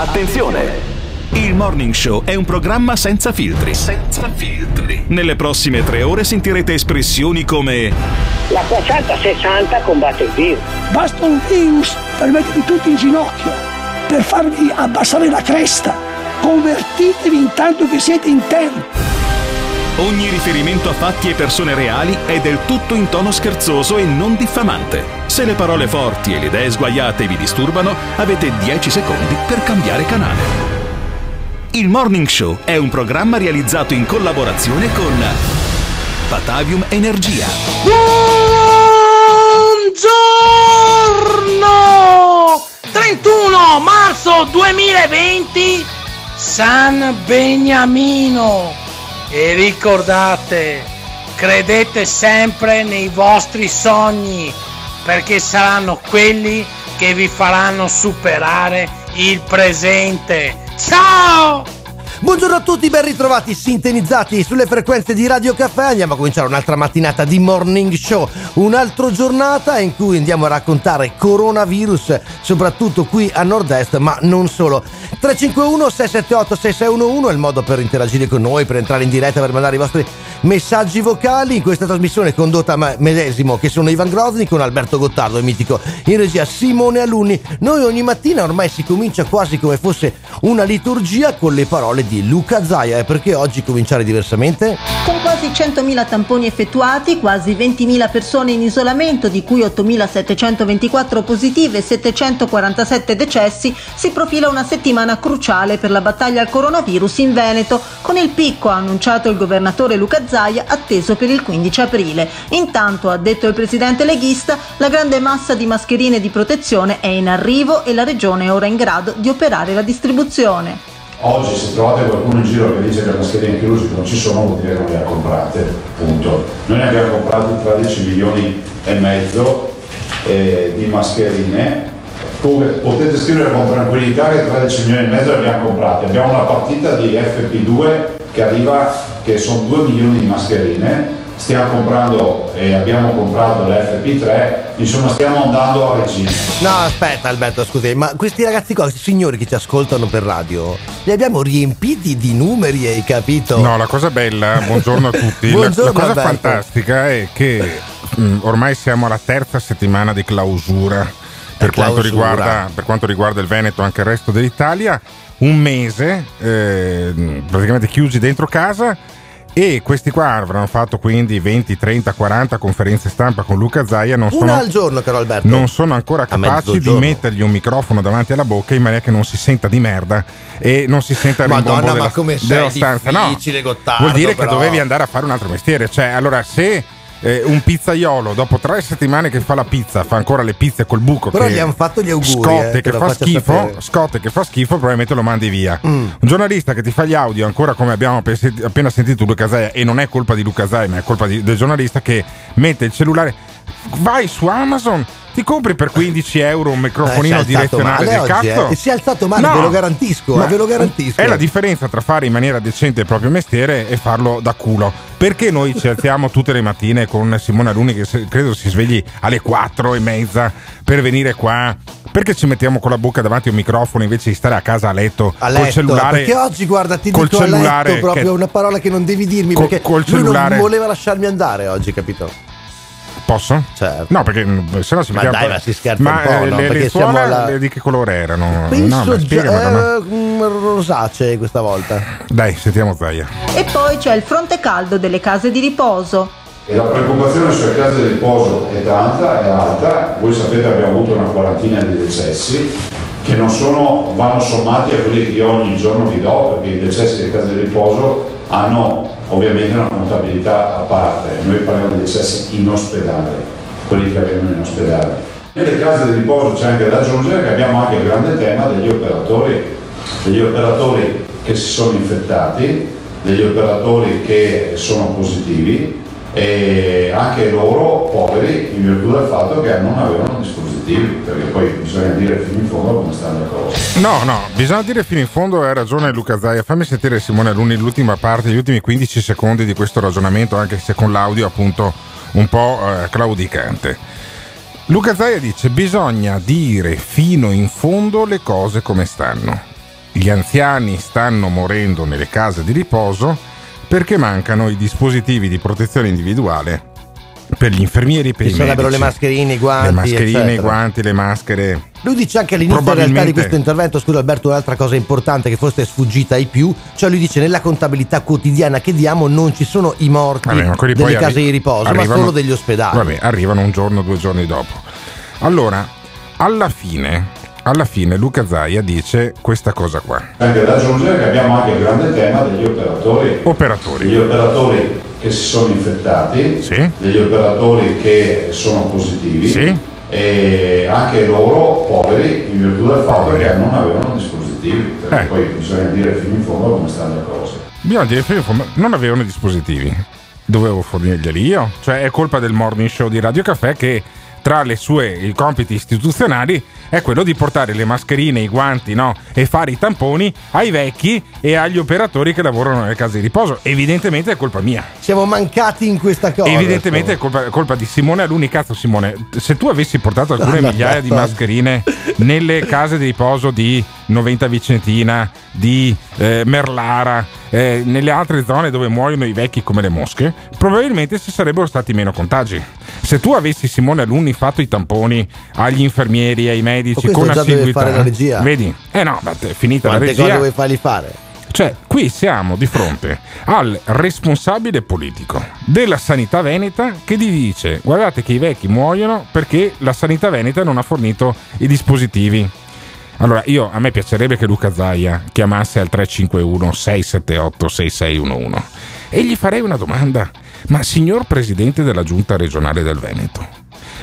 Attenzione! Il Morning Show è un programma senza filtri. Senza filtri. Nelle prossime tre ore sentirete espressioni come La 460 combatte il virus. Basta un virus per mettervi tutti in ginocchio, per farvi abbassare la cresta. Convertitevi intanto che siete in tempo. Ogni riferimento a fatti e persone reali è del tutto in tono scherzoso e non diffamante. Se le parole forti e le idee sguaiate vi disturbano, avete 10 secondi per cambiare canale. Il Morning Show è un programma realizzato in collaborazione con Batavium Energia. Buongiorno! 31 marzo 2020 San Beniamino e ricordate credete sempre nei vostri sogni perché saranno quelli che vi faranno superare il presente. Ciao Buongiorno a tutti, ben ritrovati, sintonizzati sulle frequenze di Radio Caffè. Andiamo a cominciare un'altra mattinata di Morning Show, un'altra giornata in cui andiamo a raccontare coronavirus, soprattutto qui a nord-est, ma non solo. 351 678 6611 è il modo per interagire con noi, per entrare in diretta, per mandare i vostri messaggi vocali in questa trasmissione condotta a me medesimo, che sono Ivan Grosni con Alberto Gottardo e mitico in regia Simone Alunni. Noi ogni mattina ormai si comincia quasi come fosse una liturgia con le parole di Luca Zaia. E perché oggi cominciare diversamente? Con quasi 100.000 tamponi effettuati, quasi 20.000 persone in isolamento, di cui 8.724 positive e 747 decessi, si profila una settimana cruciale per la battaglia al coronavirus in Veneto, con il picco, ha annunciato il governatore Luca Zaia, atteso per il 15 aprile. Intanto, ha detto il presidente leghista, la grande massa di mascherine di protezione è in arrivo e la regione è ora in grado di operare la distribuzione. Oggi se trovate qualcuno in giro che dice che le mascherine chirurgiche non ci sono vuol dire che non le ha comprate, punto. Noi ne abbiamo comprate 13 milioni e mezzo eh, di mascherine, come potete scrivere con tranquillità che 13 milioni e mezzo le abbiamo comprate. Abbiamo una partita di FP2 che arriva, che sono 2 milioni di mascherine, stiamo comprando e abbiamo comprato l'FP3, insomma stiamo andando a regime. No, aspetta Alberto, scusi, ma questi ragazzi qua, questi signori che ci ascoltano per radio, li abbiamo riempiti di numeri, hai capito? No, la cosa bella, buongiorno a tutti, Buongiorno, la, la cosa Alberto. fantastica è che mh, ormai siamo alla terza settimana di clausura per quanto, riguarda, per quanto riguarda il Veneto e anche il resto dell'Italia, un mese eh, praticamente chiusi dentro casa e questi qua avranno fatto quindi 20, 30, 40 conferenze stampa con Luca Zaia, non Una sono, al giorno, caro Alberto. non sono ancora capaci di mettergli un microfono davanti alla bocca in maniera che non si senta di merda e non si senta il rimbombo Madonna, della, ma come sei della stanza. No, Gottardo, vuol dire però. che dovevi andare a fare un altro mestiere. Cioè, allora, se eh, un pizzaiolo dopo tre settimane che fa la pizza fa ancora le pizze col buco Però gli hanno fatto gli auguri, scotte eh, che fa schifo. Mm. scotte che fa schifo probabilmente lo mandi via un giornalista che ti fa gli audio ancora come abbiamo appena sentito Luca Zaia e non è colpa di Luca Zaia ma è colpa di- del giornalista che mette il cellulare vai su Amazon ti compri per 15 euro un Eh, microfonino alzato direzionale del oggi, cazzo eh. Si è alzato male, ve lo garantisco, Ma eh, ve lo garantisco. È la differenza tra fare in maniera decente il proprio mestiere e farlo da culo. Perché noi ci alziamo tutte le mattine con Simone Aluni che credo si svegli alle 4 e mezza per venire qua? Perché ci mettiamo con la bocca davanti a un microfono invece di stare a casa a letto, a col letto, cellulare? perché oggi guarda ti col dico a cellulare letto proprio che- una parola che non devi dirmi Col- perché col cellulare. non voleva lasciarmi andare oggi capito Posso? Certo. No, perché mm, sennò si Ma dai, ma si scherza Ma un po', eh, no? le, Perché le siamo suole alla- le- di che colore erano? penso no, ma spiegamelo, no? già, eh, mm, rosacee questa volta Dai, sentiamo Zaia. E poi c'è il fronte caldo delle case di riposo. E la preoccupazione sulle case di riposo è tanta, è alta, voi sapete che abbiamo avuto una quarantina di decessi che non sono, vanno sommati a quelli che io ogni giorno vi do, perché i decessi delle case di riposo hanno ovviamente una contabilità a parte, noi parliamo di decessi in ospedale, quelli che avvengono in ospedale. Nelle case di riposo c'è anche da aggiungere che abbiamo anche il grande tema degli operatori, degli operatori che si sono infettati, degli operatori che sono positivi e anche loro poveri in virtù del fatto che non avevano perché poi bisogna dire fino in fondo come stanno le cose. No, no, bisogna dire fino in fondo, hai ragione Luca Zaia. Fammi sentire Simone Aluni l'ultima parte, gli ultimi 15 secondi di questo ragionamento, anche se con l'audio appunto un po' eh, claudicante. Luca Zaia dice bisogna dire fino in fondo le cose come stanno. gli anziani stanno morendo nelle case di riposo perché mancano i dispositivi di protezione individuale per gli infermieri, per Ci i sarebbero medici. le mascherine, i guanti. le mascherine, i eccetera. guanti, le maschere. Lui dice anche all'inizio in realtà di Probabilmente- questo intervento, scusa Alberto, un'altra cosa importante che forse è sfuggita ai più, cioè lui dice nella contabilità quotidiana che diamo non ci sono i morti Vabbè, ma delle poi arri- case di riposo, ma arrivano- solo degli ospedali. Vabbè, arrivano un giorno, due giorni dopo. Allora, alla fine, alla fine Luca Zaia dice questa cosa qua. Anche da aggiungere che abbiamo anche il grande tema degli operatori. Operatori. Degli operatori che si sono infettati, Sì. degli operatori che sono positivi Sì. e anche loro poveri in virtù del fatto che non avevano dispositivi, perché Eh. poi bisogna dire fino in fondo come stanno le cose. Bisogna dire, fino in fondo, non avevano dispositivi. Dovevo fornirglieli io. Cioè è colpa del morning show di Radio Caffè che tra le sue i compiti istituzionali è quello di portare le mascherine, i guanti no? e fare i tamponi ai vecchi e agli operatori che lavorano nelle case di riposo. Evidentemente è colpa mia. Siamo mancati in questa cosa. Evidentemente è colpa, colpa di Simone Aluni. Cazzo, Simone, se tu avessi portato alcune no, migliaia di mascherine nelle case di riposo di Noventa Vicentina, di eh, Merlara, eh, nelle altre zone dove muoiono i vecchi come le mosche, probabilmente ci sarebbero stati meno contagi. Se tu avessi Simone Alunni fatto i tamponi agli infermieri, ai medici con assiduità, vedi? Eh no, è finita Quante la cose regia. vuoi fargli fare? Cioè, qui siamo di fronte al responsabile politico della sanità veneta che gli dice: guardate che i vecchi muoiono perché la sanità veneta non ha fornito i dispositivi. Allora, io a me piacerebbe che Luca Zaia chiamasse al 351 678 6611 e gli farei una domanda. Ma signor presidente della giunta regionale del Veneto,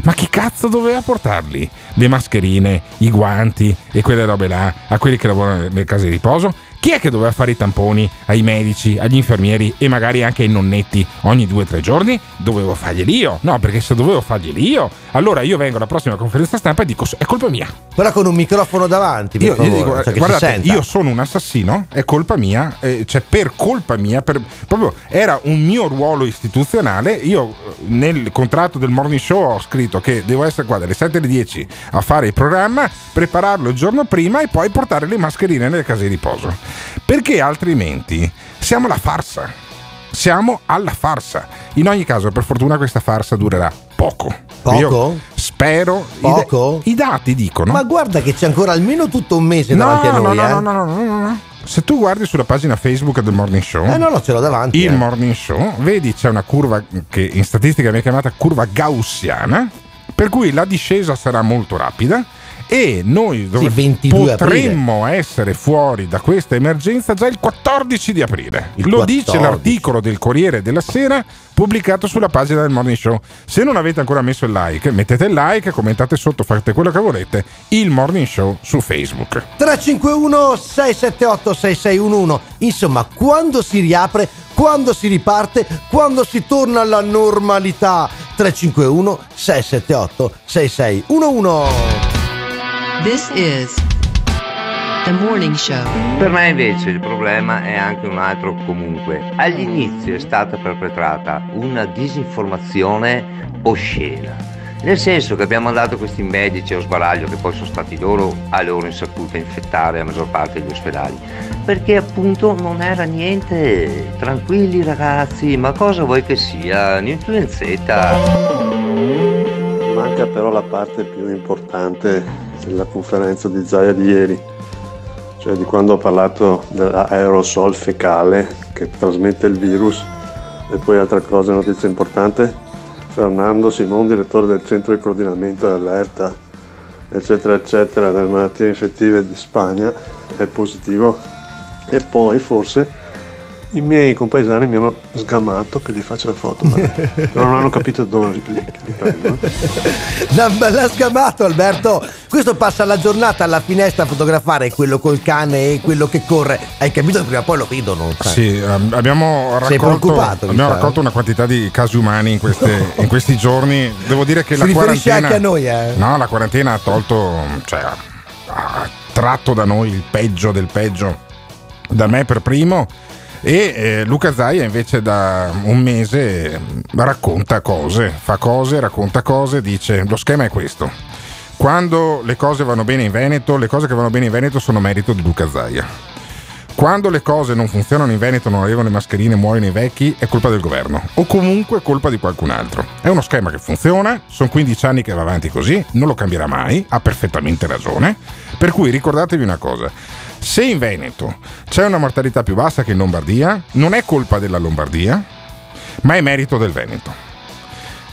ma chi cazzo doveva portarli? Le mascherine, i guanti e quelle robe là a quelli che lavorano nelle case di riposo? Chi è che doveva fare i tamponi ai medici, agli infermieri e magari anche ai nonnetti ogni due o tre giorni? Dovevo farglieli io. No, perché se dovevo farglieli io, allora io vengo alla prossima conferenza stampa e dico è colpa mia. Però con un microfono davanti, per Io, io favore, dico, cioè guardate, io sono un assassino, è colpa mia, eh, cioè per colpa mia, per- proprio era un mio ruolo istituzionale. Io eh, nel contratto del morning show ho scritto che devo essere qua dalle 7 alle 10 a fare il programma, prepararlo il giorno prima e poi portare le mascherine nelle case di riposo. Perché altrimenti siamo alla farsa. Siamo alla farsa. In ogni caso, per fortuna, questa farsa durerà poco. Poco? Io spero. Poco? I, dati dicono. Ma guarda che c'è ancora almeno tutto un mese No, davanti a no, noi, no, eh. no, no, no, no, no, no. Se tu guardi sulla pagina Facebook del Morning Show, Eh no, no, ce l'ho davanti. il eh. Morning Show, vedi c'è una curva che in statistica viene chiamata curva gaussiana, per cui la discesa sarà molto rapida e noi 22 potremmo essere fuori da questa emergenza già il 14 di aprile. Il Lo dice 14. l'articolo del Corriere della Sera pubblicato sulla pagina del Morning Show. Se non avete ancora messo il like, mettete il like, commentate sotto, fate quello che volete. Il Morning Show su Facebook. 351 678 6611 Insomma, quando si riapre, quando si riparte, quando si torna alla normalità 351 678 6611 This is the morning show. Per me invece il problema è anche un altro comunque. Agli inizi è stata perpetrata una disinformazione oscena. Nel senso che abbiamo mandato questi medici allo sbaraglio che poi sono stati loro a loro insaputa a infettare la maggior parte degli ospedali. Perché appunto non era niente. Tranquilli ragazzi, ma cosa vuoi che sia? Un'influenzetta. Manca però la parte più importante della conferenza di Zaia di ieri, cioè di quando ho parlato dell'aerosol fecale che trasmette il virus. E poi altra cosa, notizia importante, Fernando Simon, direttore del centro di coordinamento e allerta, eccetera, eccetera, delle malattie infettive di Spagna, è positivo. E poi forse i miei compaesani mi hanno sgamato che gli faccio le foto, ma non hanno capito dove li, li prendo. L'ha, l'ha sgamato Alberto Questo passa la giornata alla finestra a fotografare Quello col cane e quello che corre Hai capito che prima o poi lo vedono sai? Sì, ehm, abbiamo raccolto, abbiamo sa. raccolto una quantità di casi umani in, queste- in questi giorni. Devo dire che Si la quarantena. anche a noi, eh? No, la quarantena ha tolto, cioè, ha tratto da noi il peggio del peggio, da me per primo. E eh, Luca Zaia invece da un mese racconta cose, fa cose, racconta cose, dice lo schema è questo. Quando le cose vanno bene in Veneto, le cose che vanno bene in Veneto sono merito di Luca Zaia. Quando le cose non funzionano in Veneto, non arrivano le mascherine, muoiono i vecchi, è colpa del governo o comunque colpa di qualcun altro. È uno schema che funziona, sono 15 anni che va avanti così, non lo cambierà mai, ha perfettamente ragione. Per cui ricordatevi una cosa, se in Veneto c'è una mortalità più bassa che in Lombardia, non è colpa della Lombardia, ma è merito del Veneto.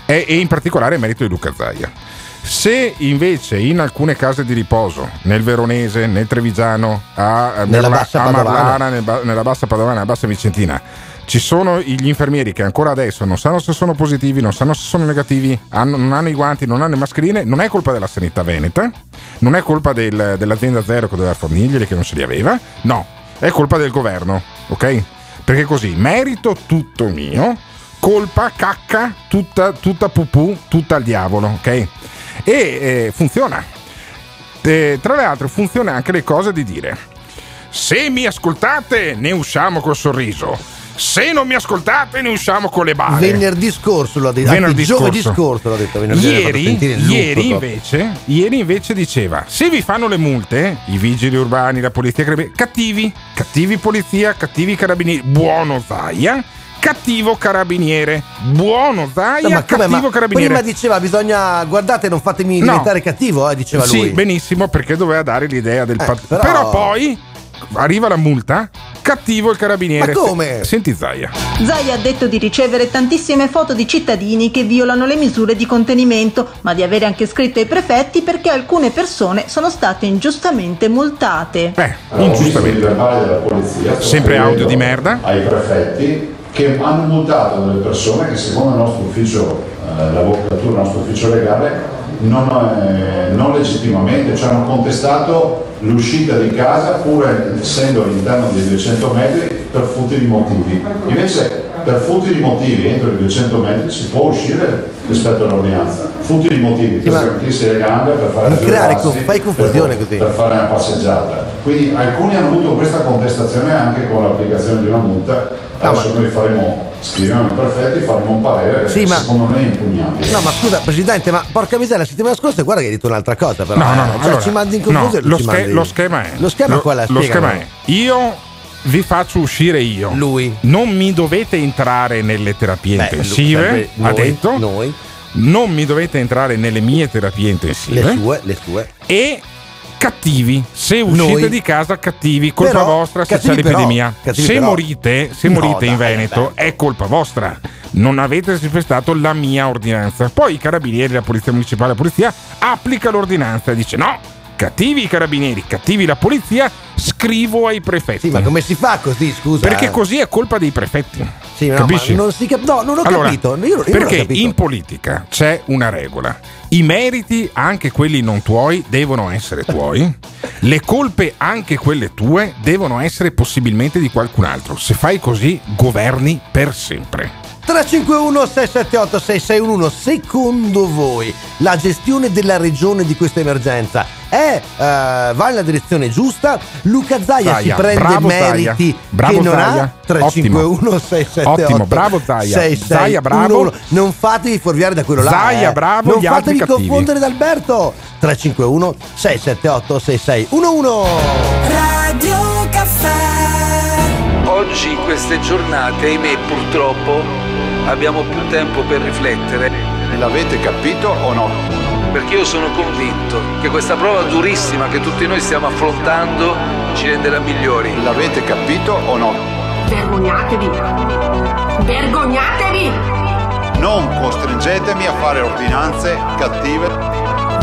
E, in particolare è merito di Luca Zaia. Se invece in alcune case di riposo, nel Veronese, nel Trevigiano, a, Nella Merla- Bassa a. Marlana, nella Bassa Padovana, nella Bassa Vicentina, ci sono gli infermieri che ancora adesso non sanno se sono positivi, non sanno se sono negativi, hanno- non hanno i guanti, non hanno le mascherine, non è colpa della sanità veneta, non è colpa del- dell'azienda zero che doveva fornirglieli, che non se li aveva, no, è colpa del governo, ok? Perché così, merito tutto mio, colpa, cacca, tutta, tutta pupù, tutta al diavolo, ok? E eh, funziona. Eh, tra l'altro funziona anche le cose di dire se mi ascoltate ne usciamo col sorriso se non mi ascoltate ne usciamo con le bare Venerdì scorso lo ha detto. Venerdì giovedì scorso. l'ha detto. Venerdì l'ha Ieri, ieri, invece, ieri invece diceva: se vi fanno le multe, i vigili urbani, la polizia, carabinieri, cattivi, cattivi polizia, cattivi carabinieri, buono Zaia, cattivo carabiniere, buono No, Zaia, come, cattivo ma carabiniere. prima diceva bisogna guardate non fatemi No. diventare cattivo eh, diceva sì, lui benissimo, perché doveva dare l'idea del Eh, pat- però- però... poi arriva la multa, cattivo il carabiniere. Ma come? Senti Zaia. Zai ha detto di ricevere tantissime foto di cittadini che violano le misure di contenimento, ma di avere anche scritto ai prefetti perché alcune persone sono state ingiustamente multate. Beh, ingiustamente. polizia. Sempre audio di merda. Ai prefetti che hanno multato delle persone che secondo il nostro ufficio, eh, l'avvocatura, il nostro ufficio legale, non, eh, non legittimamente, ci hanno contestato l'uscita di casa pur essendo all'interno dei 200 metri per futili motivi. Invece per futili motivi entro i 200 metri si può uscire rispetto all'ordinanza. Futili motivi per scartirsi le gambe, per fare creare passi, fai confusione per- così. per fare una passeggiata. Quindi alcuni hanno avuto questa contestazione anche con l'applicazione di una multa. Adesso noi faremo, scriviamo ai prefetti, faremo un parere Sì, che ma- secondo me è impugnabile. No, ma scusa, Presidente, ma porca miseria, la settimana scorsa guarda che hai detto un'altra cosa, però. No, no, eh. no. Cioè, allora, ci mandi in no, confusione. lo, ci sche- mandi- lo schema è. Lo schema lo, qual è? lo Spiegalo. schema è. Io vi faccio uscire io. Lui. Non mi dovete entrare nelle terapie Beh, intensive. lui- ha noi, detto. Noi, Non mi dovete entrare nelle mie terapie le intensive. sue, le sue. E cattivi. Se uscite Noi. di casa, cattivi. Colpa Però, vostra se c'è l'epidemia. se però. morite, se No, morite in dai, Veneto, dai. è colpa vostra. Non avete rispettato la mia ordinanza. Poi i carabinieri, la polizia municipale, la polizia applica l'ordinanza e dice no. Cattivi i carabinieri, cattivi la polizia, scrivo ai prefetti. Sì, ma come si fa così, scusa? Perché cui è colpa dei prefetti. Sì, no, Capisci? ma non si cap- no, non ho Allora, capito. Io, io non ho perché capito. in politica c'è una regola. I meriti, anche quelli non tuoi, devono essere tuoi. Le colpe, anche quelle tue, devono essere possibilmente di qualcun altro. Se fai così, governi per sempre. 351 678 6611 secondo voi la gestione della regione di questa emergenza è eh, va nella direzione giusta Luca Zaia, Zaia, si prende bravo meriti Zaia, bravo che non Zaia, ha 351 678 Ottimo, bravo Zaia. 6611. Zaia, bravo. non fatevi fuorviare da quello là Zaia, eh. bravo, non fatevi cattivi. confondere da Alberto 351 678 6611 Radio Caffè. Oggi in queste giornate, ahimè, purtroppo abbiamo più tempo per riflettere. L'avete capito o no? Perché io sono convinto che questa prova durissima che tutti noi stiamo affrontando ci renderà migliori. L'avete capito o no? Vergognatevi. Vergognatevi. Non costringetemi a fare ordinanze cattive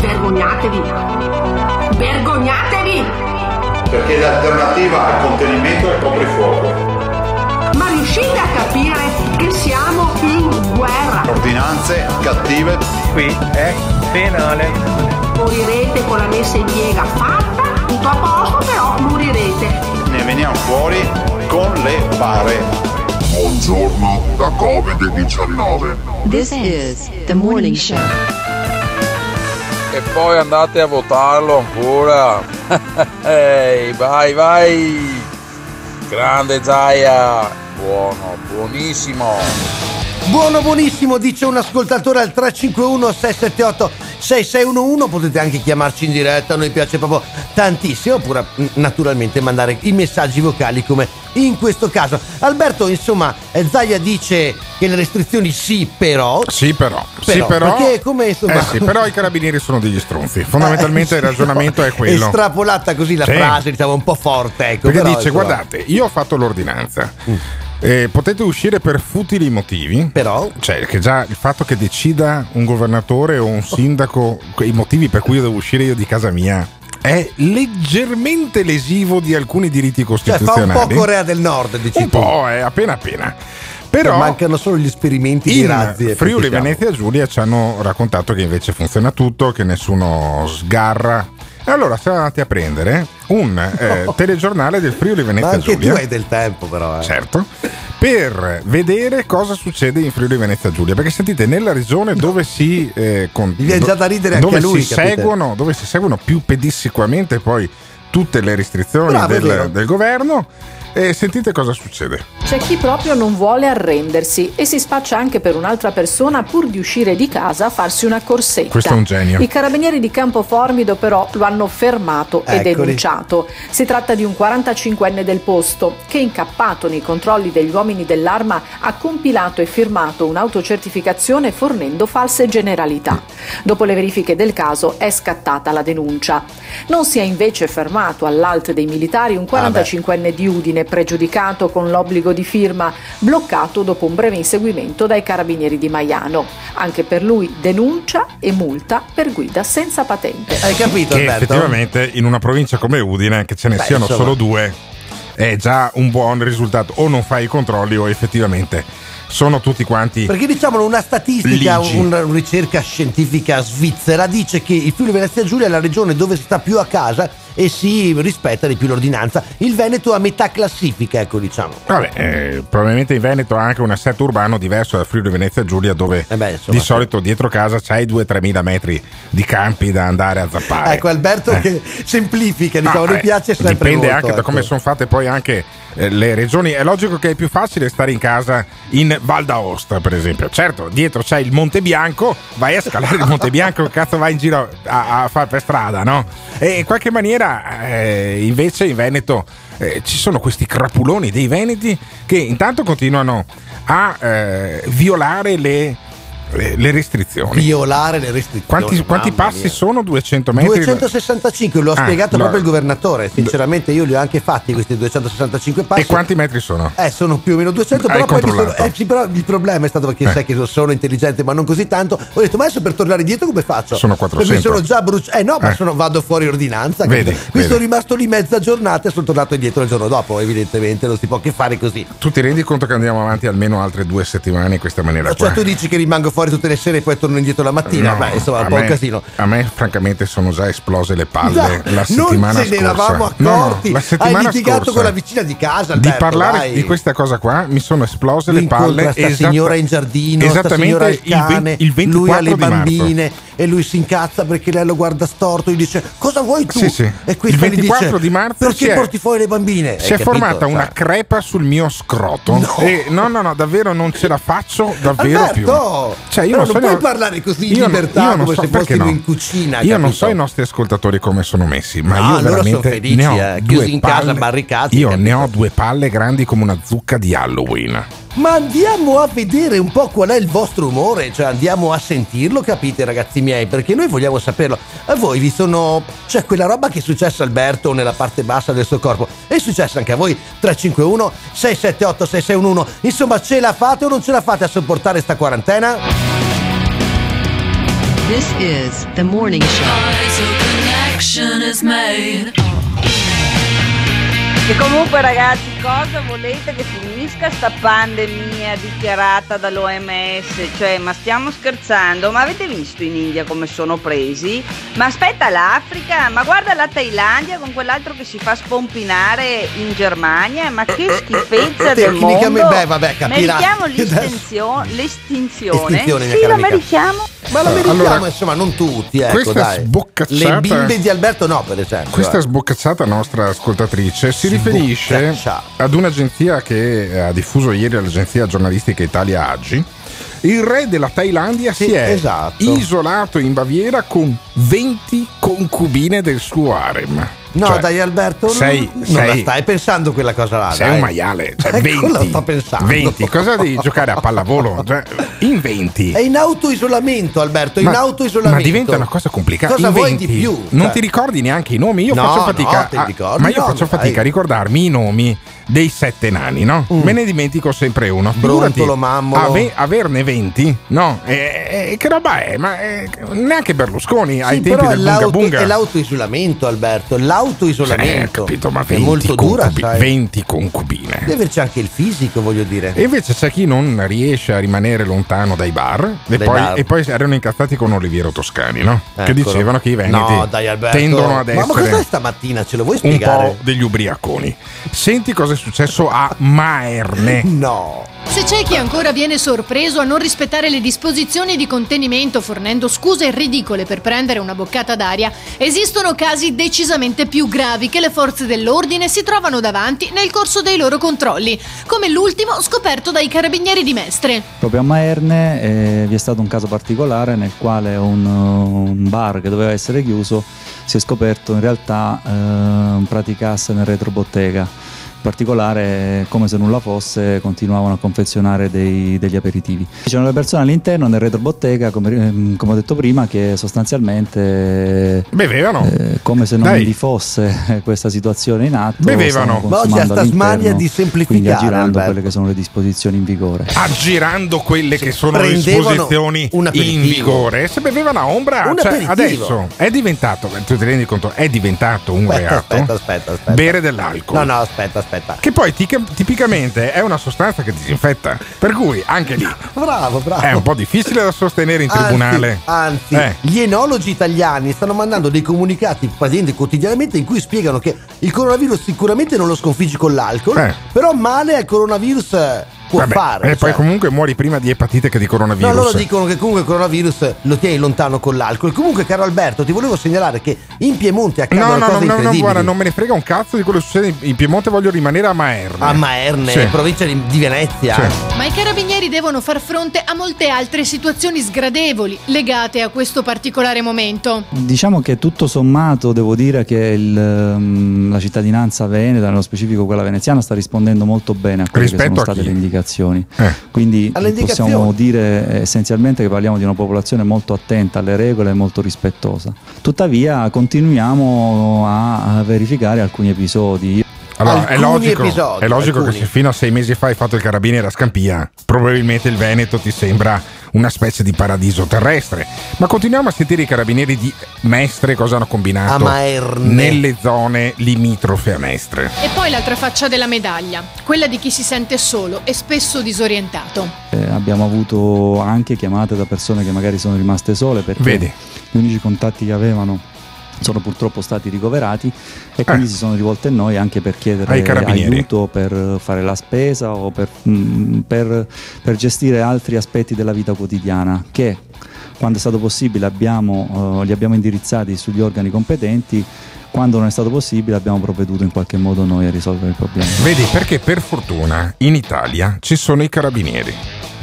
Vergognatevi. Vergognatevi. perché l'alternativa al contenimento è il coprifuoco. Ma riuscite a capire che guerra? Ordinanze cattive Qui è penale. Morirete con la messa in piega fatta, tutto a posto, però morirete. ne veniamo fuori con le bare. Buongiorno da Covid-19. This is the morning show. E poi andate a votarlo ancora. Ehi, vai, vai. Grande Zaia. Buono, buonissimo. Buono buonissimo, dice un ascoltatore al 351 678 6611 potete anche chiamarci in diretta, a noi piace proprio tantissimo, oppure mm, naturalmente mandare i messaggi vocali come in questo caso. Alberto, insomma, eh, Zaia dice che le restrizioni sì, però. Sì, però. sì, Però, però. perché come, insomma- Eh sì, però i carabinieri sono degli stronzi. Fondamentalmente il ragionamento è quello. Estrapolata così la Sì. frase, diciamo un po' forte, ecco. Perché però, dice: insomma, guardate, io ho fatto l'ordinanza. Mm. Eh, potete uscire per futili motivi, però, cioè che già il fatto che decida un governatore o un sindaco i motivi per cui io devo uscire io di casa mia è leggermente lesivo di alcuni diritti Cioè, fa un costituzionali. po' Corea del Nord, dici un tu. po', è appena appena. Però mancano solo gli esperimenti di in razzi. e Friuli. Venezia Giulia ci hanno raccontato che invece funziona tutto, che nessuno sgarra. E allora siamo andati a prendere un eh, telegiornale del Friuli Venezia anche Giulia. tu hai del tempo, però. eh. Certo. Per vedere cosa succede in Friuli Venezia Giulia. Perché sentite, nella regione dove si. eh, con- Gli viene già da ridere anche dove lui, si seguono, dove si seguono più pedissequamente poi tutte le restrizioni Bravo, del, del governo. E sentite cosa succede. C'è chi proprio non vuole arrendersi e si spaccia anche per un'altra persona pur di uscire di casa a farsi una corsetta. Questo è un genio. I carabinieri di Campoformido però lo hanno fermato e Eccoli. denunciato. Si tratta di un 45enne del posto che incappato nei controlli degli uomini dell'arma ha compilato e firmato un'autocertificazione fornendo false generalità. Dopo le verifiche del caso è scattata la denuncia. Non si è invece fermato all'alt dei militari un 45enne di Udine pregiudicato con l'obbligo di firma, bloccato dopo un breve inseguimento dai carabinieri di Maiano. Anche per lui denuncia e multa per guida senza patente. Hai capito, Che effettivamente in una provincia come Udine, che ce ne Beh, siano insomma. solo due, è già un buon risultato. O non fai i controlli o effettivamente sono tutti quanti. Perché diciamo una statistica, Ligi. una ricerca scientifica svizzera dice che il Friuli Venezia Giulia è la regione dove si sta più a casa e si rispetta di più l'ordinanza. Il Veneto a metà classifica, ecco diciamo. Vabbè, eh, probabilmente in Veneto ha anche un assetto urbano diverso da Friuli Venezia Giulia, dove Eh insomma, di solito dietro casa c'hai 2-3 mila metri di campi da andare a zappare. Ecco Alberto Eh. che semplifica, diciamo, a noi eh, piace sempre Dipende molto, anche da ecco. come sono fatte poi anche eh, le regioni. È logico che è più facile stare in casa in Val d'Aosta, per esempio. Certo, dietro c'è il Monte Bianco, vai a scalare il Monte Bianco, cazzo vai in giro a, a fare per strada, no? E in qualche maniera, eh, invece, in Veneto eh, ci sono questi crapuloni dei veneti che intanto continuano a eh, violare le, le- le restrizioni. Violare le restrizioni. Quanti, quanti passi mia. sono? 200 metri? 265, lo ha Ah, spiegato lo- proprio il governatore. Sinceramente, io li ho anche fatti questi 265 passi. E quanti metri sono? Eh, sono più o meno 200, Hai però sono, eh, sì, però il problema è stato perché Eh. sai che sono intelligente, ma non così tanto. Ho detto, ma adesso per tornare dietro come faccio? Sono Perché 400. mi sono già bruciato. Eh no, ma Eh. sono- vado fuori ordinanza. Vedi, capito? Qui vedi. sono rimasto lì mezza giornata e sono tornato indietro il giorno dopo. Evidentemente non si può che fare così. Tu ti rendi conto che andiamo avanti almeno altre due settimane in questa maniera qua? Cioè, tu dici che rimango fuori tutte le sere e poi torno indietro la mattina? No, Beh, insomma, un po' un casino. A me, francamente, sono già esplose le palle Già, la non settimana ce ne scorsa. eravamo No, no, accorti. la Hai settimana litigato scorsa. con la vicina di casa. di Alberto, parlare dai. di questa cosa qua mi sono esplose le palle sta esatta- signora in giardino, esattamente il, cane, il 24 lui ha le di marzo. bambine e lui si incazza perché lei lo guarda storto gli dice cosa vuoi tu? Sì, sì. E Il questa gli 24 dice, di marzo perché porti fuori le bambine? si è Hai formata una Cioè, crepa sul mio scroto No. e no no no davvero non ce la faccio davvero Alberto, più cioè io però non, non so puoi io- parlare così in io non- libertà, io non come so se perché no. in cucina, io non capito? so i nostri ascoltatori come sono messi ma No, io veramente felici, ne ho eh, chiusi in casa, palle- barricati, io capito? ne ho due palle grandi come una zucca di Halloween Ma andiamo a vedere un po' qual è il vostro umore, cioè andiamo a sentirlo, capite ragazzi miei, perché noi vogliamo saperlo. A voi vi sono... cioè quella roba che è successa a Alberto nella parte bassa del suo corpo, è successa anche a voi? 351 678 6611, insomma ce la fate o non ce la fate a sopportare sta quarantena? This is the morning show. E comunque ragazzi, cosa volete che finisca sta pandemia dichiarata dall'OMS? Cioè, ma stiamo scherzando? Ma avete visto in India come sono presi? Ma aspetta l'Africa, ma guarda la Thailandia con quell'altro che si fa spompinare in Germania, ma che schifezza del mondo! Beh, vabbè, capirai. Meritiamo l'estinzione? Estinzione, sì, la meritiamo. Ma la meritiamo, Allora, insomma, non tutti, ecco, questa dai. sboccacciata- Le bimbe di Alberto no, per esempio. Questa eh. sboccacciata nostra ascoltatrice si riferisce ad un'agenzia che ha diffuso ieri l'agenzia giornalistica Italia Aggi Il re della Thailandia Sì, si è esatto. isolato in Baviera con 20 concubine del suo harem. No, Cioè, dai Alberto, non- sei- non sei- la stai pensando quella cosa là. Sei dai. un maiale, cioè Eh, 20, quello sto pensando. 20, cosa devi giocare a pallavolo? Cioè, in 20. È in autoisolamento, Alberto, in Ma- autoisolamento. Ma diventa una cosa complicata. Cosa In vuoi 20, di più? Non Cioè, ti ricordi neanche i nomi? Io No, faccio no, fatica. li a- ma io no, faccio dai. fatica a ricordarmi i nomi dei sette nani, no? Me ne dimentico sempre uno. Brontolo, Mammolo. ave- averne 20, no? E, e- che roba è? Ma eh, neanche Berlusconi ai Sì, tempi però è, del Bunga Bunga. è l'autoisolamento, Alberto. è L'autoisolamento. Eh, capito, ma è 20 molto dura, concubi- sai. 20 concubine. Deve averci anche il fisico, voglio dire. E invece c'è chi non riesce a rimanere lontano dai bar e, Dai poi, bar. e poi erano incazzati con Oliviero Toscani, no? Che Eccolo. dicevano che i veneti No, dai, tendono ad Ma, ma essere cos'è stamattina? Ce lo vuoi un spiegare? po' degli ubriaconi. Senti cosa è successo a Maerne. No. Se c'è chi ancora viene sorpreso a non rispettare le disposizioni di contenimento fornendo scuse ridicole per prendere una boccata d'aria, esistono casi decisamente più gravi che le forze dell'ordine si trovano davanti nel corso dei loro controlli, come l'ultimo scoperto dai carabinieri di Mestre. Proprio a Maerne eh, vi è stato un caso particolare nel quale un, un bar che doveva essere chiuso si è scoperto in realtà eh, praticasse nel retrobottega. Particolare, come se nulla fosse, continuavano a confezionare dei- degli aperitivi. C'erano le persone all'interno nel retrobottega, come, ehm, come ho detto prima, che sostanzialmente bevevano, eh, come se non Dai. vi fosse questa situazione in atto. Bevevano. Ma oggi sta smania di semplificare, quindi aggirando Alberto. quelle che sono le disposizioni in vigore. Aggirando quelle che sono le disposizioni in vigore, se bevevano a ombra, cioè, adesso è diventato, tu ti rendi conto, è diventato un Aspetta, reato aspetta, aspetta, aspetta. bere dell'alcol. No, no, aspetta, aspetta. Che poi tica- tipicamente è una sostanza che disinfetta, per cui anche lì Bravo, bravo. è un po' difficile da sostenere in tribunale. Anzi, Eh. gli enologi italiani stanno mandando dei comunicati praticamente quotidianamente in cui spiegano che il coronavirus sicuramente non lo sconfiggi con l'alcol, Eh. però male al coronavirus eh, può Vabbè, fare. e poi cioè. comunque muori prima di epatite che di No, coronavirus. loro dicono che comunque il coronavirus lo tieni lontano con l'alcol. Comunque, caro Alberto, ti volevo segnalare che in Piemonte accadono No, no, cose no, no, no, guarda, non me ne frega un cazzo di quello che succede in- Piemonte, voglio rimanere a Maerne. A Maerne, Sì. provincia di, di Venezia. Sì. Ma i carabinieri devono far fronte a molte altre situazioni sgradevoli legate a questo particolare momento. Diciamo che tutto sommato devo dire che il, ehm, la cittadinanza veneta, nello specifico quella veneziana, sta rispondendo molto bene a quelle che Rispetto sono a state le indicazioni. Eh. Quindi indicazioni. possiamo dire eh, essenzialmente che parliamo di una popolazione molto attenta alle regole e molto rispettosa. Tuttavia continuiamo a, verificare alcuni episodi. Allora, è logico, episodi, è logico che se fino a sei mesi fa hai fatto il carabiniere a Scampia, probabilmente il Veneto ti sembra una specie di paradiso terrestre. Ma continuiamo a sentire i carabinieri di Mestre cosa hanno combinato nelle zone limitrofe a Mestre. E poi l'altra faccia della medaglia, quella di chi si sente solo e spesso disorientato. Eh, abbiamo avuto anche chiamate da persone che magari sono rimaste sole perché Vedi. gli unici contatti che avevano sono purtroppo stati ricoverati e quindi Eh. si sono rivolte a noi anche per chiedere aiuto per fare la spesa o per, mm, per- per gestire altri aspetti della vita quotidiana che quando è stato possibile abbiamo, eh, li abbiamo indirizzati sugli organi competenti quando non è stato possibile abbiamo provveduto in qualche modo noi a risolvere il problema. Vedi, perché per fortuna in Italia ci sono i carabinieri.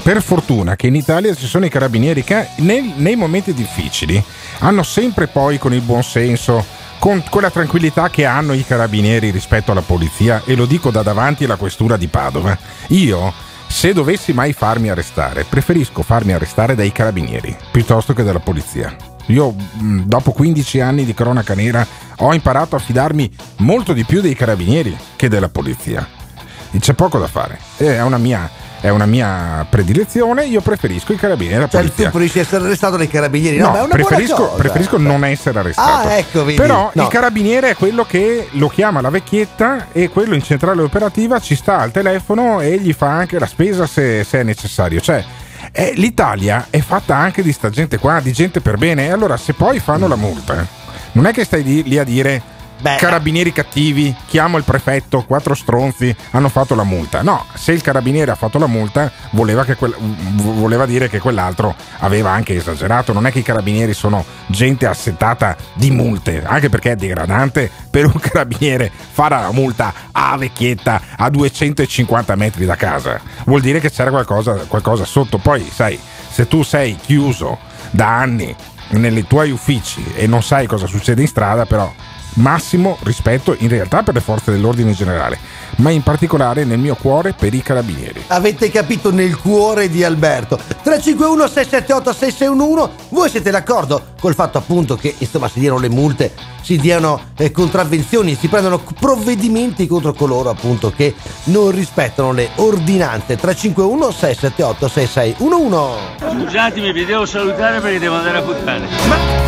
Per fortuna che in Italia ci sono i carabinieri che nel- nei momenti difficili hanno sempre poi con il buon senso, con quella tranquillità che hanno i carabinieri rispetto alla polizia, e lo dico da davanti alla questura di Padova, io se dovessi mai farmi arrestare, preferisco farmi arrestare dai carabinieri piuttosto che dalla polizia. Io mh, dopo 15 anni di cronaca nera ho imparato a fidarmi molto di più dei carabinieri che della polizia. E C'è poco da fare. È una mia, è una mia predilezione. Io preferisco i carabinieri alla Cioè, polizia. tu preferisci essere arrestato dai carabinieri? No, No, è una preferisco, preferisco non essere arrestato. Ah, ecco, vedi. Però No. il carabiniere è quello che lo chiama la vecchietta e quello in centrale operativa ci sta al telefono e gli fa anche la spesa se, se è necessario. Cioè, eh, l'Italia è fatta anche di sta gente qua, di gente per bene. E allora se poi fanno la multa, non è che stai lì a dire Beh. carabinieri cattivi, chiamo il prefetto, quattro stronzi hanno fatto la multa. No, se il carabiniere ha fatto la multa voleva, v- voleva dire che quell'altro aveva anche esagerato. Non è che i carabinieri sono gente assettata di multe, anche perché è degradante per un carabiniere fare la multa a vecchietta a 250 metri da casa. Vuol dire che c'era qualcosa, qualcosa sotto. Poi, sai, se tu sei chiuso da anni nei tuoi uffici e non sai cosa succede in strada, però massimo rispetto in realtà per le forze dell'ordine in generale, ma in particolare nel mio cuore per i carabinieri. Avete capito nel cuore di Alberto. 351 678 6611. Voi siete d'accordo col fatto appunto che insomma si diano le multe, si diano eh, contravvenzioni, si prendono provvedimenti contro coloro appunto che non rispettano le ordinanze. 351 678 6611. Scusatemi, vi devo salutare perché devo andare a puttane.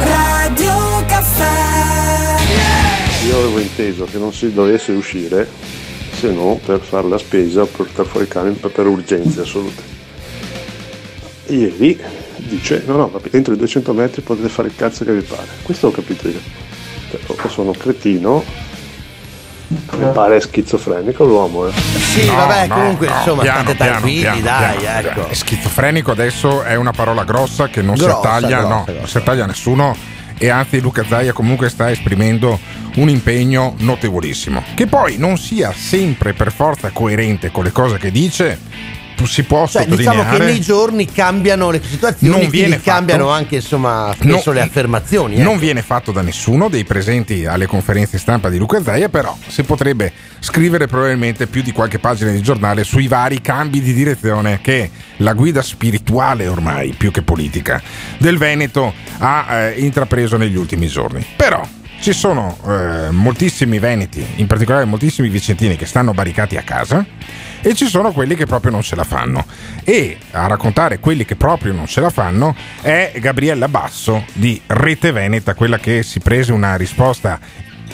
Radio Caffè. Avevo inteso che non si dovesse uscire se non per fare la spesa o per portare fuori il cane per, urgenze assolute. Ieri dice no no, vabbè, entro i 200 metri potete fare il cazzo che vi pare. Questo ho capito io. Cioè, sono cretino, mi pare schizofrenico l'uomo. Eh. Sì, vabbè, comunque insomma state tranquilli, piano, dai, piano. ecco. Schizofrenico adesso è una parola grossa che non Grossa, si taglia, grossa, no, non si taglia nessuno e anzi Luca Zaia comunque sta esprimendo un impegno notevolissimo. Che poi non sia sempre per forza coerente con le cose che dice, si può Cioè, sottolineare. diciamo che nei giorni cambiano le situazioni, Non quindi fatto- cambiano anche insomma spesso No, le affermazioni. ecco. Non viene fatto da nessuno dei presenti alle conferenze stampa di Luca Zaia, però si potrebbe scrivere probabilmente più di qualche pagina di giornale sui vari cambi di direzione che la guida spirituale ormai, più che politica, del Veneto ha eh, intrapreso negli ultimi giorni. Però ci sono eh, moltissimi veneti, in particolare moltissimi vicentini che stanno barricati a casa e ci sono quelli che proprio non ce la fanno. E a raccontare quelli che proprio non ce la fanno è Gabriella Basso di Rete Veneta, quella che si prese una risposta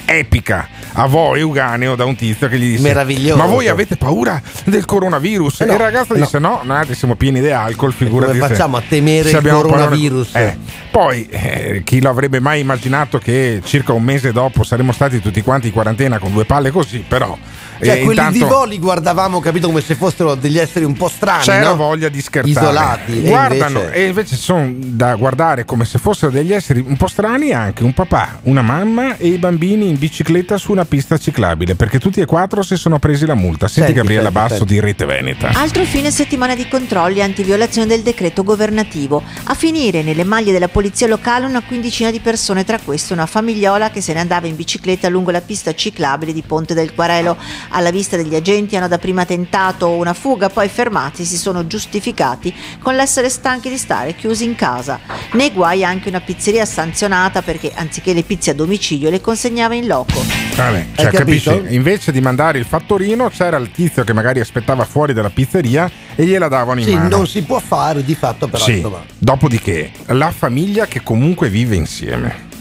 epica a voi Euganeo da un tizio che gli disse Meraviglioso. ma voi avete paura del coronavirus Eh no, e il ragazzo no. disse no noi siamo pieni di alcol figurati come facciamo a temere il coronavirus? Eh, poi eh, chi lo avrebbe mai immaginato che circa un mese dopo saremmo stati tutti quanti in quarantena con due palle così però Cioè, eh, quelli di intanto- voli guardavamo, capito, come se fossero degli esseri un po' strani. c'era no? voglia di scherzare Isolati. E guardano invece- e invece sono da guardare come se fossero degli esseri un po' strani anche un papà una mamma e i bambini in bicicletta su una pista ciclabile perché tutti e quattro si sono presi la multa senti, Senti, Gabriella senti, Basso senti. di Rete Veneta Altro fine settimana di controlli antiviolazione del decreto governativo. A finire nelle maglie della polizia locale una quindicina di persone, tra queste una famigliola che se ne andava in bicicletta lungo la pista ciclabile di Ponte del Quarelo. Alla vista degli agenti hanno dapprima tentato una fuga, poi fermati si sono giustificati con l'essere stanchi di stare chiusi in casa. Nei guai anche una pizzeria sanzionata perché anziché le pizze a domicilio le consegnava in loco. Vabbè, cioè, capito? capisci? Invece di mandare il fattorino c'era il tizio che magari aspettava fuori dalla pizzeria e gliela davano in Sì, mano non si può fare di fatto, però Sì. Dopodiché, la famiglia che comunque vive insieme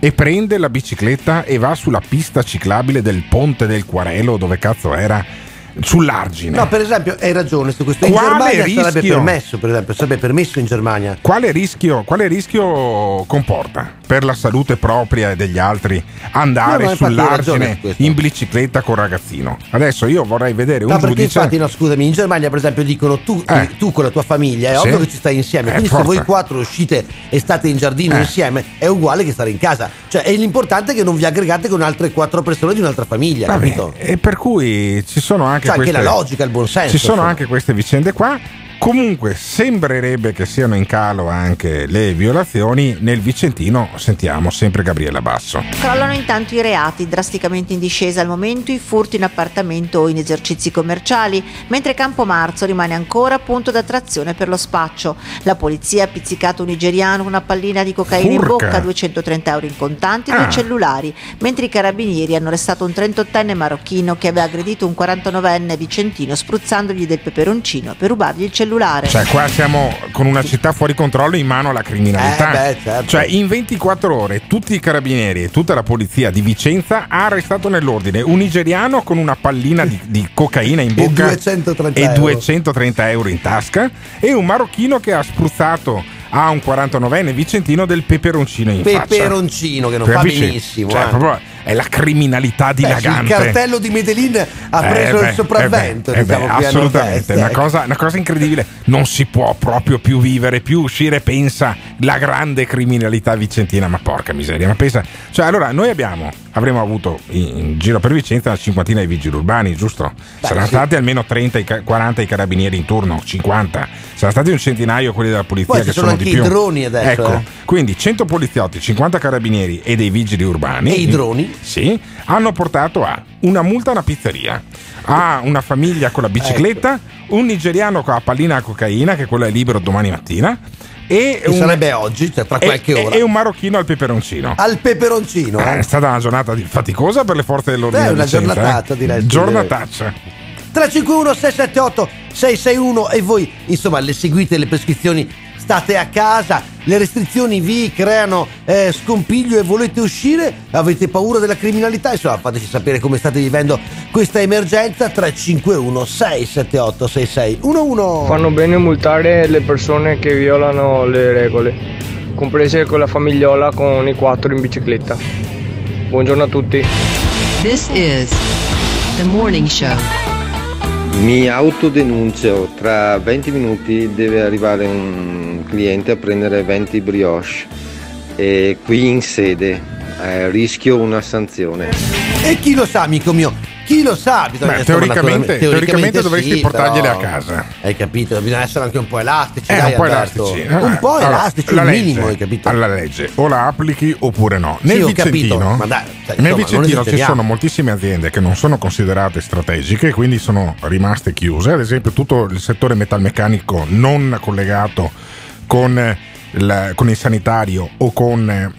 e prende la bicicletta e va sulla pista ciclabile del ponte del Quarelo, dove cazzo era, sull'argine. No, per esempio, hai ragione su questo. In Quale Germania sarebbe rischio? permesso, per esempio, sarebbe permesso in Germania. Quale rischio, quale rischio comporta per la salute propria e degli altri andare No, sull'argine in bicicletta con ragazzino? Adesso io vorrei vedere un No, perché giudice. infatti, no, scusami, in Germania, per esempio, dicono tu, Eh. tu con la tua famiglia, è Sì. ovvio che ci stai insieme. Eh, Quindi, se forza. voi quattro uscite e state in giardino Eh. insieme, è uguale che stare in casa. Cioè, è l'importante che non vi aggregate con altre quattro persone di un'altra famiglia, Vabbè, capito? e per cui ci sono anche anche queste, la logica, il buonsenso. Ci sono anche queste vicende qua. Comunque sembrerebbe che siano in calo anche le violazioni. Nel Vicentino sentiamo sempre Gabriella Basso. Crollano intanto i reati, drasticamente in discesa al momento i furti in appartamento o in esercizi commerciali, mentre Campomarzo rimane ancora punto d'attrazione per lo spaccio. La polizia ha pizzicato un nigeriano una pallina di cocaina in Furca. bocca, 230 euro in contanti e due Ah. cellulari, mentre i carabinieri hanno arrestato un 38enne marocchino che aveva aggredito un 49enne vicentino spruzzandogli del peperoncino per rubargli il cellulare. Cioè, qua siamo con una città fuori controllo in mano alla criminalità. Eh, beh, certo. Cioè, in 24 ore tutti i carabinieri e tutta la polizia di Vicenza ha arrestato nell'ordine un nigeriano con una pallina di, di cocaina in E bocca 230 e euro. 230 euro in tasca e un marocchino che ha spruzzato a un 49enne vicentino del peperoncino in faccia. Peperoncino che non fa Capisci? benissimo. Cioè, eh. proprio è la criminalità Beh, dilagante. il cartello di Medellin ha preso Eh beh, il sopravvento, eh beh, diciamo, eh beh, assolutamente, una ecco. cosa, una cosa incredibile. Non si può proprio più vivere, più uscire. Pensa la grande criminalità vicentina, ma porca miseria. Ma pensa, cioè, allora noi abbiamo, avremmo avuto in, giro per Vicenza una cinquantina di vigili urbani, giusto? Saranno sì. stati almeno 30, i ca- 40 i carabinieri in turno, 50. Saranno stati un centinaio quelli della polizia Poi che sono sono anche di i più. droni adesso, Ecco, eh. quindi 100 poliziotti, 50 carabinieri e dei vigili urbani. E i droni? Sì, hanno portato a una multa a una pizzeria, a una famiglia con la bicicletta, Ecco. un nigeriano con la pallina a cocaina, che quello è libero domani mattina, e, Che un, sarebbe oggi, cioè tra e- qualche ora. e un marocchino al peperoncino. Al peperoncino, Eh. È stata una giornata faticosa per le forze dell'ordine. Beh, una Vicenza, giornataccia, eh. direi. Giornataccia. 351 678 661 e voi insomma le seguite le prescrizioni state a casa le restrizioni vi creano eh, scompiglio e volete uscire avete paura della criminalità insomma fateci sapere come state vivendo questa emergenza 351 678 6611 Fanno bene multare le persone che violano le regole, comprese quella famigliola con i quattro in bicicletta. Buongiorno a tutti. This is the morning show. Mi autodenuncio, tra 20 minuti deve arrivare un cliente a prendere 20 brioche e qui in sede eh, rischio una sanzione. e chi lo sa amico mio chi lo sa bisogna Beh, teoricamente- naturalmente- teoricamente dovresti sì, portargliele però- a casa. hai capito bisogna essere anche un po' elastici Eh, dai, un po' Alberto. elastici. un po' Allora, elastici legge, minimo hai capito Alla legge, o la applichi oppure no. Nel Sì, ho capito, Vicentino, ma dai, cioè, nel insomma, Vicentino ci sono moltissime aziende che non sono considerate strategiche, e quindi sono rimaste chiuse. Ad esempio, tutto il settore metalmeccanico non collegato con. eh, il- con il sanitario o con, eh,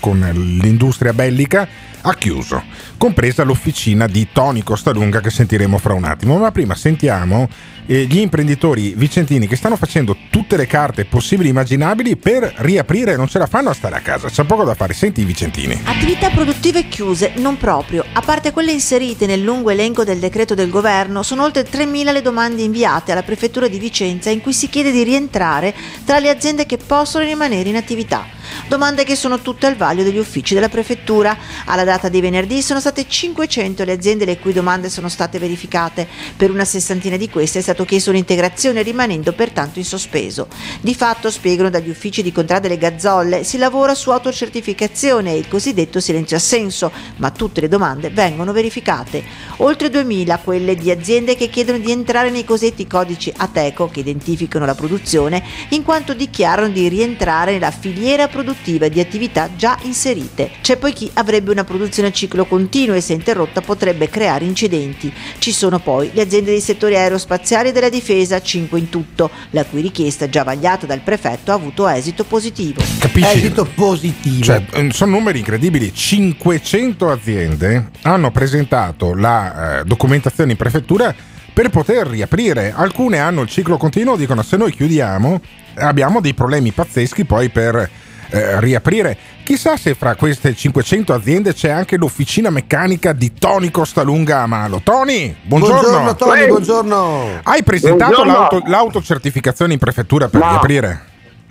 con l'industria bellica ha chiuso, compresa l'officina di Tony Costalunga che sentiremo fra un attimo. Ma prima sentiamo eh, gli imprenditori vicentini che stanno facendo tutte le carte possibili e immaginabili per riaprire, non ce la fanno a stare a casa, c'è poco da fare. Senti i vicentini. Attività produttive chiuse, non proprio. A parte quelle inserite nel lungo elenco del decreto del governo, sono oltre 3.000 le domande inviate alla prefettura di Vicenza in cui si chiede di rientrare tra le aziende che possono rimanere in attività. Domande che sono tutte al vaglio degli uffici della prefettura. Alla data di venerdì sono state 500 le aziende le cui domande sono state verificate. Per una sessantina di queste è stato chiesto un'integrazione rimanendo pertanto in sospeso. Di fatto, spiegano dagli uffici di Contrada delle Gazzolle, si lavora su autocertificazione e il cosiddetto silenzio assenso, ma tutte le domande vengono verificate. Oltre 2000 quelle di aziende che chiedono di entrare nei cosiddetti codici ATECO che identificano la produzione, in quanto dichiarano di rientrare nella filiera produttiva di attività già inserite. C'è poi chi avrebbe una produzione a ciclo continuo e se interrotta potrebbe creare incidenti. Ci sono poi le aziende dei settori aerospaziali e della difesa, 5 in tutto, la cui richiesta già vagliata dal prefetto ha avuto esito positivo. Capisci? esito positivo Cioè, eh, sono numeri incredibili. 500 aziende hanno presentato la eh, documentazione in prefettura per poter riaprire. Alcune hanno il ciclo continuo, dicono se noi chiudiamo abbiamo dei problemi pazzeschi poi per eh, riaprire. Chissà se fra queste 500 aziende c'è anche l'officina meccanica di Tony Costalunga a Malo. Tony, buongiorno. buongiorno Tony buongiorno Hai presentato Buongiorno. l'auto- l'autocertificazione in prefettura per No. riaprire?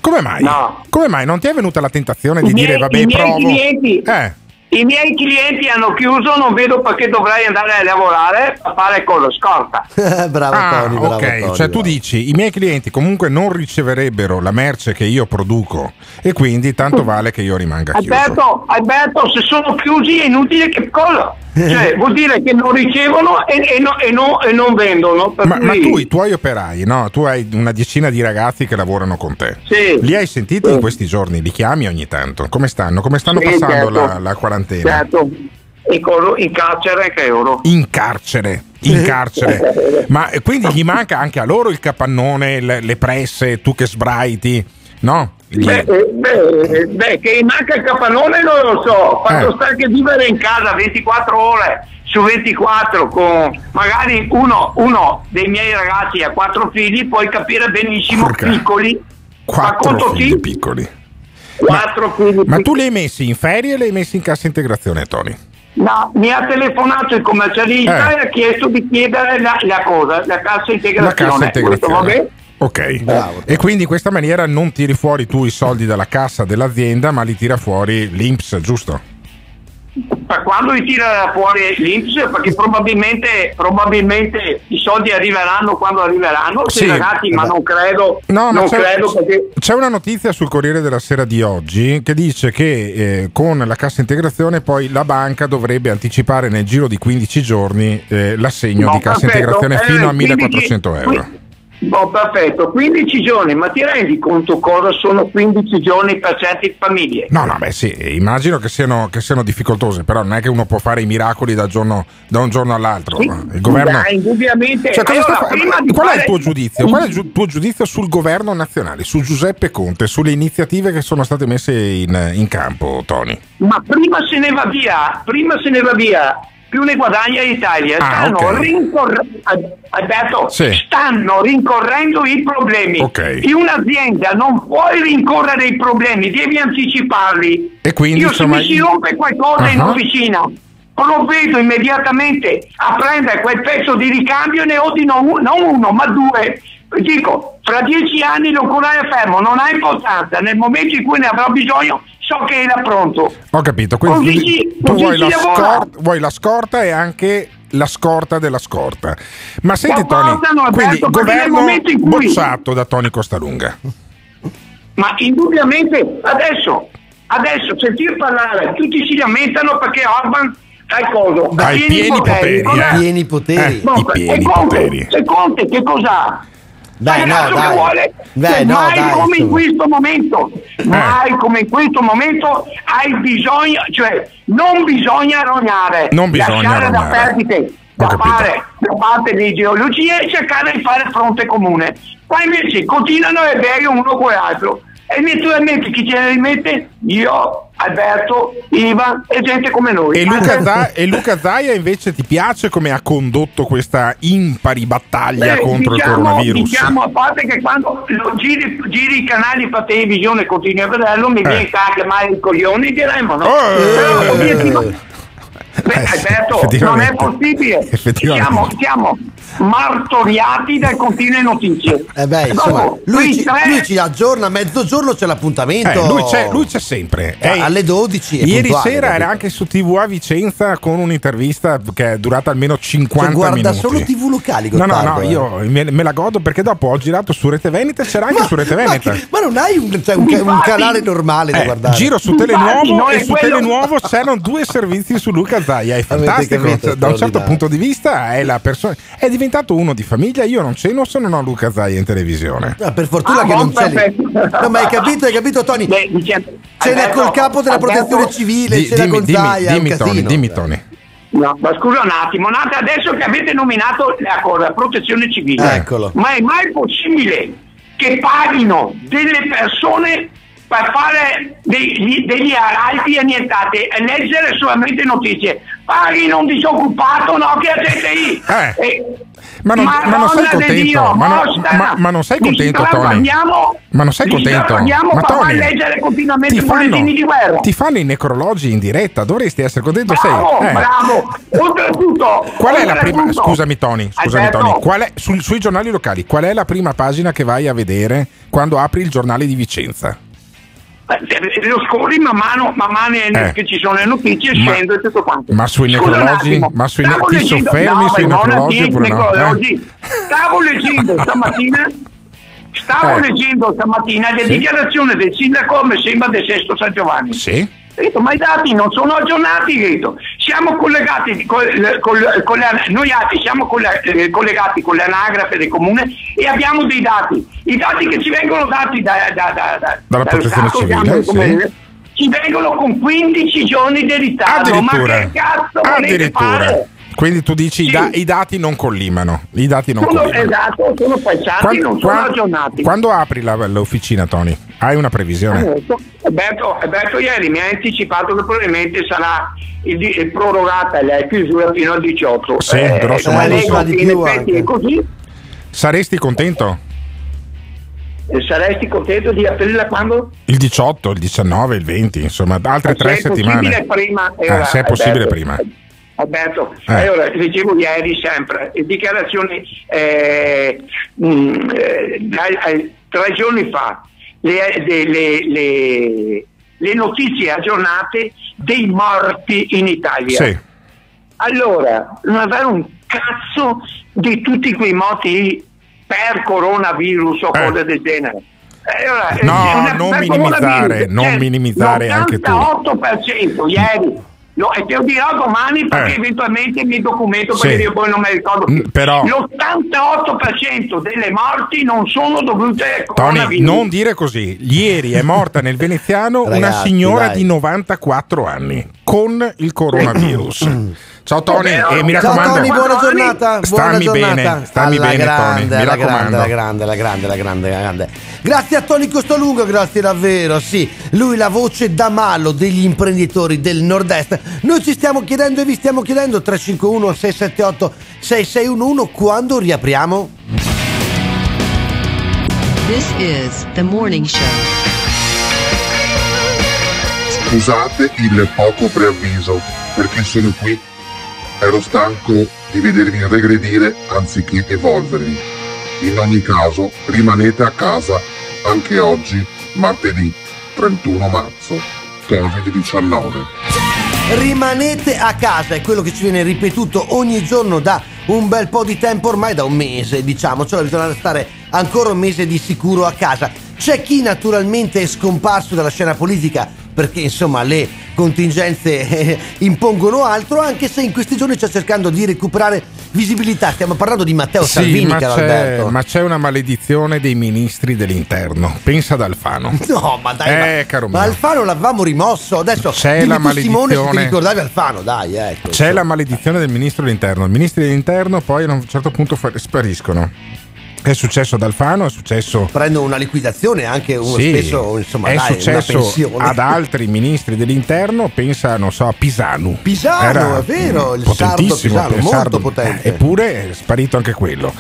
Come mai? No. Come mai? Non ti è venuta la tentazione di I dire miei- vabbè i miei provo? clienti- Eh. I miei clienti hanno chiuso, non vedo perché dovrei andare a lavorare a fare con lo scorta. bravo Ah, Tony bravo ok, Tony, cioè tu bravo. dici i miei clienti comunque non riceverebbero la merce che io produco e quindi tanto vale che io rimanga chiuso. Alberto, Alberto, se sono chiusi è inutile che cosa. Cioè, vuol dire che non ricevono e, e no- e no- e non vendono. per Ma, ma tu, i tuoi operai, no? Tu hai una decina di ragazzi che lavorano con te. Sì. Li hai sentiti in questi giorni? Li chiami ogni tanto? Come stanno? Come stanno Sì, passando certo. la, la quarantena? Certo, in, carcere che euro. In carcere, in carcere. Ma eh, quindi gli manca anche a loro il capannone, le, presse, tu che sbraiti, no? Beh, eh, beh, beh, che manca il capannone non lo so, quando Eh. sta che vivere in casa 24 ore su 24 con magari uno, uno dei miei ragazzi ha quattro figli, puoi capire benissimo Porca. piccoli. Quattro figli chi? piccoli. Quattro figli Ma tu li hai messi in ferie o li hai messi in cassa integrazione, Tony? No, mi ha telefonato il commercialista Eh. e ha chiesto di chiedere la, la cosa, la cassa integrazione. La cassa integrazione. Ok, e quindi in questa maniera non tiri fuori tu i soldi dalla cassa dell'azienda, ma li tira fuori l'Inps, giusto? Ma quando li tira fuori l'Inps? Perché probabilmente, probabilmente i soldi arriveranno quando arriveranno, Sì, ragazzi, ma non credo, No, ma non c'è, credo perché c'è una notizia sul Corriere della Sera di oggi che dice che eh, con la cassa integrazione poi la banca dovrebbe anticipare nel giro di 15 giorni eh, l'assegno No, di cassa perfetto. integrazione Eh, fino a 15 1400 euro. Boh, perfetto, 15 giorni, ma ti rendi conto cosa sono 15 giorni per certe famiglie? No, no, beh sì, immagino che siano, che siano difficoltose, però non è che uno può fare i miracoli da, giorno- da un giorno all'altro. Sì? Il governo... dai, indubbiamente. Cioè, Allora, Qual è il fare- tuo giudizio? Qual è il tuo giudizio sul governo nazionale, su Giuseppe Conte, sulle iniziative che sono state messe in, in campo, Tony? Ma prima se ne va via, prima se ne va via, più ne guadagna l'Italia. Ah, Stanno, ok. rincorre- Alberto, Sì. stanno rincorrendo i problemi. Ok. In un'azienda non puoi rincorrere i problemi, devi anticiparli. E quindi, Io insomma, se mi si rompe qualcosa in Ah. officina, provvedo immediatamente a prendere quel pezzo di ricambio e ne ordino un- non uno, ma due. Dico, fra dieci anni l'oculare fermo, non ha importanza, nel momento in cui ne avrò bisogno so che era pronto. Ho capito, quindi Così si- tu vuoi la, scor- vuoi la scorta e anche la scorta della scorta. Ma senti La Tony, quindi governo momento in cui- bocciato da Tony Costalunga. Ma indubbiamente adesso, adesso sentir parlare, tutti si lamentano perché Orban ha il coso. Ha i pieni poteri, cos'è? eh. Pieni poteri. Eh, No, i pieni e Conte, poteri. E Conte che cos'ha? Dai, no, dai. vuole? Dai, Cioè, no, mai dai, come in questo momento, Eh. mai come in questo momento hai bisogno, cioè non bisogna rognare, Non bisogna lasciare da rognare. perdite da fare da parte delle ideologie e cercare di fare fronte comune. Qua invece continuano a bere uno con l'altro. E naturalmente chi ce ne rimette? Io, Alberto, Ivan e gente come noi. E Luca, Za- e Luca Zaia invece ti piace come ha condotto questa impari battaglia Beh, contro il diciamo- coronavirus? Diciamo a parte che quando giri, giri i canali per televisione e continui a vederlo, mi Eh. viene a chiamare i coglioni, diremmo, no? Oh, Però, eh, Beh, Eh, sì, Alberto, non è possibile. Siamo, siamo martoriati da continue notizie. Eh beh, insomma, dopo, lui ci, tre- lui ci aggiorna a mezzogiorno, c'è l'appuntamento. Eh, lui, c'è, lui c'è sempre. Eh, alle 12 è Ieri puntuale, sera era anche su TV a Vicenza con un'intervista che è durata almeno 50 Cioè, guarda minuti. solo TV locali, No, no, no, eh. io me, me la godo perché dopo ho girato su Rete Veneta e c'era anche su Rete Veneta. Ma non hai un, cioè, un, un Infatti- canale normale da Eh, guardare? giro su Telenuovo e su quello- Telenuovo c'erano due servizi su Luca Zaia. È fantastico. da un certo punto di vista è, la persona, è diventato uno di famiglia. Io non c'eno se non ho Luca Zaia in televisione. Ah, per fortuna Ah, che non c'è lì. No, ma hai capito, hai capito, Tony? Beh, diciamo- Ce n'è col capo della protezione civile, Di- ce n'è dimmi, con dimmi, Zaia, dimmi, Tony, dimmi Tony. No, ma scusa un attimo, attimo, adesso che avete nominato la cosa, protezione civile, Eccolo. ma è mai possibile che paghino delle persone per fare degli, degli araldi annientate e leggere solamente notizie? Paghino un disoccupato, no, che ha GTI? Eh. E- Ma non, ma non sei contento? Dio, ma, no- mostra! ma- ma non sei contento, Tony? Ma non sei contento? Ma Tony, leggere continuamente ti i fanno, di guerra. ti fanno i necrologi in diretta, dovresti essere contento. Bravo, sei, eh. bravo. Oltretutto, Qual è la prima? Scusami, Tony. Scusami, Alberto, Tony. Qual è, sul- sui giornali locali, qual è la prima pagina che vai a vedere quando apri il giornale di Vicenza? Eh, Lo scorri man mano, man mano Eh. che ci sono le notizie, Ma- scendo e tutto quanto. ma sui necrologi? Ma sui ne- stavo ti leggendo- soffermi no, sui necrologi oppure no? necrologi. Stavo leggendo stamattina Stavo Eh. leggendo stamattina le Sì. dichiarazioni del sindaco, mi sembra del Sesto San Giovanni. Sì. Detto, ma i dati non sono aggiornati, detto. siamo collegati, col- col- con la- noi altri siamo eh, collegati con l'anagrafe del comune e abbiamo dei dati. I dati che ci vengono dati da, da, da, da- Dalla protezione Stato, civile, sì. ci vengono con 15 giorni di ritardo. Ma che cazzo volete fare? Quindi tu dici i, Sì. da- i dati non collimano. I dati non Sono, collimano. esatto, sono falsati, Quan- non sono quan- aggiornati. quando apri la- l'officina, Tony? Hai una previsione? Alberto, Alberto, Alberto ieri mi ha anticipato che probabilmente sarà il il prorogata la chiusura fino al 18. Sì, grosso ma modo sì. così. Saresti contento? E saresti contento di aprirla quando? Il 18, il 19, il 20, insomma, altre Se tre settimane. prima, Eh, era, se è possibile Alberto. prima. Alberto, Eh. allora leggevo ieri sempre eh, dichiarazioni eh, mh, eh, eh, tre giorni fa le, le- le- le notizie aggiornate dei morti in Italia. Sì. Allora, non avere un cazzo di tutti quei morti per coronavirus o cose del genere. Eh, allora, Eh. No, eh, non minimizzare, non cioè, minimizzare anche tu. l'88% ieri. No, e te lo dirò domani perché Eh. eventualmente mi documento Sì. perché io poi non mi ricordo più. Mm, però- L'88% delle morti non sono dovute al Tony, coronavirus. non dire così. Ieri è morta nel veneziano una Ragazzi, signora dai. di 94 anni con il coronavirus. Ciao Tony, e mi Ciao raccomando, Tony, buona giornata. buona stammi giornata. bene, stammi alla bene grande, Tony, mi alla raccomando. grande, alla grande, alla grande, alla grande, alla grande. Grazie a Tony Costolungo, grazie davvero, sì. Lui la voce da malo degli imprenditori del nord-est. Noi ci stiamo chiedendo e vi stiamo chiedendo 351 678 6611 quando riapriamo? This is the morning show. Scusate il poco preavviso, perché sono qui. Ero stanco di vedervi regredire anziché evolvervi. In ogni caso, rimanete a casa anche oggi, martedì 31 marzo, Covid-19. Rimanete a casa, è quello che ci viene ripetuto ogni giorno da un bel po' di tempo, ormai da un mese, diciamo, cioè bisogna stare ancora un mese di sicuro a casa. C'è chi naturalmente è scomparso dalla scena politica perché insomma le contingenze eh, impongono altro, anche se in questi giorni sta cercando di recuperare visibilità. Stiamo parlando di Matteo Sì, Salvini, ma caro c'è, Alberto. ma c'è una maledizione dei ministri dell'interno. Pensa ad Alfano. No, ma dai, Eh, ma, caro ma. Alfano l'avevamo rimosso. Adesso C'è la tu, Simone se ti maledizione. ricordavi Alfano, dai, ecco. C'è la maledizione del ministro dell'interno. I ministri dell'interno poi a un certo punto spariscono. È successo ad Alfano, è successo. Prendono una liquidazione anche uno Sì, spesso, insomma, è dai, successo ad altri ministri dell'interno, pensa, non so, a Pisanu. Pisano, è vero, il sardo Pisano, il molto potente. eh, Eppure è sparito anche quello.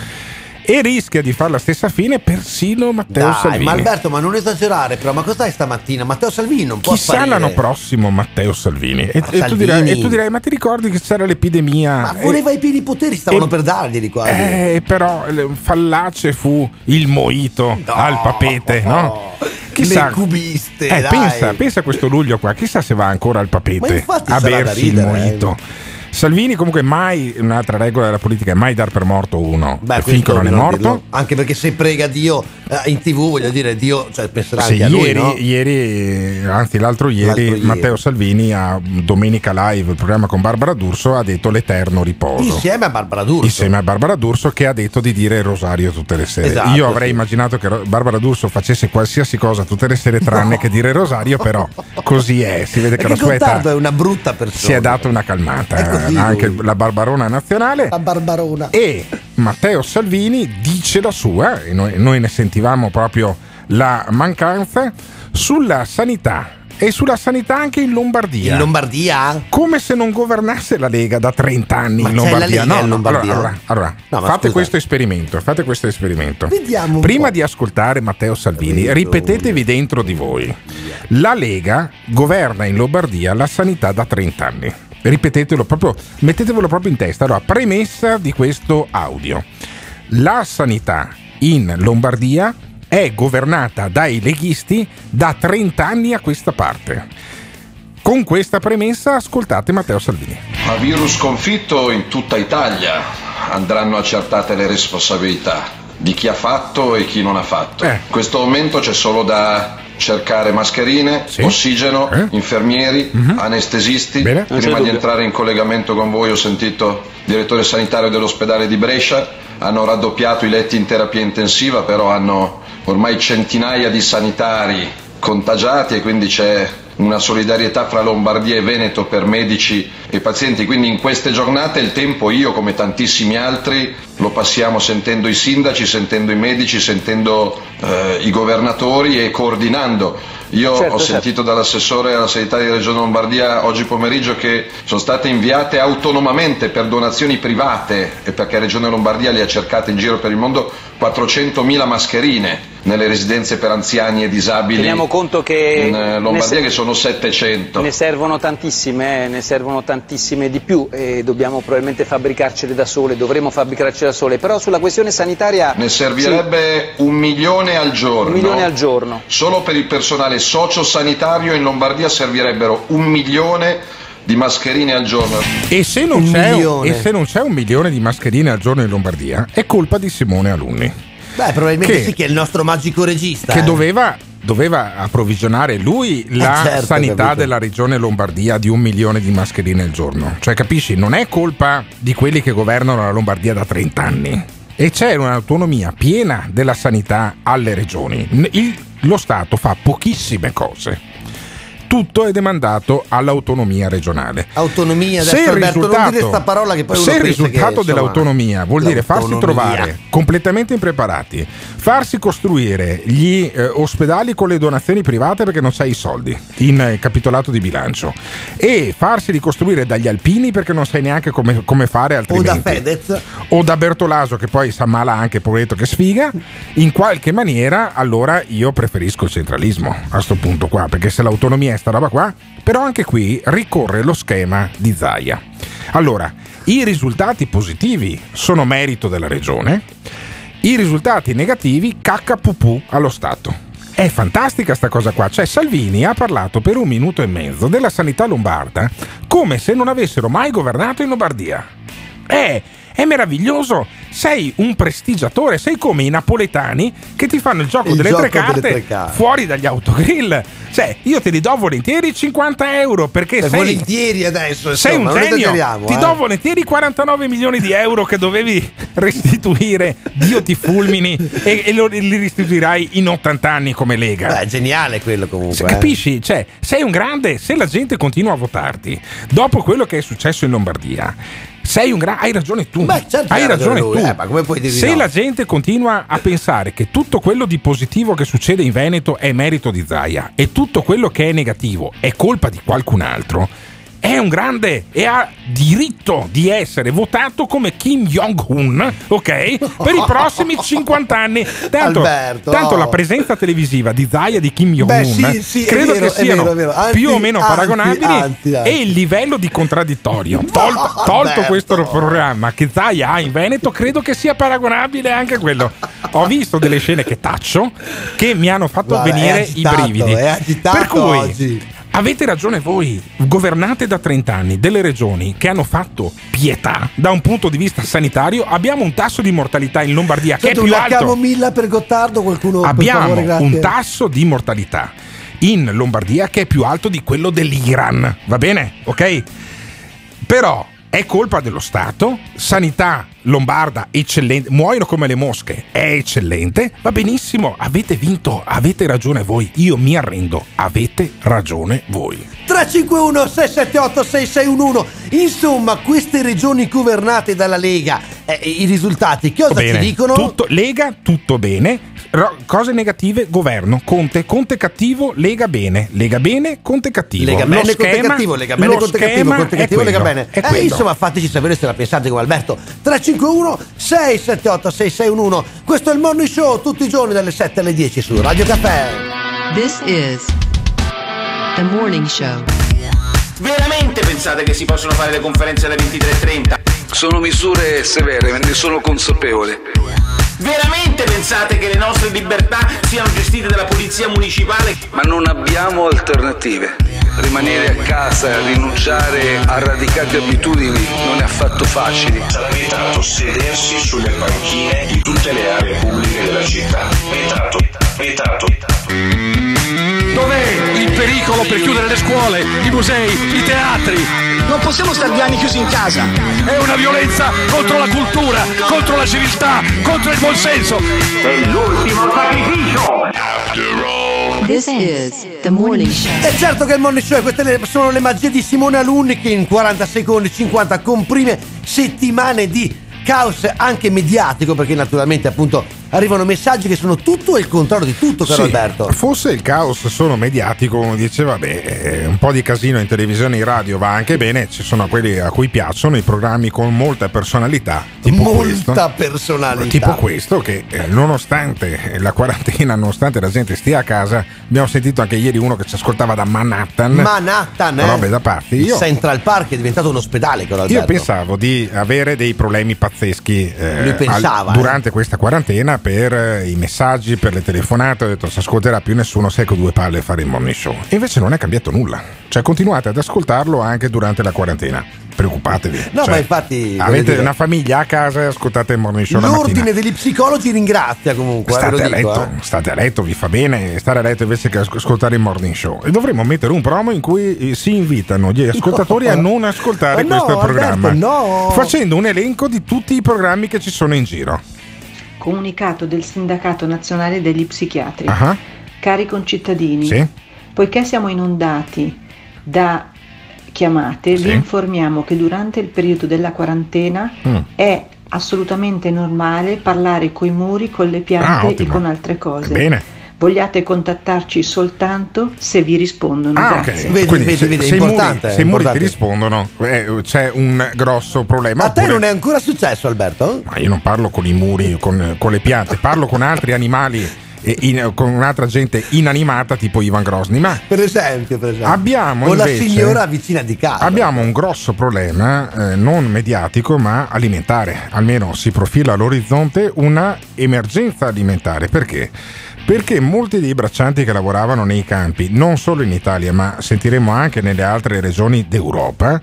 E rischia di fare la stessa fine persino Matteo Dai, Salvini. ma Alberto, ma non esagerare, però, ma cos'è stamattina? Matteo Salvini non può Chissà sparire. l'anno prossimo Matteo Salvini. E, Ma e tu Salvini- dirai, e tu dirai, ma ti ricordi che c'era l'epidemia? Ma voleva i pieni poteri, stavano per darglieli quasi. Eh, però eh, fallace fu il moito al papete, no? Le cubiste, Eh, pensa, pensa a questo luglio qua, chissà se va ancora al papete a bersi il ridere, eh. Salvini comunque mai, un'altra regola della politica è mai dar per morto uno Beh, finché questo non è morto. dirlo. Anche perché se prega Dio eh, in tv, voglio dire, Dio cioè, penserà Sì, anche a lui, ieri, no? ieri, anzi l'altro ieri, L'altro ieri. Matteo Salvini a Domenica Live, il programma con Barbara D'Urso, ha detto l'eterno riposo. Insieme a Barbara D'Urso. Insieme a Barbara D'Urso che ha detto di dire il rosario tutte le sere. Esatto, Io avrei sì. immaginato che Barbara D'Urso facesse qualsiasi cosa tutte le sere tranne che dire il rosario, però così è, si vede che Perché la sua età è una brutta persona. si è dato una calmata, Così anche la Barbarona nazionale. La Barbarona. E Matteo Salvini dice la sua, e noi, noi ne sentivamo proprio la mancanza, sulla sanità. E sulla sanità anche in Lombardia. In Lombardia? Come se non governasse la Lega da 30 anni Ma in Lombardia. No, in no, Lombardia? Allora, allora, No, ma fate questo esperimento, fate questo esperimento. Vediamo Prima po'. di ascoltare Matteo Salvini, ripetetevi dentro di voi. La Lega governa in Lombardia la sanità da 30 anni. Ripetetelo proprio, mettetevelo proprio in testa. Allora, premessa di questo audio. La sanità in Lombardia è governata dai leghisti da 30 anni a questa parte. Con questa premessa ascoltate Matteo Salvini. A virus sconfitto in tutta Italia andranno accertate le responsabilità di chi ha fatto e chi non ha fatto. Eh. In questo momento c'è solo da cercare mascherine, ossigeno, infermieri, anestesisti. Eh? Bene. Prima di entrare in collegamento con voi ho sentito il direttore sanitario dell'ospedale di Brescia, hanno raddoppiato i letti in terapia intensiva, però hanno ormai centinaia di sanitari contagiati e quindi c'è una solidarietà fra Lombardia e Veneto per medici e pazienti, quindi in queste giornate il tempo io come tantissimi altri lo passiamo sentendo i sindaci, sentendo i medici, sentendo eh, i governatori e coordinando. Io Certo, ho certo. sentito dall'assessore alla sanità di Regione Lombardia oggi pomeriggio che sono state inviate autonomamente per donazioni private e perché Regione Lombardia le ha cercate in giro per il mondo 400.000 mascherine nelle residenze per anziani e disabili Teniamo conto che in eh, Lombardia che sono 700. Ne servono tantissime, eh, ne servono tantissime. tantissime di più e dobbiamo probabilmente fabbricarcele da sole, dovremo fabbricarcele da sole, però sulla questione sanitaria... Ne servirebbe un milione al giorno. Un milione al giorno. Solo per il personale sociosanitario in Lombardia servirebbero un milione di mascherine al giorno. E se, non c'è un, e se non c'è un milione di mascherine al giorno in Lombardia, è colpa di Simone Alunni. Beh, probabilmente Che- sì, che è il nostro magico regista. che eh. doveva, doveva approvvigionare lui la Eh, certo, sanità capito. della regione Lombardia di un milione di mascherine al giorno. Cioè, capisci? Non è colpa di quelli che governano la Lombardia da 30 anni. E c'è un'autonomia piena della sanità alle regioni. Il- lo Stato fa pochissime cose. Tutto è demandato all'autonomia regionale. Autonomia, Se il Alberto, risultato, se il risultato che, insomma, dell'autonomia vuol dire farsi trovare completamente impreparati, farsi costruire gli eh, ospedali con le donazioni private perché non sai i soldi in eh, capitolato di bilancio e farsi ricostruire dagli alpini perché non sai neanche come, come fare o altrimenti. Da Fedez. O da Bertolaso che poi si ammala anche poveretto che sfiga. In qualche maniera allora io preferisco il centralismo a sto punto qua perché se l'autonomia è sta roba qua però anche qui ricorre lo schema di Zaia. Allora i risultati positivi sono merito della regione i risultati negativi cacca pupù allo Stato. È fantastica sta cosa qua, cioè Salvini ha parlato per un minuto e mezzo della sanità lombarda come se non avessero mai governato in Lombardia. È, è meraviglioso, sei un prestigiatore, sei come i napoletani che ti fanno il gioco, Il delle, gioco tre carte delle tre carte. fuori dagli autogrill. Cioè, io te li do volentieri 50 euro perché Beh, sei, volentieri adesso sei un insomma, genio. Ti eh. do volentieri 49 milioni di euro che dovevi restituire. Dio ti fulmini e, e lo- li restituirai in 80 anni come Lega. Beh, è geniale quello comunque Se eh. Capisci? Cioè, sei un grande, se la gente continua a votarti, dopo quello che è successo in Lombardia, sei un grande. Hai ragione tu. certo hai ha ragione lui, tu. eh, se no? la gente continua a pensare che tutto quello di positivo che succede in Veneto è merito di Zaia e tutto quello che è negativo è colpa di qualcun altro. È un grande e ha diritto di essere votato come Kim Jong-un, ok? Per i prossimi 50 anni. Tanto, Alberto, tanto oh. la presenza televisiva di Zaia e di Kim Jong-un Beh, sì, sì, credo vero, che siano vero, vero. Anti- più o meno anti- paragonabili anti- e il livello di contraddittorio tol- tolto Alberto. questo programma che Zaia ha in Veneto credo che sia paragonabile anche quello ho visto delle scene che taccio che mi hanno fatto Guarda, è venire agitato, i brividi per cui oggi. Avete ragione voi, governate da 30 anni delle regioni che hanno fatto pietà da un punto di vista sanitario, abbiamo un tasso di mortalità in Lombardia che è più alto. camomilla per Gottardo qualcuno per Abbiamo favore, grazie. un tasso di mortalità in Lombardia che è più alto di quello dell'Iran, va bene? Ok? Però è colpa dello Stato, sanità lombarda eccellente, muoiono come le mosche, è eccellente, va benissimo, avete vinto, avete ragione voi, io mi arrendo, avete ragione voi. 351 678 6611 Insomma, queste regioni governate dalla Lega, eh, i risultati cosa ci dicono? Tutto- Lega, tutto bene. Ro- cose negative, governo. Conte, Conte cattivo, Lega bene. Lega bene, Conte cattivo. Lega Lo bene, Conte schema- cattivo, Lega bene, Conte cattivo, Conte è cattivo, Lega quello, bene. è Eh, quello. insomma, fateci sapere se la pensate come Alberto. 351 678 6611 Questo è il Morning Show tutti i giorni dalle 7 alle 10 su Radio Caffè. This is the morning show. Veramente pensate che si possono fare le conferenze alle 23.30? Sono misure severe, ne sono consapevole. Veramente pensate che le nostre libertà siano gestite dalla polizia municipale? Ma non abbiamo alternative. Rimanere a casa, rinunciare a radicate abitudini non è affatto facile. Sarà vietato sedersi sulle panchine di tutte le aree pubbliche della città. Vietato, vietato. Dov'è il pericolo per chiudere le scuole, i musei, i teatri? Non possiamo star due anni chiusi in casa. È una violenza contro la cultura, contro la civiltà, contro il buonsenso. È l'ultimo sacrificio! This is the morning show. E certo che il Morning Show, queste sono le magie di Simone Alunni che in 40 secondi 50 comprime settimane di caos anche mediatico perché naturalmente appunto arrivano messaggi che sono tutto e il contrario di tutto, caro Sì, Alberto. Forse il caos solo mediatico, uno dice vabbè, eh, un po' di casino in televisione e in radio va anche bene, ci sono quelli a cui piacciono i programmi con molta personalità, tipo questo. Molta personalità. Tipo questo che eh, nonostante la quarantena, nonostante la gente stia a casa, abbiamo sentito anche ieri uno che ci ascoltava da Manhattan. Manhattan, eh? Robe da parte. Io, Central Park è diventato un ospedale, caro io Alberto. pensavo di avere dei problemi pazzeschi eh, Lui pensava, al- durante questa quarantena per eh, i messaggi, per le telefonate. Ho detto, si ascolterà più nessuno, sai con due palle a fare il morning show. E invece non è cambiato nulla. Cioè, continuate ad ascoltarlo anche durante la quarantena. Preoccupatevi. No, Cioè, ma infatti. Avete dire, una famiglia a casa e ascoltate il morning show. L'ordine degli psicologi ringrazia comunque. eh, State lo a, dico, letto, eh. state a letto, vi fa bene stare a letto invece che asco- ascoltare il morning show. E dovremmo mettere un promo in cui eh, si invitano gli ascoltatori No. a non ascoltare no, questo programma. Alberto, no. Facendo un elenco di tutti i programmi che ci sono in giro. Comunicato del Sindacato Nazionale degli Psichiatri. Ah, Cari concittadini, Sì. poiché siamo inondati da chiamate, Sì. vi informiamo che durante il periodo della quarantena Mm. è assolutamente normale parlare coi muri, con le piante Ah, e con altre cose. Bene. Vogliate contattarci soltanto se vi rispondono. Ah, Grazie. ok. Quindi se, se i muri, se i muri ti rispondono, eh, c'è un grosso problema. A te Oppure- non è ancora successo, Alberto? Ma io non parlo con i muri, con, con le piante, parlo con altri animali, e in- con un'altra gente inanimata tipo Ivan Grosny. Ma Per esempio, per esempio. Abbiamo la invece- signora vicina di casa. Abbiamo un grosso problema, eh, non mediatico ma alimentare, almeno si profila all'orizzonte una emergenza alimentare. Perché? Perché molti dei braccianti che lavoravano nei campi, non solo in Italia ma sentiremo anche nelle altre regioni d'Europa,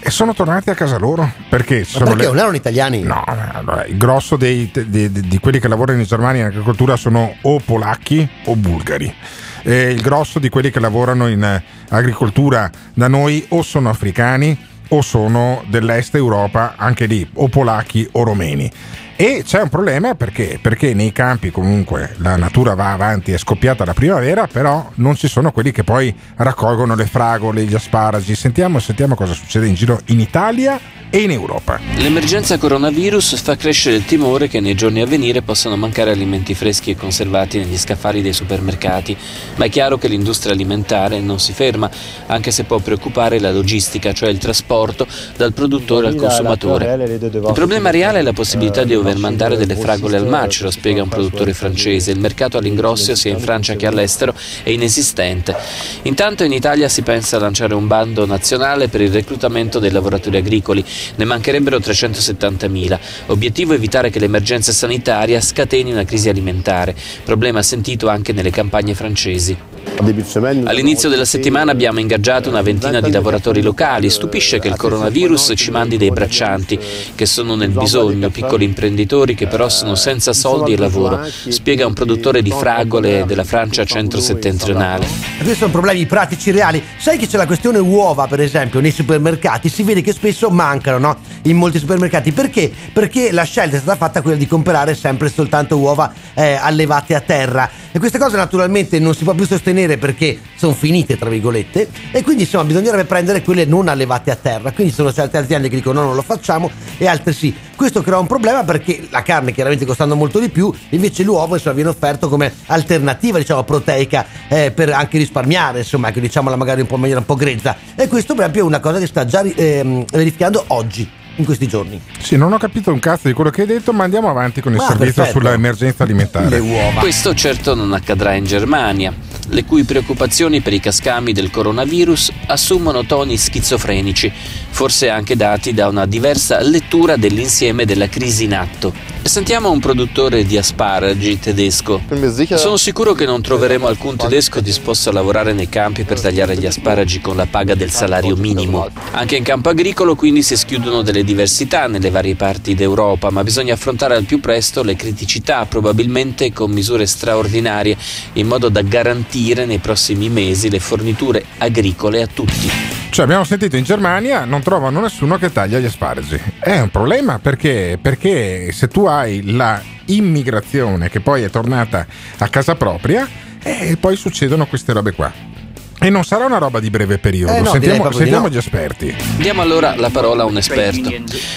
eh, sono tornati a casa loro. Perché? perché le- non erano italiani? No, allora, il grosso dei- di, di- di quelli che lavorano in Germania in agricoltura sono o polacchi o bulgari. E il grosso di quelli che lavorano in eh, agricoltura da noi o sono africani o sono dell'est Europa, anche lì, o polacchi o romeni. E c'è un problema perché? Perché nei campi comunque la natura va avanti, è scoppiata la primavera, però non ci sono quelli che poi raccolgono le fragole, gli asparagi. Sentiamo, sentiamo cosa succede in giro in Italia e in Europa. L'emergenza coronavirus fa crescere il timore che nei giorni a venire possano mancare alimenti freschi e conservati negli scaffali dei supermercati, ma è chiaro che l'industria alimentare non si ferma, anche se può preoccupare la logistica, cioè il trasporto dal produttore al consumatore. Il problema reale è la possibilità di dover mandare delle fragole al macero, spiega un produttore francese. Il mercato all'ingrosso sia in Francia che all'estero è inesistente. Intanto in Italia si pensa a lanciare un bando nazionale per il reclutamento dei lavoratori agricoli. Ne mancherebbero 370.000. Obiettivo evitare che l'emergenza sanitaria scateni una crisi alimentare, problema sentito anche nelle campagne francesi. All'inizio della settimana abbiamo ingaggiato una ventina di lavoratori locali. Stupisce che il coronavirus ci mandi dei braccianti che sono nel bisogno, piccoli imprenditori che però sono senza soldi e lavoro, spiega un produttore di fragole della Francia centro-settentrionale. Questi sono problemi pratici reali. Sai che c'è la questione uova, per esempio, nei supermercati? Si vede che spesso mancano, no? In molti supermercati. Perché? Perché la scelta è stata fatta quella di comprare sempre soltanto uova eh, allevate a terra. E queste cose naturalmente non si può più sostenere perché sono finite, tra virgolette. E quindi insomma bisognerebbe prendere quelle non allevate a terra. Quindi sono certe aziende che dicono no, non lo facciamo e altre sì. Questo crea un problema perché la carne chiaramente costando molto di più, invece l'uovo insomma, viene offerto come alternativa diciamo proteica eh, per anche risparmiare, insomma, che diciamola magari un po' in maniera un po' grezza. E questo proprio è una cosa che sta già ehm, verificando oggi, in questi giorni. Sì, non ho capito un cazzo di quello che hai detto, ma andiamo avanti con il Ma servizio perfetto. sull'emergenza alimentare. Questo certo non accadrà in Germania, le cui preoccupazioni per i cascami del coronavirus assumono toni schizofrenici, forse anche dati da una diversa lettura dell'insieme della crisi in atto. Sentiamo un produttore di asparagi tedesco. Sono sicuro che non troveremo alcun tedesco disposto a lavorare nei campi per tagliare gli asparagi con la paga del salario minimo. Anche in campo agricolo quindi si schiudono delle diversità nelle varie parti d'Europa, ma bisogna affrontare al più presto le criticità, probabilmente con misure straordinarie, in modo da garantire nei prossimi mesi le forniture agricole a tutti. Cioè, abbiamo sentito in Germania non trovano nessuno che taglia gli asparagi. È un problema perché, perché se tu hai la immigrazione che poi è tornata a casa propria, eh, poi succedono queste robe qua. E non sarà una roba di breve periodo. Eh no, sentiamo sentiamo no. gli esperti. Diamo allora la parola a un esperto.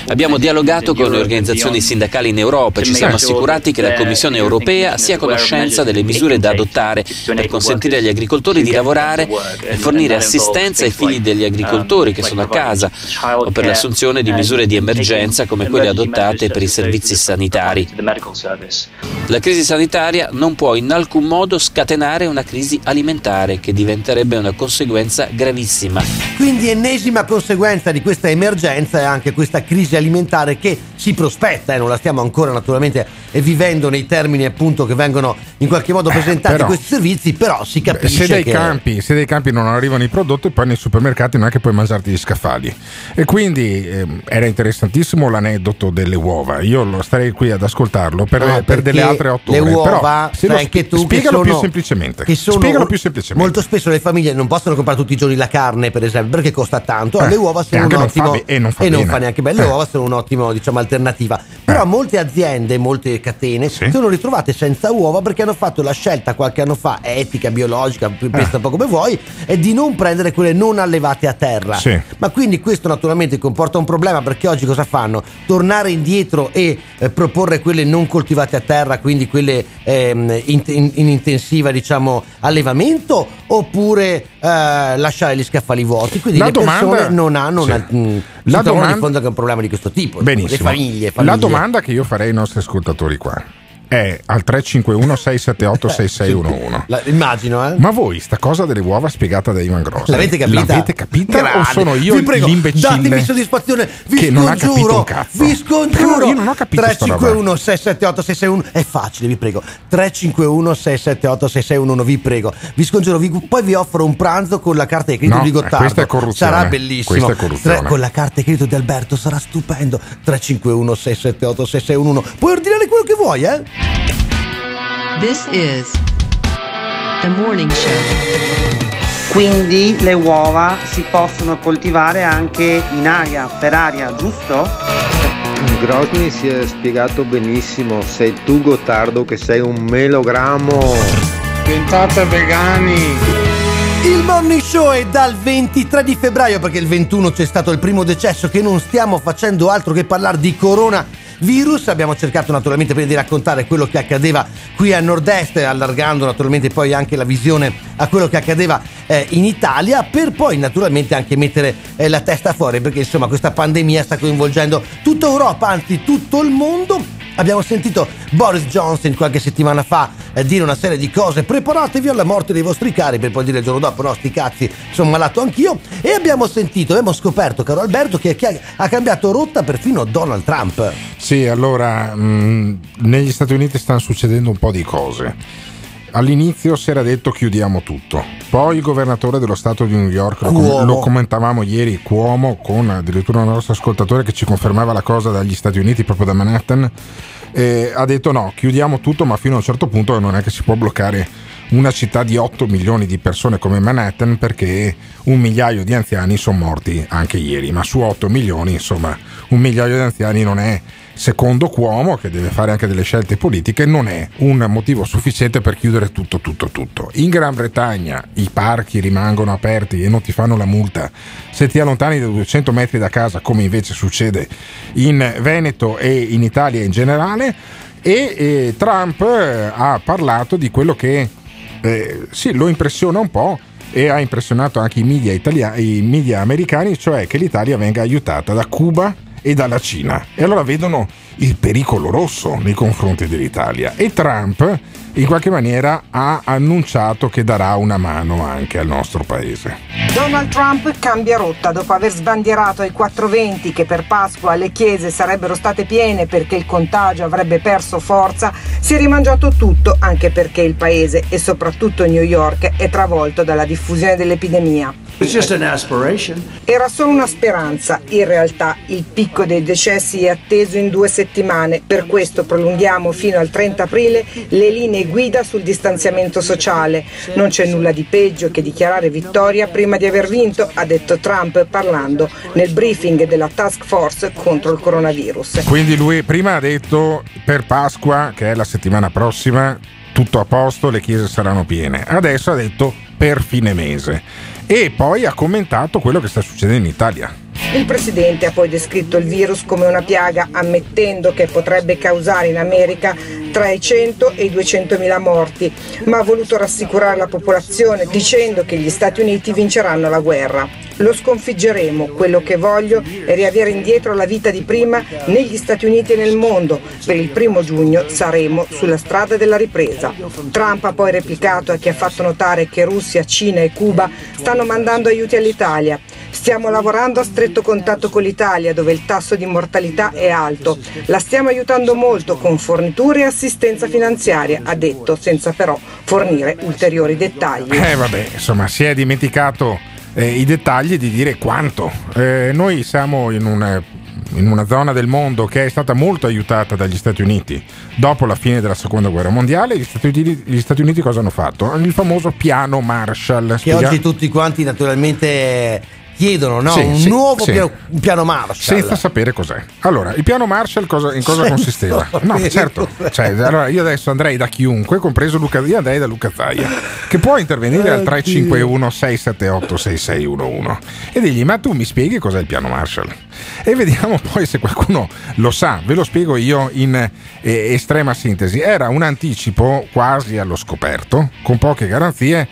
Abbiamo dialogato con le organizzazioni sindacali in Europa e ci siamo assicurati che la Commissione europea sia a conoscenza delle misure da adottare per consentire agli agricoltori di lavorare e fornire assistenza ai figli degli agricoltori che sono a casa o per l'assunzione di misure di emergenza come quelle adottate per i servizi sanitari. La crisi sanitaria non può in alcun modo scatenare una crisi alimentare che diventerebbe una conseguenza gravissima. Quindi ennesima conseguenza di questa emergenza è anche questa crisi alimentare che si prospetta e non la stiamo ancora naturalmente eh, vivendo nei termini appunto che vengono in qualche modo presentati però- questi servizi, però si capisce Se dai, che campi, se dai campi non arrivano i prodotti, poi nei supermercati non è che puoi mangiarti gli scaffali. E quindi ehm, era interessantissimo l'aneddoto delle uova. Io lo starei qui ad ascoltarlo per, Ah, per delle altre otto le ore. uova, Però se sai anche tu, spiegalo sono- più semplicemente. che sono spiegalo più semplicemente. molto spesso le famiglie non possono comprare tutti i giorni la carne per esempio perché costa tanto Eh, le uova e sono un non fa ottimo be- e non fa bene. neanche belle le Eh. uova sono un'ottima diciamo alternativa però molte aziende molte catene si sono ritrovate senza uova perché hanno fatto la scelta qualche anno fa etica biologica Eh. pensa un po' come vuoi è di non prendere quelle non allevate a terra Sì. ma quindi questo naturalmente comporta un problema perché oggi cosa fanno? Tornare indietro e eh, proporre quelle non coltivate a terra, quindi quelle ehm, in, in- in intensiva diciamo allevamento oppure eh, lasciare gli scaffali vuoti? Quindi La le domanda- non hanno sì. una, mh, La domanda- di fondo che è un problema di questo tipo. Benissimo. Le famiglie, La famiglie. domanda che io farei ai nostri ascoltatori qua è al 351 678 6611. La- immagino, eh? Ma voi sta cosa delle uova spiegata da Ivan Gross L'avete capita? L'avete capita o Grande. sono io vi prego, l'imbecille Datemi soddisfazione, vi che non ha capito scongiuro, un cazzo? vi scongiuro. Io non ho capito sta roba. 351 678 661 è facile, vi prego. 351 678 6611, vi prego. Vi scongiuro, vi- poi vi offro un pranzo con la carta di credito No, di Gottardo. questa è corruzione. Sarà bellissimo. Questa è corruzione. Tre- con la carta di credito di Alberto sarà stupendo. 351 678 6611. Puoi ordinare quello che vuoi, eh? This is the morning show. Quindi le uova si possono coltivare anche in aria, per aria, giusto? Grosny si è spiegato benissimo, sei tu Gottardo che sei un melogrammo. Diventate vegani. Il Morning Show è dal 23 di febbraio perché il 21 c'è stato il primo decesso che non stiamo facendo altro che parlare di coronavirus. Abbiamo cercato naturalmente prima di raccontare quello che accadeva qui a nord-est, allargando naturalmente poi anche la visione a quello che accadeva eh, in Italia, per poi naturalmente anche mettere eh, la testa fuori perché insomma questa pandemia sta coinvolgendo tutta Europa, anzi tutto il mondo. Abbiamo sentito Boris Johnson qualche settimana fa eh, dire una serie di cose, preparatevi alla morte dei vostri cari, per poi dire il giorno dopo, no, sti cazzi, sono malato anch'io. E abbiamo sentito, abbiamo scoperto, caro Alberto, che, che ha cambiato rotta perfino Donald Trump. Sì, allora mh, negli Stati Uniti stanno succedendo un po' di cose. All'inizio si era detto chiudiamo tutto, poi il governatore dello Stato di New York, Cuomo. lo commentavamo ieri, Cuomo, con addirittura un nostro ascoltatore che ci confermava la cosa dagli Stati Uniti, proprio da Manhattan, eh, ha detto no, chiudiamo tutto, ma fino a un certo punto non è che si può bloccare una città di 8 milioni di persone come Manhattan perché un migliaio di anziani sono morti anche ieri, ma su 8 milioni, insomma, un migliaio di anziani non è, secondo Cuomo, che deve fare anche delle scelte politiche, non è un motivo sufficiente per chiudere tutto, tutto, tutto. In Gran Bretagna i parchi rimangono aperti e non ti fanno la multa se ti allontani da 200 metri da casa, come invece succede in Veneto e in Italia in generale. E eh, Trump ha parlato di quello che eh, sì, lo impressiona un po' e ha impressionato anche i media, italia- i media americani, cioè che l'Italia venga aiutata da Cuba e dalla Cina. E allora vedono il pericolo rosso nei confronti dell'Italia. E Trump in qualche maniera ha annunciato che darà una mano anche al nostro paese. Donald Trump cambia rotta dopo aver sbandierato ai 420 che per Pasqua le chiese sarebbero state piene perché il contagio avrebbe perso forza, si è rimangiato tutto anche perché il paese e soprattutto New York è travolto dalla diffusione dell'epidemia. It's just an aspiration. Era solo una speranza, in realtà il picco dei decessi è atteso in due settimane, per questo prolunghiamo fino al 30 aprile le linee guida sul distanziamento sociale. Non c'è nulla di peggio che dichiarare vittoria prima di aver vinto, ha detto Trump parlando nel briefing della task force contro il coronavirus. Quindi lui prima ha detto per Pasqua, che è la settimana prossima, tutto a posto, le chiese saranno piene. Adesso ha detto per fine mese. E poi ha commentato quello che sta succedendo in Italia. Il presidente ha poi descritto il virus come una piaga, ammettendo che potrebbe causare in America tra i 100 e i 200 mila morti, ma ha voluto rassicurare la popolazione dicendo che gli Stati Uniti vinceranno la guerra. Lo sconfiggeremo, quello che voglio è riavere indietro la vita di prima negli Stati Uniti e nel mondo. Per il primo giugno saremo sulla strada della ripresa. Trump ha poi replicato a chi ha fatto notare che Russia, Cina e Cuba stanno mandando aiuti all'Italia. Stiamo lavorando a stretto contatto con l'Italia dove il tasso di mortalità è alto. La stiamo aiutando molto con forniture e assistenza finanziaria, ha detto, senza però fornire ulteriori dettagli. Eh vabbè, insomma, si è dimenticato eh, i dettagli di dire quanto. Eh, noi siamo in un in una zona del mondo che è stata molto aiutata dagli Stati Uniti dopo la fine della seconda guerra mondiale, gli Stati Uniti, gli Stati Uniti cosa hanno fatto? Il famoso piano Marshall. Che Spiega- oggi tutti quanti naturalmente chiedono, no? Sì, un sì, nuovo sì. piano, un piano Marshall. Senza sapere cos'è. Allora, il piano Marshall cosa- in cosa Senza consisteva? No, certo. Cioè, allora io adesso andrei da chiunque, compreso Luca, io andrei da Luca Zaia, che può intervenire al 351 678 6611 e dirgli "Ma tu mi spieghi cos'è il piano Marshall?". E vediamo poi se qualcuno lo sa. Ve lo spiego io in eh, estrema sintesi. Era un anticipo quasi allo scoperto, con poche garanzie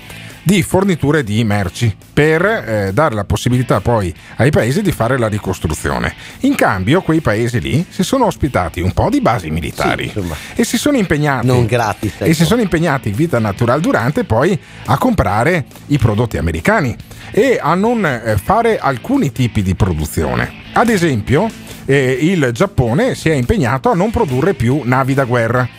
di forniture di merci per eh, dare la possibilità poi ai paesi di fare la ricostruzione. In cambio, quei paesi lì si sono ospitati un po' di basi militari e si sono impegnati Non gratis, e si ecco. sono impegnati in vita natural durante poi a comprare i prodotti americani e a non eh, fare alcuni tipi di produzione. Ad esempio, eh, il Giappone si è impegnato a non produrre più navi da guerra.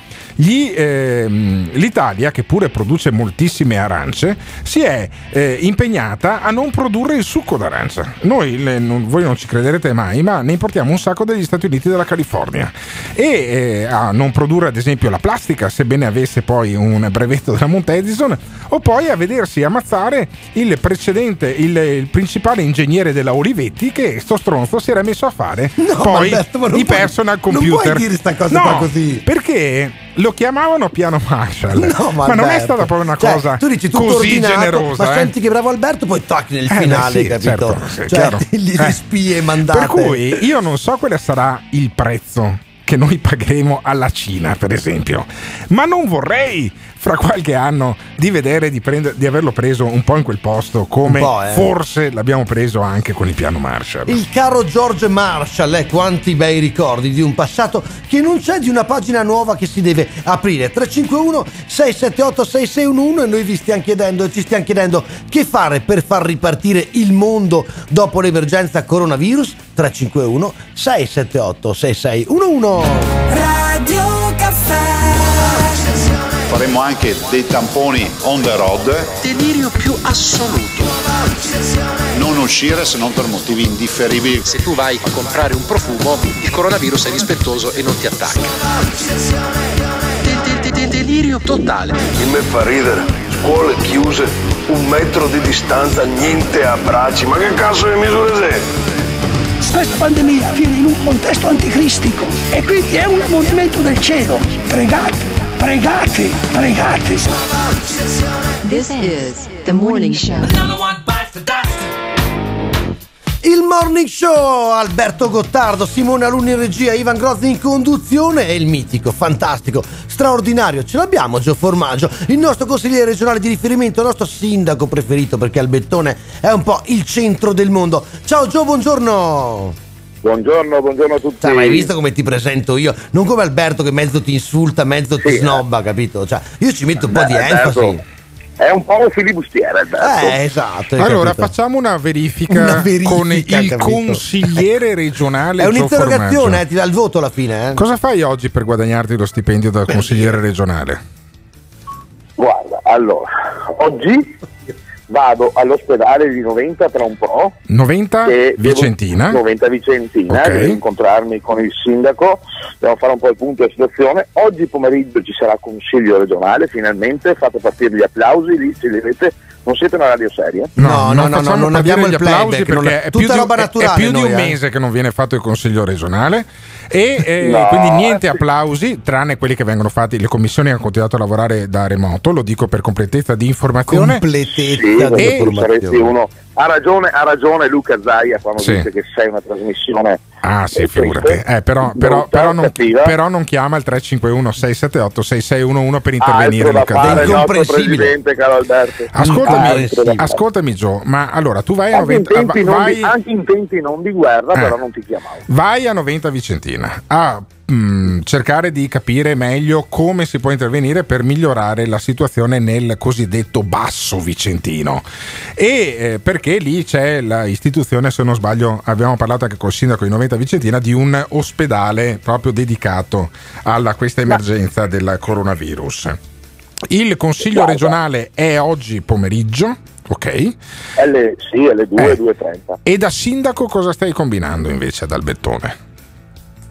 Gli, ehm, L'Italia, che pure produce moltissime arance, si è eh, impegnata a non produrre il succo d'arancia. Noi, le- non- voi non ci crederete mai, ma ne importiamo un sacco dagli Stati Uniti e dalla California. E eh, a non produrre, ad esempio, la plastica, sebbene avesse poi un brevetto della Mount Edison, o poi a vedersi ammazzare il precedente, il, il principale ingegnere della Olivetti, che sto stronzo si era messo a fare poi Alberto, non i puoi- personal non computer. puoi dire sta cosa No, così. Perché lo chiamavano piano Marshall. No, ma, non è stata proprio una Cioè, cosa tu dici tutto così ordinato, generosa. ma eh. senti che bravo Alberto, poi tac nel Eh, finale, sì, capito? certo, sì, cioè, chiaro. gli Eh. spie mandate. Per cui io non so quale sarà il prezzo che noi pagheremo alla Cina, per esempio, ma non vorrei fra qualche anno di vedere di, prendere- di averlo preso un po' in quel posto come eh. forse l'abbiamo preso anche con il piano Marshall. Il caro George Marshall, eh, quanti bei ricordi di un passato che non c'è di una pagina nuova che si deve aprire. 351 678 6611 e noi vi stiamo chiedendo, ci stiamo chiedendo che fare per far ripartire il mondo dopo l'emergenza coronavirus. 351 678 6611 Radio Caffè Faremo anche dei tamponi on the road. Delirio più assoluto. Non uscire se non per motivi indifferibili. Se tu vai a comprare un profumo, il coronavirus è rispettoso e non ti attacca. De- de- de- delirio totale. Il me fa ridere. Scuole chiuse, un metro di distanza, niente abbracci. Ma che cazzo di misure sei? Questa pandemia avviene in un contesto anticristico e quindi è un ammonimento del cielo. Pregate, pregate, pregate. This is the morning show. Il morning show, Alberto Gottardo, Simone Alunni in regia, Ivan Grozzi in conduzione e il mitico, fantastico, straordinario, ce l'abbiamo Gio Formaggio, il nostro consigliere regionale di riferimento, il nostro sindaco preferito perché Albettone è un po' il centro del mondo. Ciao Gio, buongiorno! Buongiorno, buongiorno a tutti. Cioè, ma hai visto come ti presento io? Non come Alberto che mezzo ti insulta, mezzo ti snobba, capito? Cioè, io ci metto un po' di Beh, Alberto, enfasi. È un po' un filibustiere, Alberto. Eh, esatto. Allora, capito? facciamo una verifica, Una verifica, con il capito? consigliere regionale. È un'interrogazione, eh, ti dà il voto alla fine, eh? Cosa fai oggi per guadagnarti lo stipendio da consigliere regionale? Guarda, allora, oggi vado all'ospedale di Noventa tra un po'. 90 che devo- Vicentina. 90 Vicentina, Ok. devo incontrarmi con il sindaco, devo fare un po' il punto della situazione. Oggi pomeriggio ci sarà consiglio regionale, finalmente fate partire gli applausi, lì se li avete Non siete una radio seria? No, no, no, no, non abbiamo gli il applausi playback, perché è- più, di, roba è- più di un eh. mese che non viene fatto il consiglio regionale e eh, No, quindi niente applausi tranne quelli che vengono fatti le commissioni hanno continuato a lavorare da remoto lo dico per completezza di informazione Completezza Sì, di informazione. saresti uno. Ha ragione, ha ragione Luca Zaia quando Sì. dice che sei una trasmissione. Ah sì, figurati. Eh, però, però, però non, cattiva. però non chiama il 351 678 6611 per intervenire Altro da Luca. fare il nostro Incomprensibile. presidente caro Alberto. Ascoltami, ascoltami Gio, ma allora tu vai a Anche in, 90 tempi non vai, di, anche in tempi non di guerra, Eh. però non ti chiamavo. vai a 90 Vicentina a mm, cercare di capire meglio come si può intervenire per migliorare la situazione nel cosiddetto basso vicentino e eh, perché lì c'è l'istituzione se non sbaglio abbiamo parlato anche col sindaco di 90 Vicentina di un ospedale proprio dedicato alla questa emergenza del coronavirus il consiglio regionale è oggi pomeriggio ok Alle, sì, alle 2, Eh. 2.30. e da sindaco cosa stai combinando invece ad Albettone?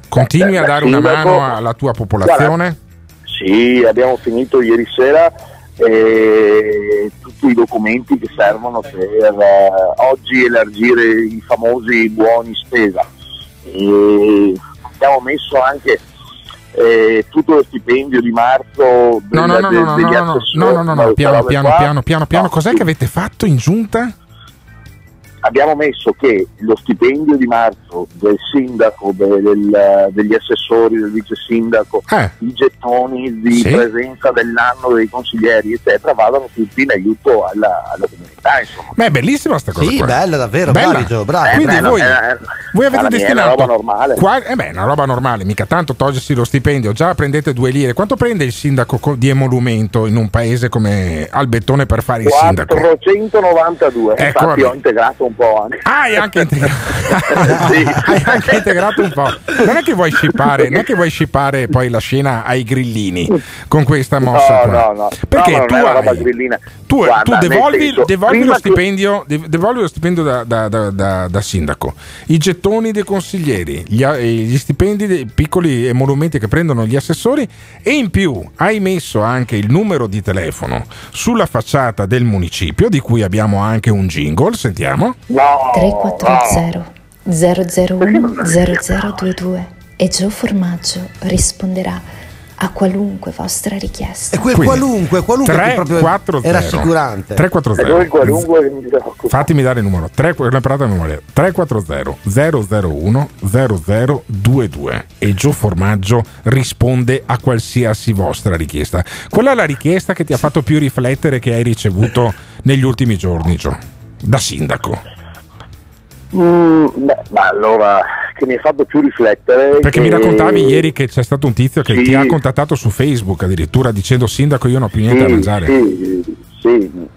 Continui Beh, a da dare una mano alla tua popolazione? Sì, abbiamo finito ieri sera eh, tutti i documenti che servono per eh, oggi elargire i famosi buoni spesa. E abbiamo messo anche eh, tutto lo stipendio di marzo No, no, no, no, no, no, no, no, no, no, no, queste piano, piano, piano, piano, piano. No, Cos'è che avete fatto in giunta? Abbiamo messo che lo stipendio di marzo del sindaco, de- del- degli assessori, del vice sindaco, Eh. i gettoni di Sì. presenza dell'anno dei consiglieri, eccetera, vadano tutti in aiuto alla, alla comunità. Insomma. Beh, è bellissima sta cosa Sì, qua. bella davvero, Bella. bravi Gio, bravi. Eh, Quindi beh, voi, eh, voi avete mia è destinato una roba normale. qua- eh beh, una roba normale, mica tanto togliersi lo stipendio, già prendete due lire. Quanto prende il sindaco co- di emolumento in un paese come Albettone per fare il sindaco? 492, Ecco, infatti vabbè. ho integrato un po' anche. Ah, hai anche integrato, Sì. hai anche integrato un po'. Non è che vuoi scippare, non è che vuoi scippare poi la scena ai grillini con questa mossa No, no, no. Perché No, tu, hai- grillina. tu, Guarda, tu devolvi, senso, devolvi lo che- stipendio, de- devolvi lo stipendio da, da- da- da- da sindaco, i gettoni dei consiglieri, gli, a- gli stipendi dei piccoli emolumenti che prendono gli assessori e in più hai messo anche il numero di telefono sulla facciata del municipio di cui abbiamo anche un jingle, sentiamo. No, 340 001 0022 e Gio Formaggio risponderà a qualunque vostra richiesta. E quel Quindi, qualunque, qualunque che proprio 340 è rassicurante. 340 E dove qualunque che mi preoccupa. Fatemi dare il numero. 3, l'ho imparato il numero. 340 001 0022 e Gio Formaggio risponde a qualsiasi vostra richiesta. Qual è la richiesta che ti ha fatto più riflettere che hai ricevuto negli ultimi giorni, Gio? Da sindaco. Mm, beh, ma allora, che mi ha fatto più riflettere. Perché che- mi raccontavi ieri che c'è stato un tizio che Sì. ti ha contattato su Facebook addirittura dicendo sindaco io non ho più niente sì, da mangiare. Sì, sì.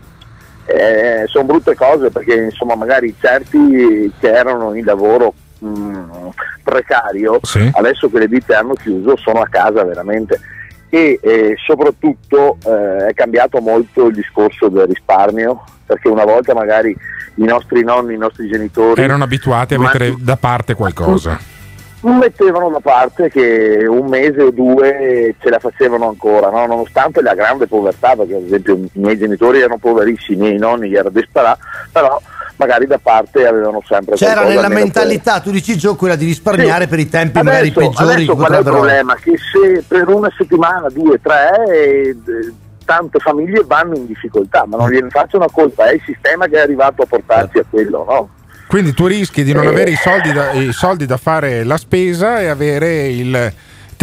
Eh, sono brutte cose perché insomma magari certi che erano in lavoro mm, precario, Sì. adesso che le ditte hanno chiuso sono a casa veramente e eh, soprattutto eh, è cambiato molto il discorso del risparmio perché una volta magari i nostri nonni, i nostri genitori Erano abituati a mettere da parte qualcosa. mettevano da parte che un mese o due ce la facevano ancora, no? nonostante la grande povertà, perché ad esempio i miei genitori erano poverissimi, i miei nonni erano disperati, però magari da parte avevano sempre C'era nella almeno per- mentalità, tu dici Gio, quella di risparmiare Sì. per i tempi magari adesso, peggiori adesso qual è il problema? Che se per una settimana, due, tre, eh, tante famiglie vanno in difficoltà, ma non gliene faccio una colpa, è il sistema che è arrivato a portarci a quello, no? Quindi tu rischi di non Eh. avere i soldi, da, i soldi da fare la spesa e avere il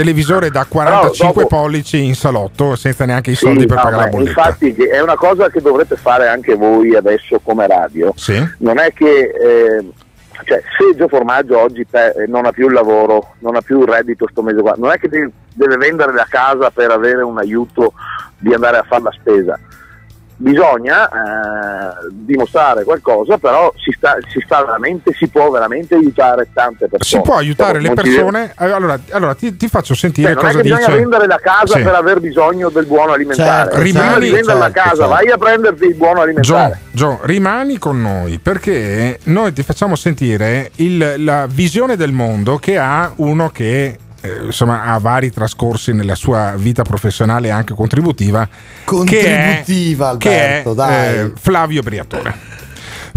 televisore da 45 dopo- pollici in salotto senza neanche i Sì, soldi per no, pagare la bolletta. Infatti è una cosa che dovrete fare anche voi adesso come radio. Sì. Non è che eh, cioè, se Gio Formaggio oggi pe- eh, non ha più il lavoro, non ha più il reddito sto mese qua, non è che deve, deve vendere la casa per avere un aiuto di andare a fare la spesa. Bisogna eh, dimostrare qualcosa, però si, sta, si, sta veramente, si può veramente aiutare tante persone. Si può aiutare le persone. eh, Allora, allora ti, ti faccio sentire cioè, cosa che bisogna dice. vendere la casa Sì. per aver bisogno del buono alimentare. Certo, rimani- di vendere la certo, casa, certo. vai a prenderti il buono alimentare. Gio, Gio, rimani con noi perché noi ti facciamo sentire il- la visione del mondo che ha uno che eh, insomma, ha vari trascorsi nella sua vita professionale e anche contributiva. Contributiva, che è, Alberto, che è, dai. eh, Flavio Briatore.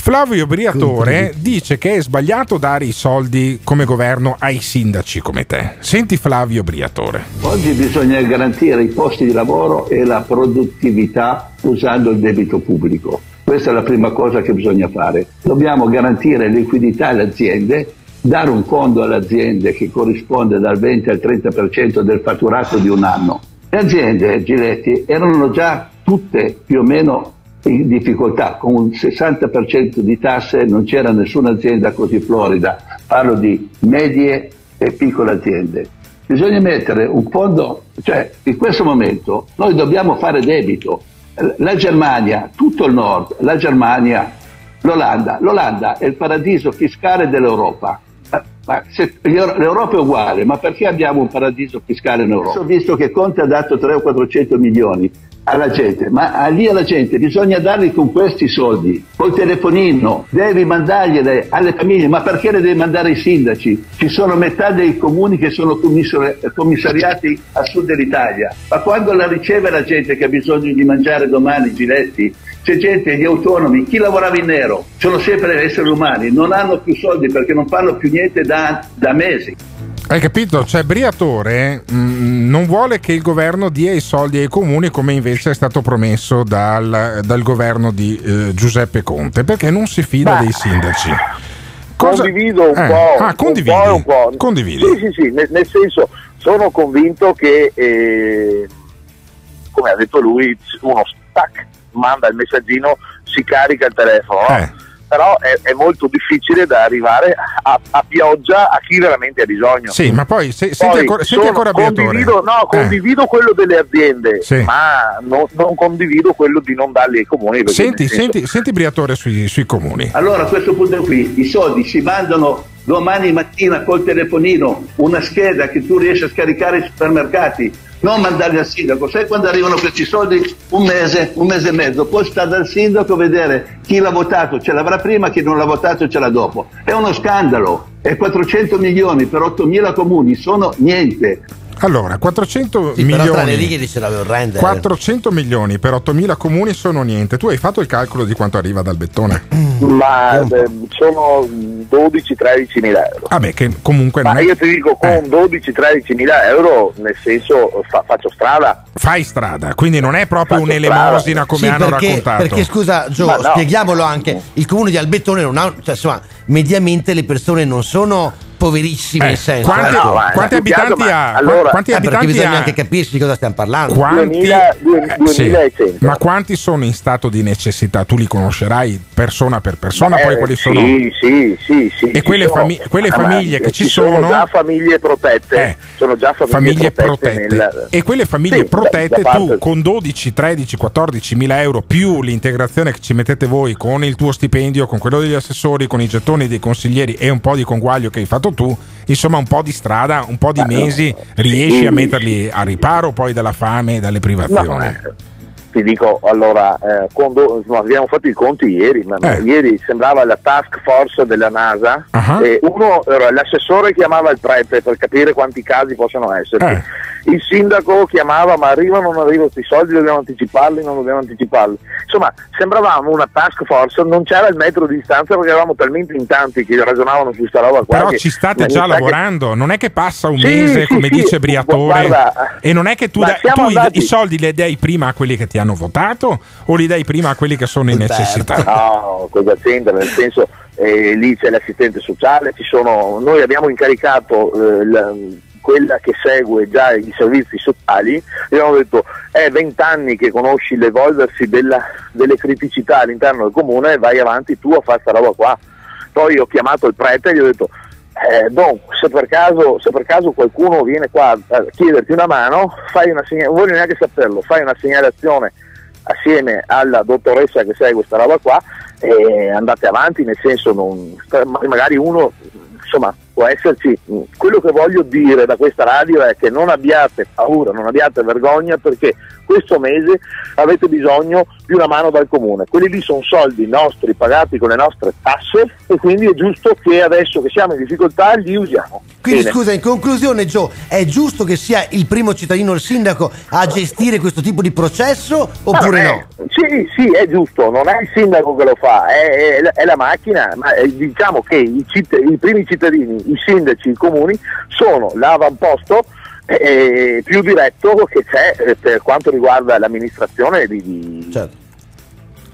Flavio Briatore dice che è sbagliato dare i soldi come governo ai sindaci come te. Senti Flavio Briatore. Oggi bisogna garantire i posti di lavoro e la produttività usando il debito pubblico. Questa è la prima cosa che bisogna fare. Dobbiamo garantire liquidità alle aziende, dare un fondo alle aziende che corrisponde dal 20 al 30% del fatturato di un anno. Le aziende, Giletti, erano già tutte più o meno in difficoltà, con un 60% di tasse non c'era nessuna azienda così florida, parlo di medie e piccole aziende. Bisogna mettere un fondo, cioè in questo momento noi dobbiamo fare debito. La Germania, tutto il nord, la Germania, l'Olanda, l'Olanda è il paradiso fiscale dell'Europa. Se l'Europa è uguale, ma perché abbiamo un paradiso fiscale in Europa? Ho visto che Conte ha dato 300 o 400 milioni alla gente, ma a- lì alla gente bisogna darli con questi soldi, col telefonino, devi mandargliele alle famiglie, ma perché le devi mandare ai sindaci? Ci sono metà dei comuni che sono commissari- commissariati a sud dell'Italia, ma quando la riceve la gente che ha bisogno di mangiare domani, Giletti, c'è gente, gli autonomi, chi lavorava in nero, sono sempre esseri umani, non hanno più soldi perché non fanno più niente da, da mesi. Hai capito? Cioè Briatore mh, non vuole che il governo dia i soldi ai comuni come invece è stato promesso dal, dal governo di eh, Giuseppe Conte, perché non si fida dei sindaci. Cosa- Condivido un Eh, po', ah, un condividi, po' un po'. condividi. Sì, sì, sì, nel, nel senso sono convinto che, eh, come ha detto lui, uno stack manda il messaggino, si carica il telefono, no? Eh. però è, è molto difficile da arrivare a, a pioggia a chi veramente ha bisogno. Sì, ma poi se- senti ancora, senti ancora Briatore. condivido, no, Eh. condivido quello delle aziende, Sì. ma non, non condivido quello di non darli ai comuni. Senti, senti, senti Briatore sui, sui comuni. Allora a questo punto qui i soldi si mandano domani mattina col telefonino, una scheda che tu riesci a scaricare ai supermercati, non mandarli al sindaco. Sai quando arrivano questi soldi? Un mese, un mese e mezzo. Poi sta dal sindaco a vedere chi l'ha votato, ce l'avrà prima, chi non l'ha votato ce l'ha dopo. È uno scandalo. E 400 milioni per 8.000 comuni sono niente. Allora, 400 Sì, però tra le milioni. righe dice la rendere. 400 milioni per 8.000 comuni sono niente. Tu hai fatto il calcolo di quanto arriva dal bettone? Ma eh, sono 12-13 mila euro. Vabbè, che comunque non Ma è. io ti dico, con 12-13 mila euro, nel senso fa- faccio strada. Fai strada, quindi non è proprio Faccio un'elemosina come Sì, hanno perché, raccontato. perché scusa Gio, Ma no. spieghiamolo anche, il comune di Albettone non ha, cioè insomma, mediamente le persone non sono poverissime Eh, in senso. quanti- ecco. quanti abitanti ha? allora- quanti Eh, perché abitanti bisogna ha? anche capirsi di cosa stiamo parlando. Quanti, 2000, due- eh, sì. 2100. Ma quanti sono in stato di necessità? Tu li conoscerai persona per persona, Eh, poi quali sì, sono? Sì, sì, sì. E ci quelle sono- fami- quelle Ah, ma famiglie che ci sono sono- già famiglie protette. Eh, sono già famiglie, famiglie protette, nel- e quelle famiglie da- protette da tu con 12, 13, 14 mila euro più l'integrazione che ci mettete voi con il tuo stipendio, con quello degli assessori, con i gettoni dei consiglieri e un po' di conguaglio che hai fatto tu, insomma un po' di strada, un po' di mesi riesci a metterli a riparo poi dalla fame e dalle privazioni. No, eh, ti dico allora, eh, quando no, abbiamo fatto i conti ieri, ma Eh. ieri sembrava la task force della NASA, e uno era l'assessore chiamava il prete per capire quanti casi possono esserci. Eh. Il sindaco chiamava ma arrivano o non arrivano questi soldi, dobbiamo anticiparli, non dobbiamo anticiparli. Insomma, sembravamo una task force, non c'era il metro di distanza perché eravamo talmente in tanti che ragionavano su sta roba qua. Però ci state già sa che- lavorando, non è che passa un Sì, mese sì, come sì, dice Briatore guarda, e non è che tu, dai- tu i- i soldi li dai prima a quelli che ti hanno votato o li dai prima a quelli che sono in necessità? No, cosa c'entra? Nel senso, eh, lì c'è l'assistente sociale, ci sono, noi abbiamo incaricato eh, quella che segue già i servizi sociali, abbiamo detto è vent'anni che conosci l'evolversi della- delle criticità all'interno del comune, vai avanti tu a fare sta roba qua. Poi ho chiamato il prete e gli ho detto eh, Don, se per, caso, se per caso qualcuno viene qua a chiederti una mano, fai una segna- non voglio neanche saperlo, fai una segnalazione assieme alla dottoressa che segue questa roba qua e andate avanti, nel senso non, magari uno insomma può esserci, quello che voglio dire da questa radio è che non abbiate paura, non abbiate vergogna perché questo mese avete bisogno di una mano dal comune. Quelli lì sono soldi nostri pagati con le nostre tasse e quindi è giusto che adesso che siamo in difficoltà li usiamo. Quindi Bene. scusa, in conclusione Gio, è giusto che sia il primo cittadino, il sindaco, a gestire questo tipo di processo oppure Ma no? è- Sì, sì, è giusto, non è il sindaco che lo fa, è, è- è la macchina, ma eh, diciamo che i, citt- i primi cittadini, i sindaci, i comuni sono l'avamposto eh, più diretto che c'è eh, per quanto riguarda l'amministrazione di, di-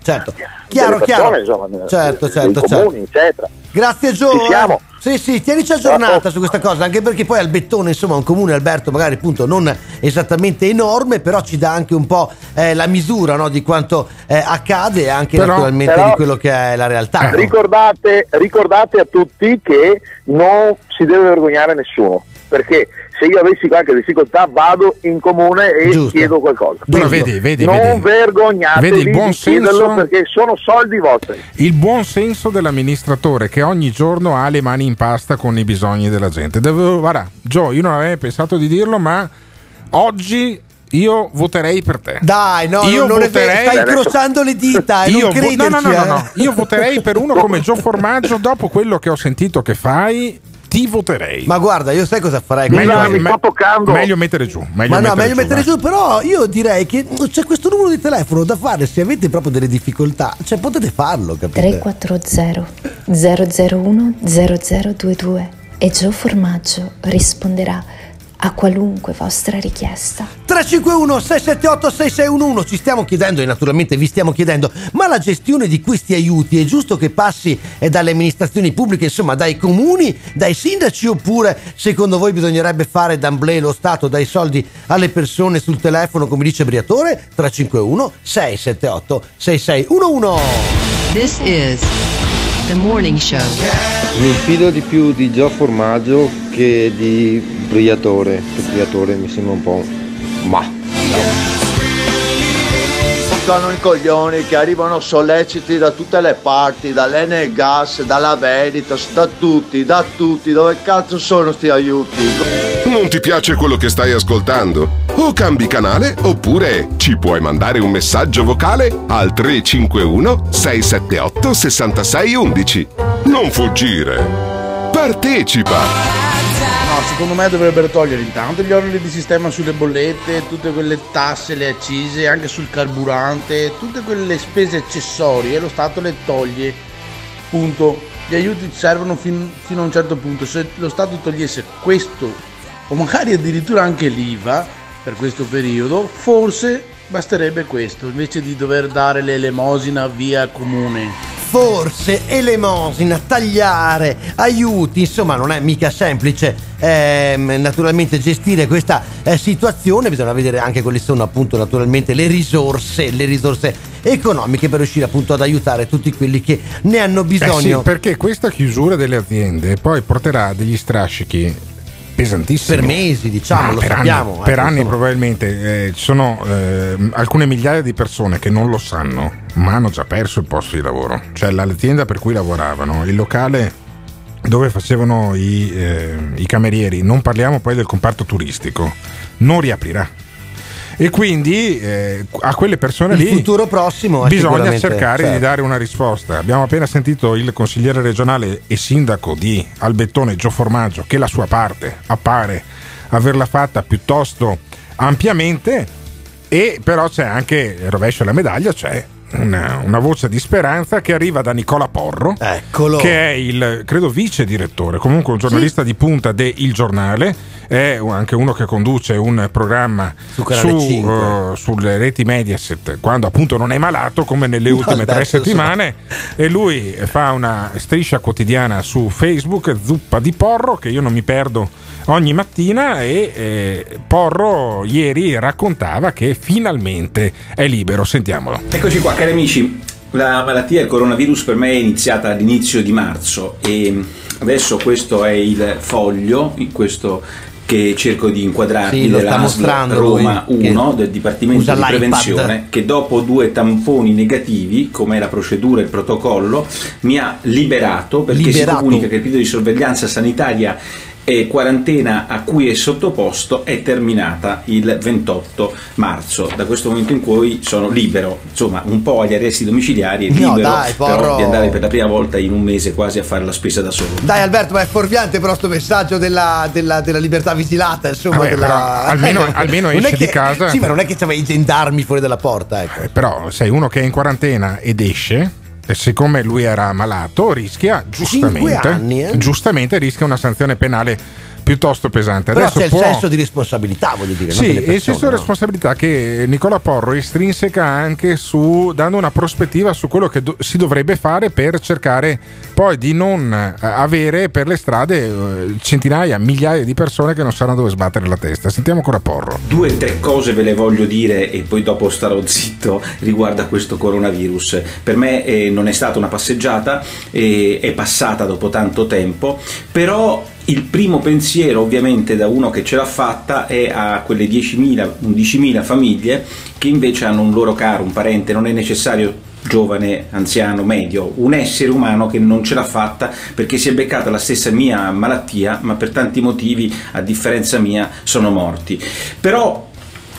Certo. delle Chiaro, chiaro. persone, insomma, Certo, dei certo, comuni, eccetera. Grazie Gio. Ci siamo. eh. Sì, sì, tienici aggiornata su questa cosa, anche perché poi Albettone, insomma, un comune, Alberto, magari appunto non esattamente enorme, però ci dà anche un po' eh, la misura no, di quanto eh, accade e anche Però- naturalmente però- di quello che è la realtà. no? Ricordate, ricordate a tutti che non si deve vergognare nessuno, perché se io avessi qualche difficoltà vado in comune e chiedo qualcosa. Quindi vedi, vedi, non vedi. vergognatevi Vedi il buon di chiederlo senso? perché sono soldi vostri. Il buon senso dell'amministratore che ogni giorno ha le mani in pasta con i bisogni della gente. Devo, guarda, Gio, io non avevo pensato di dirlo, ma oggi io voterei per te. Dai, no, io non voterei- stai incrociando le dita e Io non vo- crederci. no, no, no, no, no. eh. Io voterei per uno come Gio Formaggio. Dopo quello che ho sentito che fai, ti voterei. Ma guarda, io sai cosa farei? meglio, Guarda, me- meglio mettere giù. Meglio Ma no, mettere meglio giù, mettere vai. giù, però io direi che c'è questo numero di telefono da fare se avete proprio delle difficoltà, cioè potete farlo, capite? 340 001 0022 e Gio Formaggio risponderà a qualunque vostra richiesta. 351 678 6611 ci stiamo chiedendo e naturalmente vi stiamo chiedendo ma la gestione di questi aiuti è giusto che passi eh, dalle amministrazioni pubbliche insomma dai comuni dai sindaci oppure secondo voi bisognerebbe fare d'amblè lo Stato dai soldi alle persone sul telefono come dice Briatore? 351 678 6611 This is the morning show. Mi fido di più di Gio Formaggio che di Briatore, Briatore mi sembra un po'... ma... Toccano i coglioni che arrivano solleciti da tutte le parti, dall'Enel Gas, dalla Veritas, da tutti, da tutti. Dove cazzo sono sti aiuti? Non ti piace quello che stai ascoltando? O cambi canale oppure ci puoi mandare un messaggio vocale al 351 678 6611. Non fuggire. Partecipa! No, secondo me dovrebbero togliere intanto gli oneri di sistema sulle bollette, tutte quelle tasse, le accise, anche sul carburante, tutte quelle spese accessorie, lo Stato le toglie. Punto. Gli aiuti servono fin- fino a un certo punto. Se lo Stato togliesse questo, o magari addirittura anche l'IVA per questo periodo, forse basterebbe questo, invece di dover dare l'elemosina via comune. forse elemosina, tagliare, aiuti, insomma non è mica semplice ehm, naturalmente gestire questa eh, situazione, bisogna vedere anche quali sono appunto naturalmente le risorse, le risorse economiche per riuscire appunto ad aiutare tutti quelli che ne hanno Eh bisogno. sì, perché questa chiusura delle aziende poi porterà degli strascichi pesantissimi. Per mesi, diciamo, lo per sappiamo, Anni, eh, per anni probabilmente eh, ci sono eh, alcune migliaia di persone che non lo sanno, ma hanno già perso il posto di lavoro. Cioè l'azienda per cui lavoravano, il locale dove facevano i, eh, i camerieri, non parliamo poi del comparto turistico, non riaprirà. E quindi eh, a quelle persone Il lì futuro prossimo bisogna cercare di certo. dare una risposta. Abbiamo appena sentito il consigliere regionale e sindaco di Albettone Gio Formaggio che la sua parte appare averla fatta piuttosto ampiamente e però c'è anche il rovescio della medaglia, c'è una, una voce di speranza che arriva da Nicola Porro, che è il credo vice direttore, comunque un giornalista di punta de Il Giornale, è anche uno che conduce un programma Su 5. uh, sulle reti Mediaset quando appunto non è malato come nelle ultime tre settimane e lui fa una striscia quotidiana su Facebook zuppa di porro che io non mi perdo ogni mattina e eh, Porro ieri raccontava che finalmente è libero sentiamolo Eccoci qua, cari amici. La malattia del coronavirus per me è iniziata all'inizio di marzo e adesso questo è il foglio, questo che cerco di inquadrarvi Sì, della ASL Roma lui, che 1 del Dipartimento di. Prevenzione che dopo due tamponi negativi, come la procedura e il protocollo, mi ha liberato perché Liberato. si comunica che il periodo di sorveglianza sanitaria eh, quarantena a cui è sottoposto è terminata il 28 marzo. Da questo momento in cui sono libero, insomma, un po' agli arresti domiciliari e No, libero dai, però di andare per la prima volta in un mese quasi a fare la spesa da solo. Dai Alberto, ma è fuorviante però sto messaggio della, della- della libertà vigilata, insomma. Vabbè, della- però almeno- almeno esci di che- casa. Sì, ma non è che c'aveva i gendarmi fuori dalla porta, ecco. Però sei uno che è in quarantena ed esce. E siccome lui era malato, rischia giustamente, anni, eh? giustamente rischia una sanzione penale piuttosto pesante. Però Adesso c'è il può- senso di responsabilità, voglio dire. Sì, delle e il persone, senso di no? responsabilità che Nicola Porro estrinseca anche su dando una prospettiva su quello che do- si dovrebbe fare per cercare poi di non eh, avere per le strade eh, centinaia, migliaia di persone che non sanno dove sbattere la testa. Sentiamo ancora Porro. Due o tre cose ve le voglio dire e poi dopo starò zitto riguardo a questo coronavirus. Per me eh, non è stata una passeggiata, eh, è passata dopo tanto tempo, però il primo pensiero ovviamente da uno che ce l'ha fatta è a quelle 10.000, 11.000 famiglie che invece hanno un loro caro, un parente, non è necessario giovane, anziano, medio, un essere umano che non ce l'ha fatta perché si è beccata la stessa mia malattia, ma per tanti motivi, a differenza mia, sono morti. Però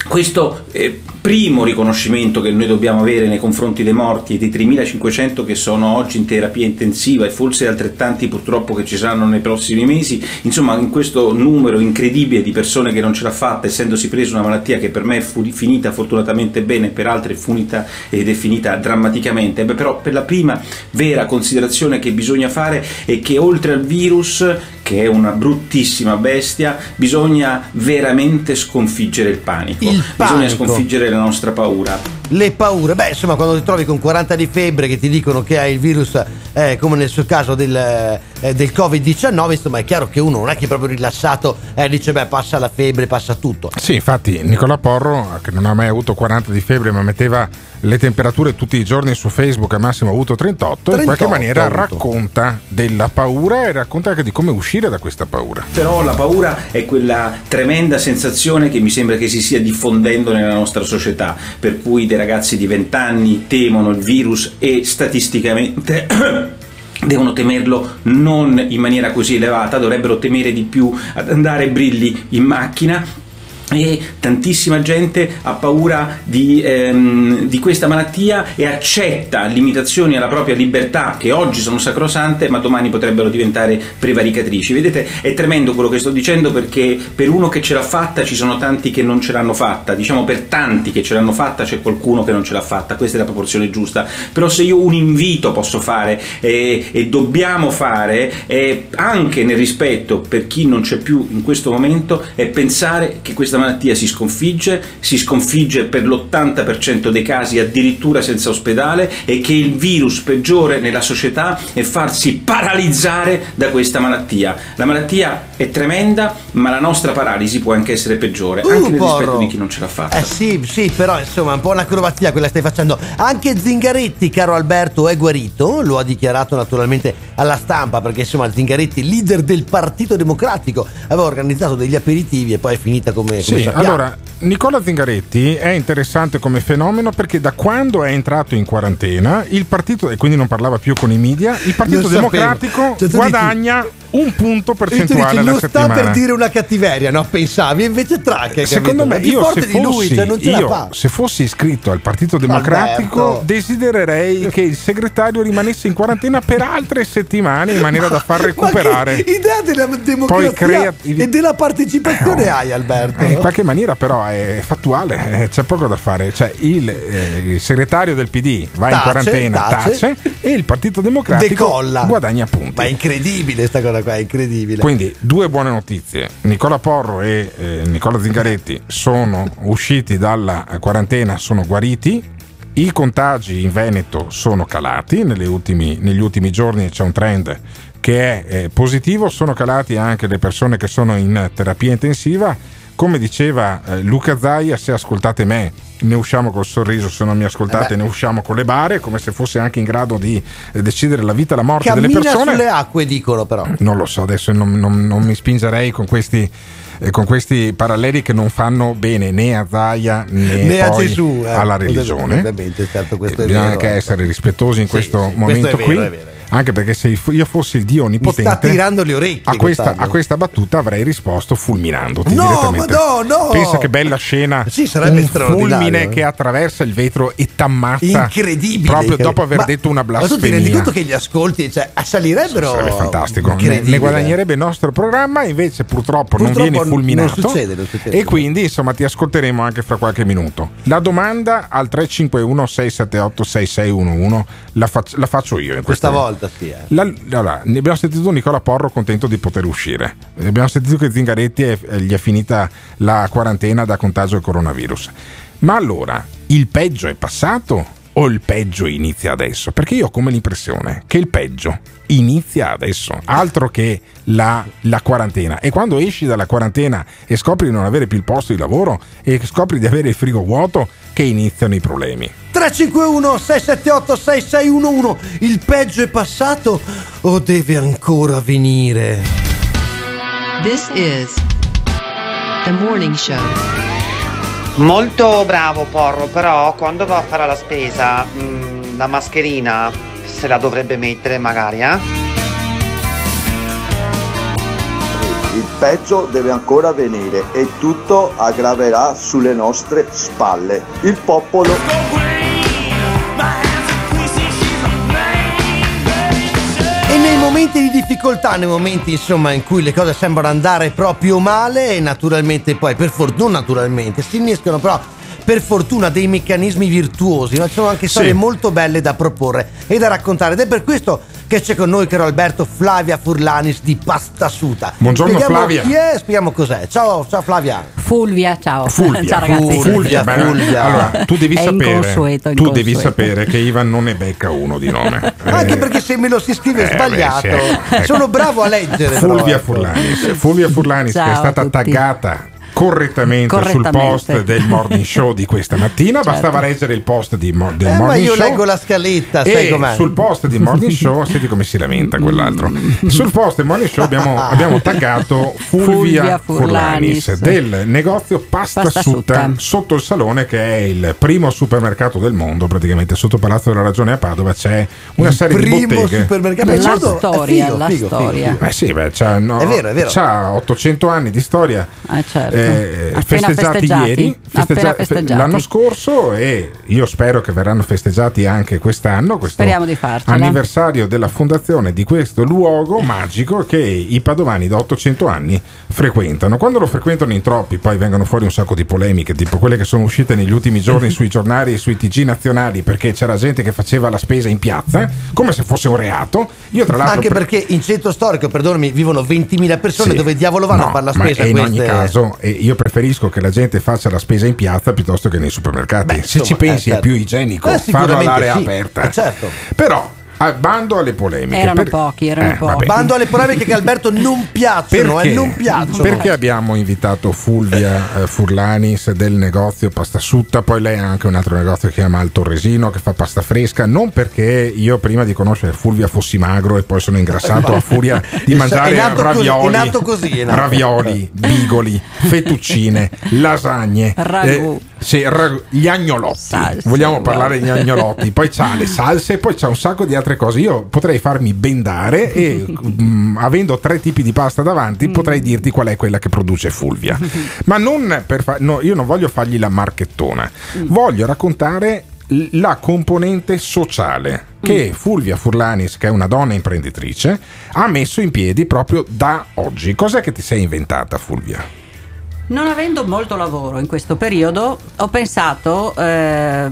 questo eh, primo riconoscimento che noi dobbiamo avere nei confronti dei morti e dei 3.500 che sono oggi in terapia intensiva e forse altrettanti purtroppo che ci saranno nei prossimi mesi, insomma in questo numero incredibile di persone che non ce l'ha fatta essendosi preso una malattia che per me è fu- finita fortunatamente bene, per altre è finita ed è finita drammaticamente, Beh, però per la prima vera considerazione che bisogna fare è che oltre al virus che è una bruttissima bestia, bisogna veramente sconfiggere il panico. Il Bisogna panico. sconfiggere la nostra paura. Le paure, beh, insomma, quando ti trovi con 40 di febbre che ti dicono che hai il virus, eh, come nel suo caso del, eh, del Covid-19, insomma, è chiaro che uno non è che è proprio rilassato e dice, beh, passa la febbre, passa tutto. Sì, infatti Nicola Porro, che non ha mai avuto 40 di febbre, ma metteva le temperature tutti i giorni su Facebook, al massimo ha avuto 38, in 38 qualche maniera ha avuto. racconta della paura e racconta anche di come uscire da questa paura. Però la paura è quella tremenda sensazione che mi sembra che si stia diffondendo nella nostra società, per cui dei ragazzi di 20 anni temono il virus e statisticamente devono temerlo non in maniera così elevata, dovrebbero temere di più ad andare brilli in macchina e tantissima gente ha paura di, ehm, di questa malattia e accetta limitazioni alla propria libertà che oggi sono sacrosante ma domani potrebbero diventare prevaricatrici. Vedete, è tremendo quello che sto dicendo perché per uno che ce l'ha fatta ci sono tanti che non ce l'hanno fatta, diciamo per tanti che ce l'hanno fatta c'è qualcuno che non ce l'ha fatta, questa è la proporzione giusta, però se io un invito posso fare e, e dobbiamo fare è anche nel rispetto per chi non c'è più in questo momento è pensare che questa malattia si sconfigge, si sconfigge per l'80% dei casi addirittura senza ospedale e che il virus peggiore nella società è farsi paralizzare da questa malattia. La malattia è tremenda, ma la nostra paralisi può anche essere peggiore, Uh, anche nel rispetto porro. di chi non ce l'ha fatta. Eh sì, sì, però insomma un po' un'acrobatia quella stai facendo. Anche Zingaretti, caro Alberto, è guarito, lo ha dichiarato naturalmente alla stampa perché insomma Zingaretti, leader del Partito Democratico, aveva organizzato degli aperitivi e poi è finita come Sì, allora Nicola Zingaretti è interessante come fenomeno perché da quando è entrato in quarantena il partito, e quindi non parlava più con i media, il Partito Lo sapevo. Democratico Cioè, tu dici- guadagna un punto tu percentuale dici, alla non sta settimana. per dire una cattiveria, no? Pensavi, invece track. Secondo me, è più io, forte se di lui, fossi, cioè non ce la io, fa. se fossi iscritto al Partito Democratico, Alberto. desidererei che il segretario rimanesse in quarantena per altre settimane in maniera da far recuperare. Ma idea della democrazia crea- e della partecipazione Eh, hai, Alberto? Eh, in qualche maniera però è fattuale, eh, c'è poco da fare. Cioè, il, eh, il segretario del PD va in Tace, quarantena, tace. tace, e il Partito Democratico Decolla. guadagna punti. Ma è incredibile sta cosa qua, è incredibile. Quindi due buone notizie. Nicola Porro e eh, Nicola Zingaretti sono usciti dalla quarantena, sono guariti. I contagi in Veneto sono calati ultimi- negli ultimi giorni, c'è un trend che è eh, positivo, sono calati anche le persone che sono in terapia intensiva. Come diceva eh, Luca Zaia, se ascoltate me ne usciamo col sorriso, se non mi ascoltate Eh ne usciamo con le bare, come se fosse anche in grado di eh, decidere la vita e la morte delle Cammina persone. sulle acque, dicono però. Non lo so, adesso non, non- non mi spingerei con questi, eh, con questi paralleli che non fanno bene né a Zaia né, Né a Gesù, eh, alla religione. Certo, questo Eh, Bisogna anche essere rispettosi in questo questo momento è vero, qui. Anche perché se io fossi il dio Mi onnipotente, sta tirando le orecchie. a questa, a questa battuta avrei risposto fulminandoti No, direttamente. ma no, no! Pensa che bella scena. Sì, sarebbe un fulmine eh. che attraversa il vetro e t'ammazza. Incredibile. Proprio dopo aver Ma- detto una Ma tu ti rendi blasfemia. conto che gli ascolti cioè, assalirebbero? Sarebbe fantastico, ne, ne guadagnerebbe il nostro programma, invece purtroppo, non Purtroppo non fulminato. succede, non succede. E quindi insomma ti ascolteremo anche fra qualche minuto. La domanda al 351 678 6611 la, fac- la faccio io in Questa questa volta sì. eh. La- allora, ne abbiamo sentito Nicola Porro contento di poter uscire. Abbiamo sentito che Zingaretti è- eh, gli è finita la quarantena da contagio del coronavirus. Ma allora, il peggio è passato o il peggio inizia adesso? Perché io ho come l'impressione che il peggio inizia adesso, altro che la, la quarantena. E quando esci dalla quarantena e scopri di non avere più il posto di lavoro e scopri di avere il frigo vuoto, che iniziano i problemi. 351 678 6611 Il peggio è passato o deve ancora venire? This is the morning show. Molto bravo Porro, però quando va a fare la spesa, mm, la mascherina se la dovrebbe mettere magari, eh? Il peggio deve ancora venire e tutto aggraverà sulle nostre spalle. Il popolo momenti di difficoltà, nei momenti insomma in cui le cose sembrano andare proprio male, e naturalmente poi per fortuna, naturalmente, si innescano però per fortuna dei meccanismi virtuosi, ma ci sono anche storie Sì. molto belle da proporre e da raccontare ed è per questo che c'è con noi, caro Alberto, Flavia Furlanis di Pastasuta. Buongiorno, Spieghiamo Flavia. Chi è? Spieghiamo cos'è. Ciao, ciao Flavia. Fulvia, ciao. Fulvia, ciao ragazzi. Fulvia, beh, Fulvia. Allora, tu devi È sapere, inconsueto, tu devi sapere che Ivan non ne becca uno di nome. Anche Eh, perché se me lo si scrive eh, sbagliato, beh, sì, ecco. sono bravo a leggere. però, Fulvia ecco. Furlanis, Fulvia Furlanis che Ciao è a stata taggata correttamente, sul Correttamente. post del morning show di questa mattina bastava leggere il post di mo- del Eh, ma morning io show leggo la scaletta, sai e sul post di Morning Show, senti come si lamenta quell'altro. Sul post del Morning Show abbiamo, abbiamo taggato Fulvia, Fulvia Furlanis, Furlanis. del negozio Pasta, Pasta Sutta Sutta. sotto il salone che è il primo supermercato del mondo, praticamente sotto Palazzo della Ragione a Padova c'è una Il serie di primo botteghe. supermercato La mondo. storia, Figo, la figo, storia. figo. Eh sì, beh, c'ha, no, È vero, è vero. c'ha 800 anni di storia Ah, certo. eh, Appena festeggiati, festeggiati? ieri, Appena festeggiati. l'anno scorso e io spero che verranno festeggiati anche quest'anno. Questo Speriamo di farcela. anniversario della fondazione di questo luogo magico che i padovani da 800 anni frequentano. Quando lo frequentano in troppi, poi vengono fuori un sacco di polemiche, tipo quelle che sono uscite negli ultimi giorni sui giornali e sui TG nazionali, perché c'era gente che faceva la spesa in piazza come se fosse un reato. Io, tra l'altro, Anche perché in centro storico, perdonami, vivono 20.000 persone sì. dove diavolo vanno No, a fare la ma spesa in ogni caso eh, io preferisco che la gente faccia la spesa in piazza piuttosto che nei supermercati. Beh, Se insomma, ci pensi eh, è certo. più igienico Eh, farlo all'aria sì. aperta. Eh, certo. Però a bando alle polemiche. Erano pochi, erano pochi. vabbè. Bando alle polemiche che Alberto non piacciono, Perché? eh, non piacciono. Perché abbiamo invitato Fulvia eh, Furlanis del negozio Pasta Sutta, poi lei ha anche un altro negozio che si chiama Alto Resino che fa pasta fresca, non perché io prima di conoscere Fulvia fossi magro e poi sono ingrassato a furia di È mangiare così, ravioli, è nato così, è nato. ravioli, bigoli, fettuccine, lasagne, Ragù. Sì, gli agnolotti. Salse, Vogliamo parlare di agnolotti, poi c'ha le salse, poi c'ha un sacco di altre cose. Io potrei farmi bendare e mm, avendo tre tipi di pasta davanti Mm. potrei dirti qual è quella che produce Fulvia. Ma non per fa- no, io non voglio fargli la marchettona, Mm. voglio raccontare la componente sociale che Fulvia Furlanis, che è una donna imprenditrice, ha messo in piedi proprio da oggi. Cos'è che ti sei inventata, Fulvia? Non avendo molto lavoro in questo periodo, ho pensato eh,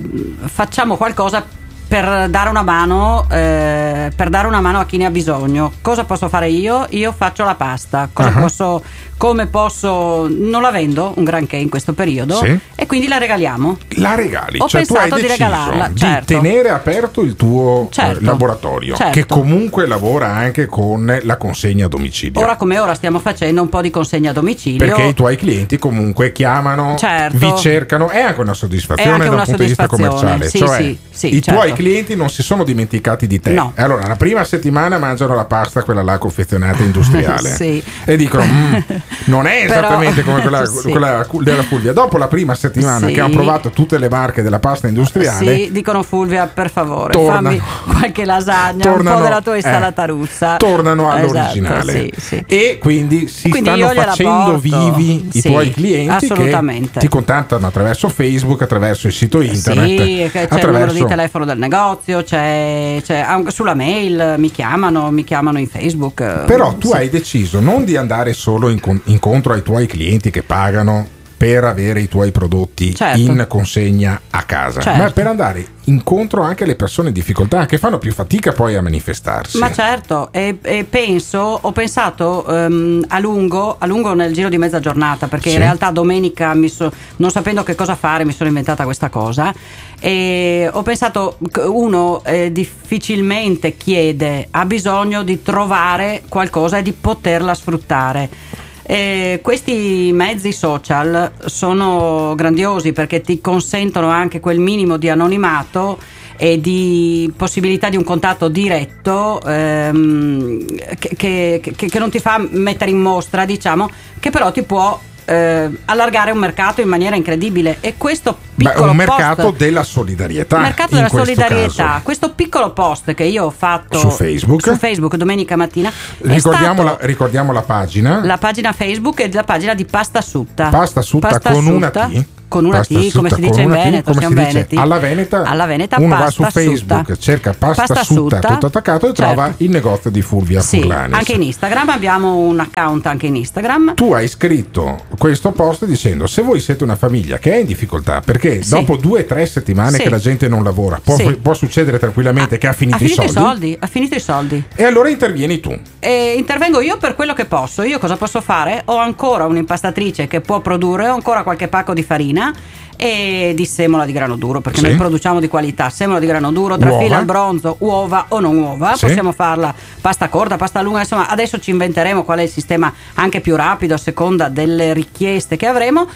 facciamo qualcosa per dare una mano eh, per dare una mano a chi ne ha bisogno. Cosa posso fare io? Io faccio la pasta. Cosa Ah. posso, come posso non la vendo un granché in questo periodo Sì. e quindi la regaliamo. La regali, Ho cioè tu hai pensato di regalarla, di certo. tenere aperto il tuo eh, Certo, laboratorio, certo. che comunque lavora anche con la consegna a domicilio. Ora come ora stiamo facendo un po' di consegna a domicilio. perché i tuoi clienti comunque chiamano, Certo. vi cercano, è anche una soddisfazione anche da un punto di vista commerciale. sì, cioè, sì, i certo. tuoi clienti non si sono dimenticati di te. No. Allora, la prima settimana mangiano la pasta, quella là confezionata industriale. Sì. E dicono: "Mm, non è Però- esattamente come quella, Sì. quella della Fulvia. Dopo la prima settimana Sì. che hanno provato tutte le marche della pasta industriale, Sì, dicono Fulvia, per favore, Tornano. fammi qualche lasagna, un Tornano, po' della tua eh, insalata russa. tornano Esatto, all'originale. sì. E quindi si Quindi stanno facendo vivi i tuoi clienti che ti contattano attraverso Facebook, attraverso il sito internet. Sì, c'è il numero attraverso- di telefono del negozio, c'è, c'è sulla mail, mi chiamano, mi chiamano in Facebook. eh, Però tu hai deciso non di andare solo in- incontro ai tuoi clienti che pagano per avere i tuoi prodotti Certo. in consegna a casa, Certo. ma per andare incontro anche alle persone in difficoltà che fanno più fatica poi a manifestarsi. Ma certo, e, e penso, ho pensato ehm, a, lungo, a lungo nel giro di mezza giornata, perché Sì. in realtà domenica, so- non sapendo che cosa fare, mi sono inventata questa cosa. E ho pensato uno eh, difficilmente chiede, ha bisogno di trovare qualcosa e di poterla sfruttare. E questi mezzi social sono grandiosi perché ti consentono anche quel minimo di anonimato e di possibilità di un contatto diretto ehm, che, che- che- che non ti fa mettere in mostra, diciamo, che però ti può eh, allargare un mercato in maniera incredibile. E questo Beh, piccolo un mercato post, della solidarietà. mercato della questo solidarietà, caso. questo piccolo post che io ho fatto Su Facebook. su Facebook domenica mattina, Ricordiamo la, ricordiamo la pagina. la pagina Facebook e la pagina di Pasta Sutta. Pasta Sutta Pasta con una Sutta, T. Con una Pasta T, come si dice in Veneto, siamo veneti. alla Veneta, Alla Veneta uno va su Facebook, Sutta. cerca Pasta, Pasta Sutta, tutto attaccato e Certo. trova il negozio di Fulvia Sì, Furlani. anche in Instagram abbiamo un account anche in Instagram. Tu hai scritto questo post dicendo se voi siete una famiglia che è in difficoltà perché Sì. dopo due o tre settimane Sì. che la gente non lavora può, Sì. può succedere tranquillamente che ha finito, Ha finito i soldi, ha finito i soldi. e allora intervieni tu. E intervengo io per quello che posso. Io cosa posso fare? Ho ancora un'impastatrice che può produrre, ho ancora qualche pacco di farina e di semola di grano duro perché Sì. noi produciamo di qualità semola di grano duro, trafila Uova. al bronzo, uova o non uova. Sì. Possiamo farla pasta corta, pasta lunga, insomma, adesso ci inventeremo qual è il sistema anche più rapido a seconda delle richieste che avremo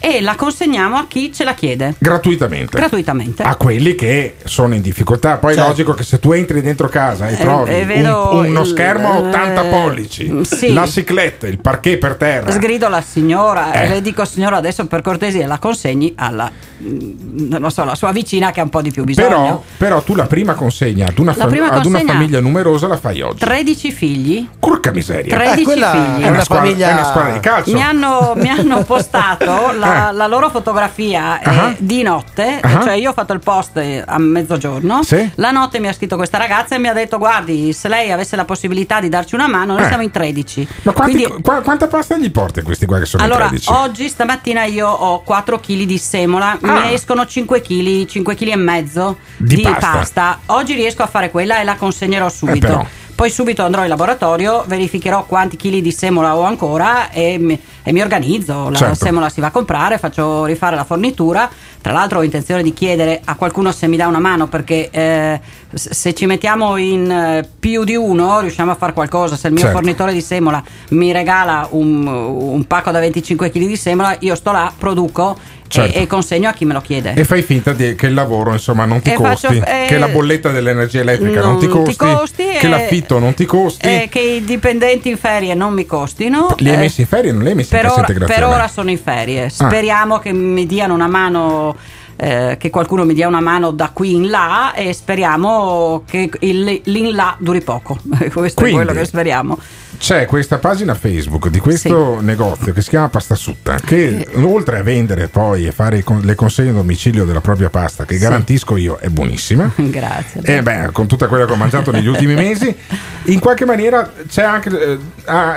e la consegniamo a chi ce la chiede Gratuitamente. gratuitamente. a quelli che sono in difficoltà. Poi è Certo. logico che se tu entri dentro casa e Eh, trovi un- uno il- schermo a 80 eh, pollici, sì. la cicletta, il parquet per terra. Sgrido alla signora Eh. e le dico signora adesso per cortesia la consegni alla mm, so, la sua vicina che ha un po' di più bisogno. Però, però tu la prima consegna ad una, La fam- prima ad una consegna- famiglia numerosa la fai oggi. 13 figli. Porca miseria. 13 Eh, figli. È una, squadra, è una squadra di calcio. Mi hanno, mi hanno postato la, Eh. la loro fotografia eh, Ah. di notte, Ah. cioè io ho fatto il post eh, a mezzogiorno, Sì. la notte mi ha scritto questa ragazza e mi ha detto guardi se lei avesse la possibilità di darci una mano noi Eh. siamo in 13. Ma quanti- Quindi qua- quanta pasta gli porti questi qua che sono allora, in 13? oggi stamattina io ho 4 kg di semola, Ah. mi escono 5 kg, 5 kg e mezzo Di di, pasta. pasta. Oggi riesco a fare quella e la consegnerò subito. Eh. Poi subito andrò in laboratorio, verificherò quanti chili di semola ho ancora e mi, e mi organizzo. La Certo. semola si va a comprare, faccio rifare la fornitura. Tra l'altro ho intenzione di chiedere a qualcuno se mi dà una mano perché eh, se ci mettiamo in eh, più di uno riusciamo a fare qualcosa. Se il mio Certo. fornitore di semola mi regala un, un pacco da 25 kg di semola, io sto là, produco Certo. e, consegno a chi me lo chiede. E fai finta di- che il lavoro insomma non ti E costi, faccio- eh, che la bolletta dell'energia elettrica non, ti non costi, ti costi che e- l'affitto non ti costi. Eh, che i dipendenti in ferie non mi costino. li hai eh, messi in ferie? Non li hai messi in per, cassa ora, per ora sono in ferie. Ah. Speriamo che mi diano una mano. eh, che qualcuno mi dia una mano da qui in là e speriamo che il, l'in là duri poco. Questo Quindi- è quello che speriamo. C'è questa pagina Facebook di questo negozio che si chiama Pasta Sutta, che oltre a vendere poi e fare le consegne a domicilio della propria pasta, che garantisco io è buonissima, Grazie. e beh, con tutta quella che ho mangiato negli ultimi mesi, in qualche maniera c'è anche,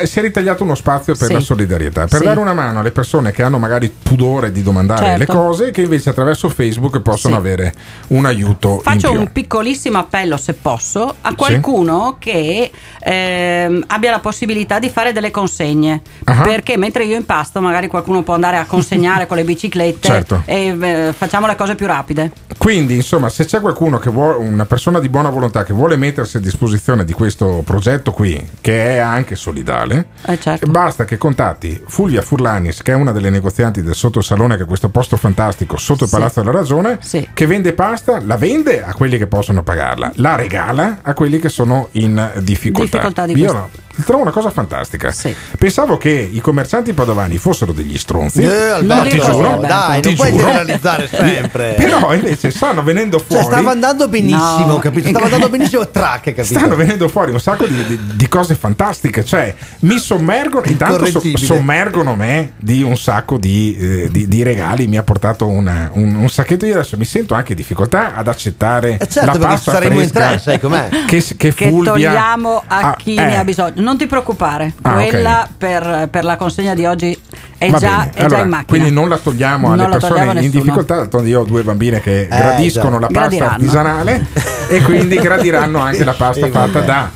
eh, si è ritagliato uno spazio per Sì. la solidarietà, per Sì. dare una mano alle persone che hanno magari pudore di domandare Certo. le cose, che invece attraverso Facebook possono Sì. avere un aiuto Faccio un piccolissimo appello, se posso, a qualcuno che ehm, abbia la possibilità possibilità di fare delle consegne. Ah. Perché mentre io impasto, magari qualcuno può andare a consegnare con le biciclette Certo. e eh, facciamo le cose più rapide. Quindi, insomma, se c'è qualcuno che vuole, una persona di buona volontà che vuole mettersi a disposizione di questo progetto qui, che è anche solidale, Eh, certo. basta che contatti Fulvia Furlanis, che è una delle negozianti del Sottosalone, che è questo posto fantastico sotto il Sì. Palazzo della Ragione, Sì. che vende pasta, la vende a quelli che possono pagarla, la regala a quelli che sono in difficoltà. Difficoltà di Io no, trovo una cosa fantastica. Pensavo che i commercianti padovani fossero degli stronzi. Eh, Alberto, no, ti giuro, dai, ti non puoi generalizzare sempre. Però invece stanno venendo fuori. Cioè, stava andando benissimo, No. capito? Stava andando benissimo track, capito? Stanno venendo fuori un sacco di, di- di cose fantastiche. Cioè, mi sommergono, intanto so- sommergono me di un sacco di, eh, di- di regali. Mi ha portato una- un, un sacchetto. Io adesso mi sento anche in difficoltà ad accettare certo, la pasta saremo in tre, sai com'è? Che, che, Che togliamo a Ah, chi eh. ne ha bisogno. Non ti preoccupare, Ah, quella per, per la consegna di oggi è, già, è già Allora, in macchina. Quindi non la togliamo Non alle la togliamo persone in nessuno. difficoltà. Io ho due bambine che gradiscono già. la pasta Gradiranno. artigianale e quindi gradiranno anche la pasta Eh, fatta vabbè. da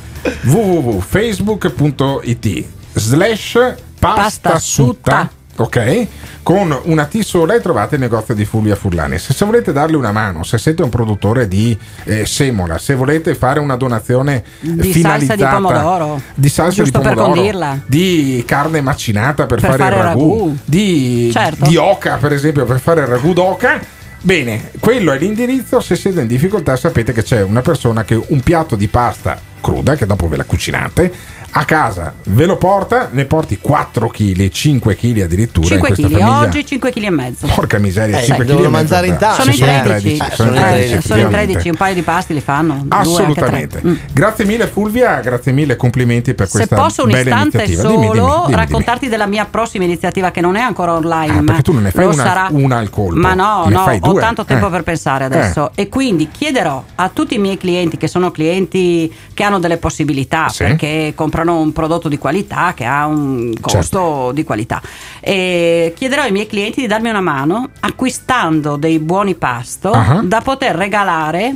www.facebook.it slash pasta Pastasutta. Ok, con una T sola e trovate il negozio di Fulvia Furlani. Se, se volete darle una mano, se siete un produttore di eh, semola, se volete fare una donazione Di finalizzata salsa di pomodoro. di salsa di pomodoro, di carne macinata per, Per fare, fare il ragù, ragù. di, Certo. di oca per esempio per fare il ragù d'oca. Bene, quello è l'indirizzo. Se siete in difficoltà, sapete che c'è una persona che un piatto di pasta cruda, che dopo ve la cucinate, a casa ve lo porta, ne porti 4 kg, 5 kg addirittura 5 in questa kg, famiglia. oggi 5 kg e mezzo. Porca miseria, Eh, 5 kg. devono mangiare in tanti. Sono in Sì, 13. eh, sono in Eh, 13, sono in effettivamente. 13, un paio di pasti li fanno. due, anche Assolutamente. Mm. Grazie mille Fulvia, grazie mille, complimenti per Se questa posso un bella istante iniziativa. solo Dimmi, dimmi, dimmi, dimmi. raccontarti della mia prossima iniziativa che non è ancora online, Ah, ma perché tu non ne fai una- sarà. una al colpo. Ma no, Ne no, fai ho due. tanto tempo Eh. per pensare adesso e quindi chiederò a tutti i miei clienti che sono clienti che hanno delle possibilità Sì. perché comprano un prodotto di qualità che ha un costo Certo. di qualità e chiederò ai miei clienti di darmi una mano acquistando dei buoni pasto Ah. da poter regalare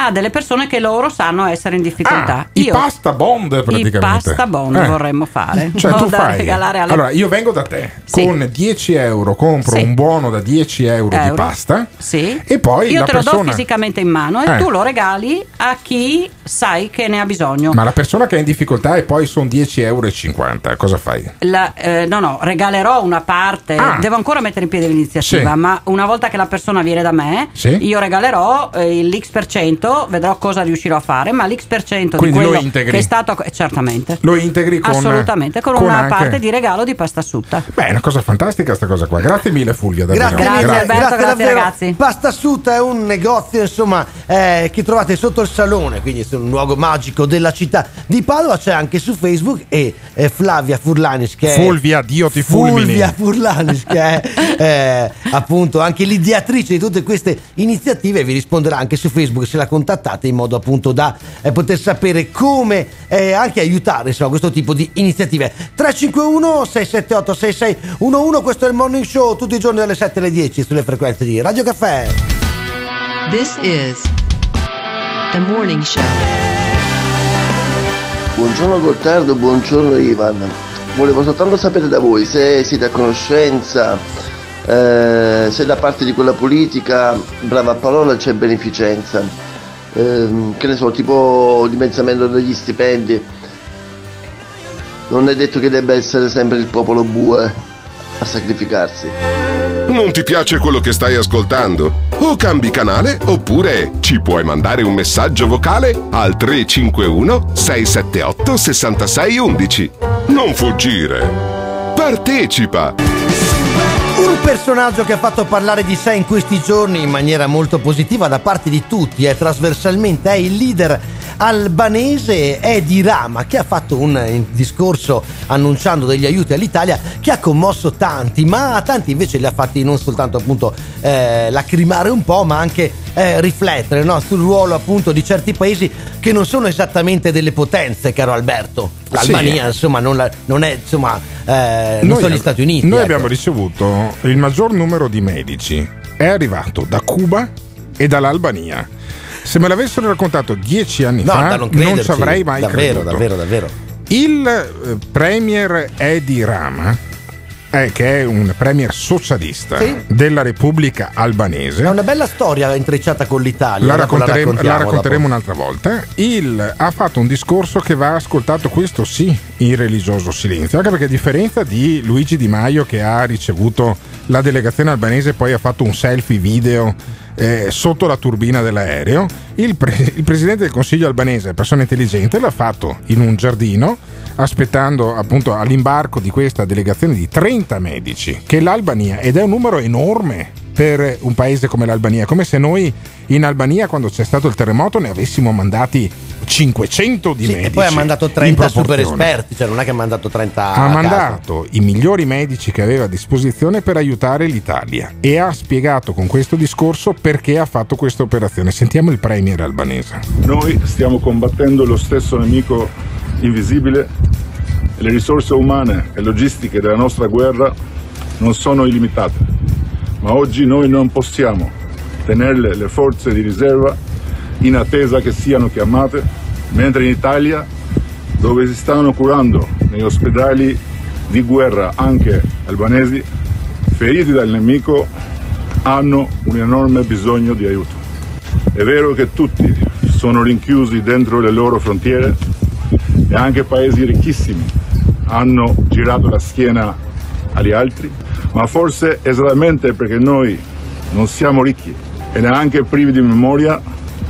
a delle persone che loro sanno essere in difficoltà. Ah, i pasta bond praticamente. I pasta bond Eh. vorremmo fare. Cioè, No, tu fai. alle Allora, io vengo da te Sì. con 10 euro, compro Sì. un buono da 10 euro, di Euro. pasta. Sì. E poi Io te lo do persona. fisicamente in mano e Eh. tu lo regali a chi sai che ne ha bisogno. Ma la persona che è in difficoltà e poi sono 10,50 euro, cosa fai? La- eh, no, no, regalerò una parte. Ah. Devo ancora mettere in piedi l'iniziativa, Sì. ma una volta che la persona viene da me, io regalerò eh, l'X%, vedrò cosa riuscirò a fare, ma l'X% di Quindi lo quello integri. che è stato eh, certamente. Lo integri con Assolutamente, con, con una anche- parte di regalo di pasta asciutta. Beh, è una cosa fantastica sta cosa qua. Grazie mille Fulvia. davvero. Grazie, Alberto, grazie, davvero. ragazzi. Pasta Asciutta è un negozio insomma eh, che trovate sotto il salone, quindi è un luogo magico della città di Padova. C'è anche su Facebook e eh, Flavia Furlanis che è Fulvia, Dio ti fulmini. Fulvia Furlanis che è eh, appunto anche l'ideatrice di tutte queste iniziative vi risponderà anche su Facebook se la contattate in modo appunto da eh, poter sapere come eh, anche aiutare insomma, questo tipo di iniziative 351 678 6611 questo è il morning show tutti i giorni dalle 7 alle 10 sulle frequenze di Radio Caffè This is the morning show. Buongiorno Gottardo, buongiorno Ivan. Volevo soltanto sapere da voi se siete a conoscenza, eh, se da parte di quella politica, brava parola, c'è beneficenza. Ehm, che ne so, tipo dimezzamento degli stipendi. Non è detto che debba essere sempre il popolo bue a sacrificarsi. Non ti piace quello che stai ascoltando? O cambi canale oppure ci puoi mandare un messaggio vocale al 351 678 6611. Non fuggire. Partecipa. Un personaggio che ha fatto parlare di sé in questi giorni in maniera molto positiva da parte di tutti e trasversalmente è il leader albanese Edi Rama che ha fatto un eh, discorso annunciando degli aiuti all'Italia che ha commosso tanti ma a tanti invece li ha fatti non soltanto appunto eh, lacrimare un po' ma anche eh, riflettere no? sul ruolo appunto di certi paesi che non sono esattamente delle potenze caro Alberto l'Albania insomma non, la- non è insomma eh, non Noi sono gli Stati Uniti Noi ecco. abbiamo ricevuto il maggior numero di medici. È arrivato da Cuba e dall'Albania. Se me l'avessero raccontato dieci anni No, fa, non ci avrei mai davvero, creduto. davvero, davvero. Il eh, premier Edi Rama, eh, che è un premier socialista Sì. della Repubblica Albanese, È una bella storia intrecciata con l'Italia. la racconteremo, la raccontiamo racconteremo un'altra volta. Il, ha fatto un discorso che va ascoltato, questo sì, in religioso silenzio. Anche perché, a differenza di Luigi Di Maio, che ha ricevuto la delegazione albanese e poi ha fatto un selfie video eh, sotto la turbina dell'aereo, il, pre- il presidente del consiglio albanese, persona intelligente, l'ha fatto in un giardino. Aspettando appunto all'imbarco di questa delegazione di 30 medici, che l'Albania, ed è un numero enorme per un paese come l'Albania. Come se noi in Albania, quando c'è stato il terremoto, ne avessimo mandati 500 di Sì, medici. e poi ha mandato in 30 super esperti, cioè non è che ha mandato 30 Ha mandato i migliori medici che aveva a disposizione per aiutare l'Italia e ha spiegato con questo discorso perché ha fatto questa operazione. Sentiamo il premier albanese. Noi stiamo combattendo lo stesso nemico invisibile e le risorse umane e logistiche della nostra guerra non sono illimitate, ma oggi noi non possiamo tenerle le forze di riserva in attesa che siano chiamate, mentre in Italia, dove si stanno curando negli ospedali di guerra anche albanesi, feriti dal nemico hanno un enorme bisogno di aiuto. È vero che tutti sono rinchiusi dentro le loro frontiere e anche paesi ricchissimi hanno girato la schiena agli altri, ma forse esattamente perché noi non siamo ricchi e neanche privi di memoria,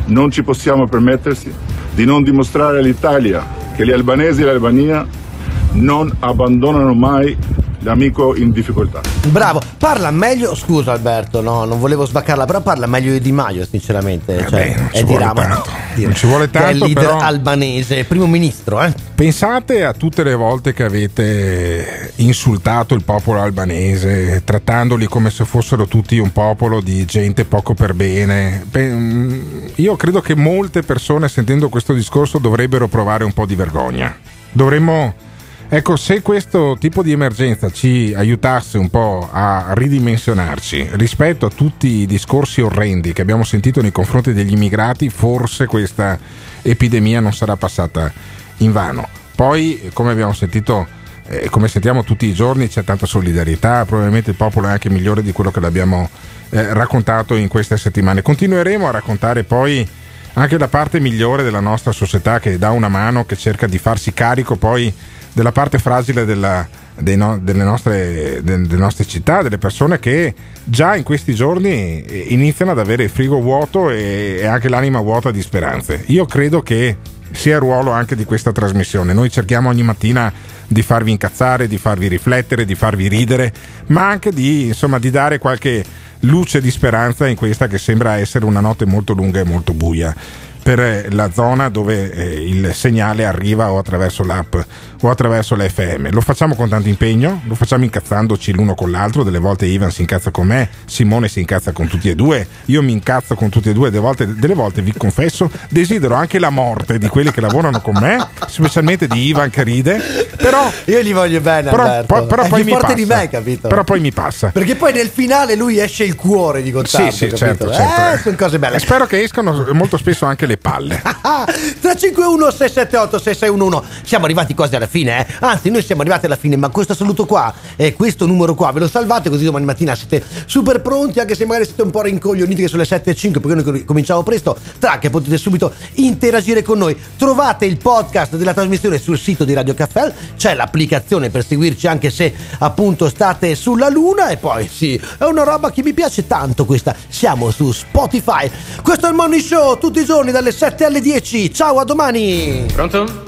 non ci possiamo permettersi di non dimostrare all'Italia che gli albanesi e l'Albania non abbandonano mai l'amico in difficoltà. Bravo, parla meglio. Scusa Alberto, no, non volevo svaccarla, però parla meglio di Di Maio, sinceramente. Cioè, non ci è di vuole Rama. tanto. Non ci vuole Che è il tanto, leader però- albanese, primo ministro, eh. Pensate a tutte le volte che avete insultato il popolo albanese, trattandoli come se fossero tutti un popolo di gente poco per bene. Mm, Io credo che molte persone sentendo questo discorso dovrebbero provare un po' di vergogna. Dovremmo Ecco, se questo tipo di emergenza ci aiutasse un po' a ridimensionarci rispetto a tutti i discorsi orrendi che abbiamo sentito nei confronti degli immigrati, forse questa epidemia non sarà passata in vano. Poi, come abbiamo sentito, eh, come sentiamo tutti i giorni, c'è tanta solidarietà, probabilmente il popolo è anche migliore di quello che l'abbiamo eh, raccontato in queste settimane. Continueremo a raccontare poi anche la parte migliore della nostra società che dà una mano, che cerca di farsi carico poi della parte fragile della- no- delle, nostre, de- delle nostre città, delle persone che già in questi giorni eh, iniziano ad avere il frigo vuoto e, e anche l'anima vuota di speranze. Io credo che sia il ruolo anche di questa trasmissione. Noi cerchiamo ogni mattina di farvi incazzare, di farvi riflettere, di farvi ridere, ma anche di, insomma, di dare qualche luce di speranza in questa che sembra essere una notte molto lunga e molto buia per eh, la zona dove eh, il segnale arriva o attraverso l'app o attraverso l'FM. Lo facciamo con tanto impegno, lo facciamo incazzandoci l'uno con l'altro, delle volte Ivan si incazza con me, Simone si incazza con tutti e due, io mi incazzo con tutti e due, delle volte, delle volte vi confesso, desidero anche la morte di quelli che lavorano con me, specialmente di Ivan che ride, però Io gli voglio bene, però, Alberto. poi- però poi mi passa. di me, capito? Però poi mi passa. Perché poi nel finale lui esce il cuore di Gottardo, Sì, sì, certo, certo. Eh, sono cose belle. Spero che escano molto spesso anche le palle. 351 678 6611 siamo arrivati quasi alla fine eh? anzi noi siamo arrivati alla fine ma questo saluto qua e questo numero qua ve lo salvate così domani mattina siete super pronti anche se magari siete un po' rincoglioniti che sono le 7 e 5 perché noi cominciamo presto. Tra che potete subito interagire con noi. Trovate il podcast della trasmissione sul sito di Radio Caffè c'è l'applicazione per seguirci anche se appunto state sulla luna. E poi sì è una roba che mi piace tanto questa. Siamo su Spotify. Questo è il Morning Show tutti i giorni dalle 7 alle 10 ciao a domani. Pronto?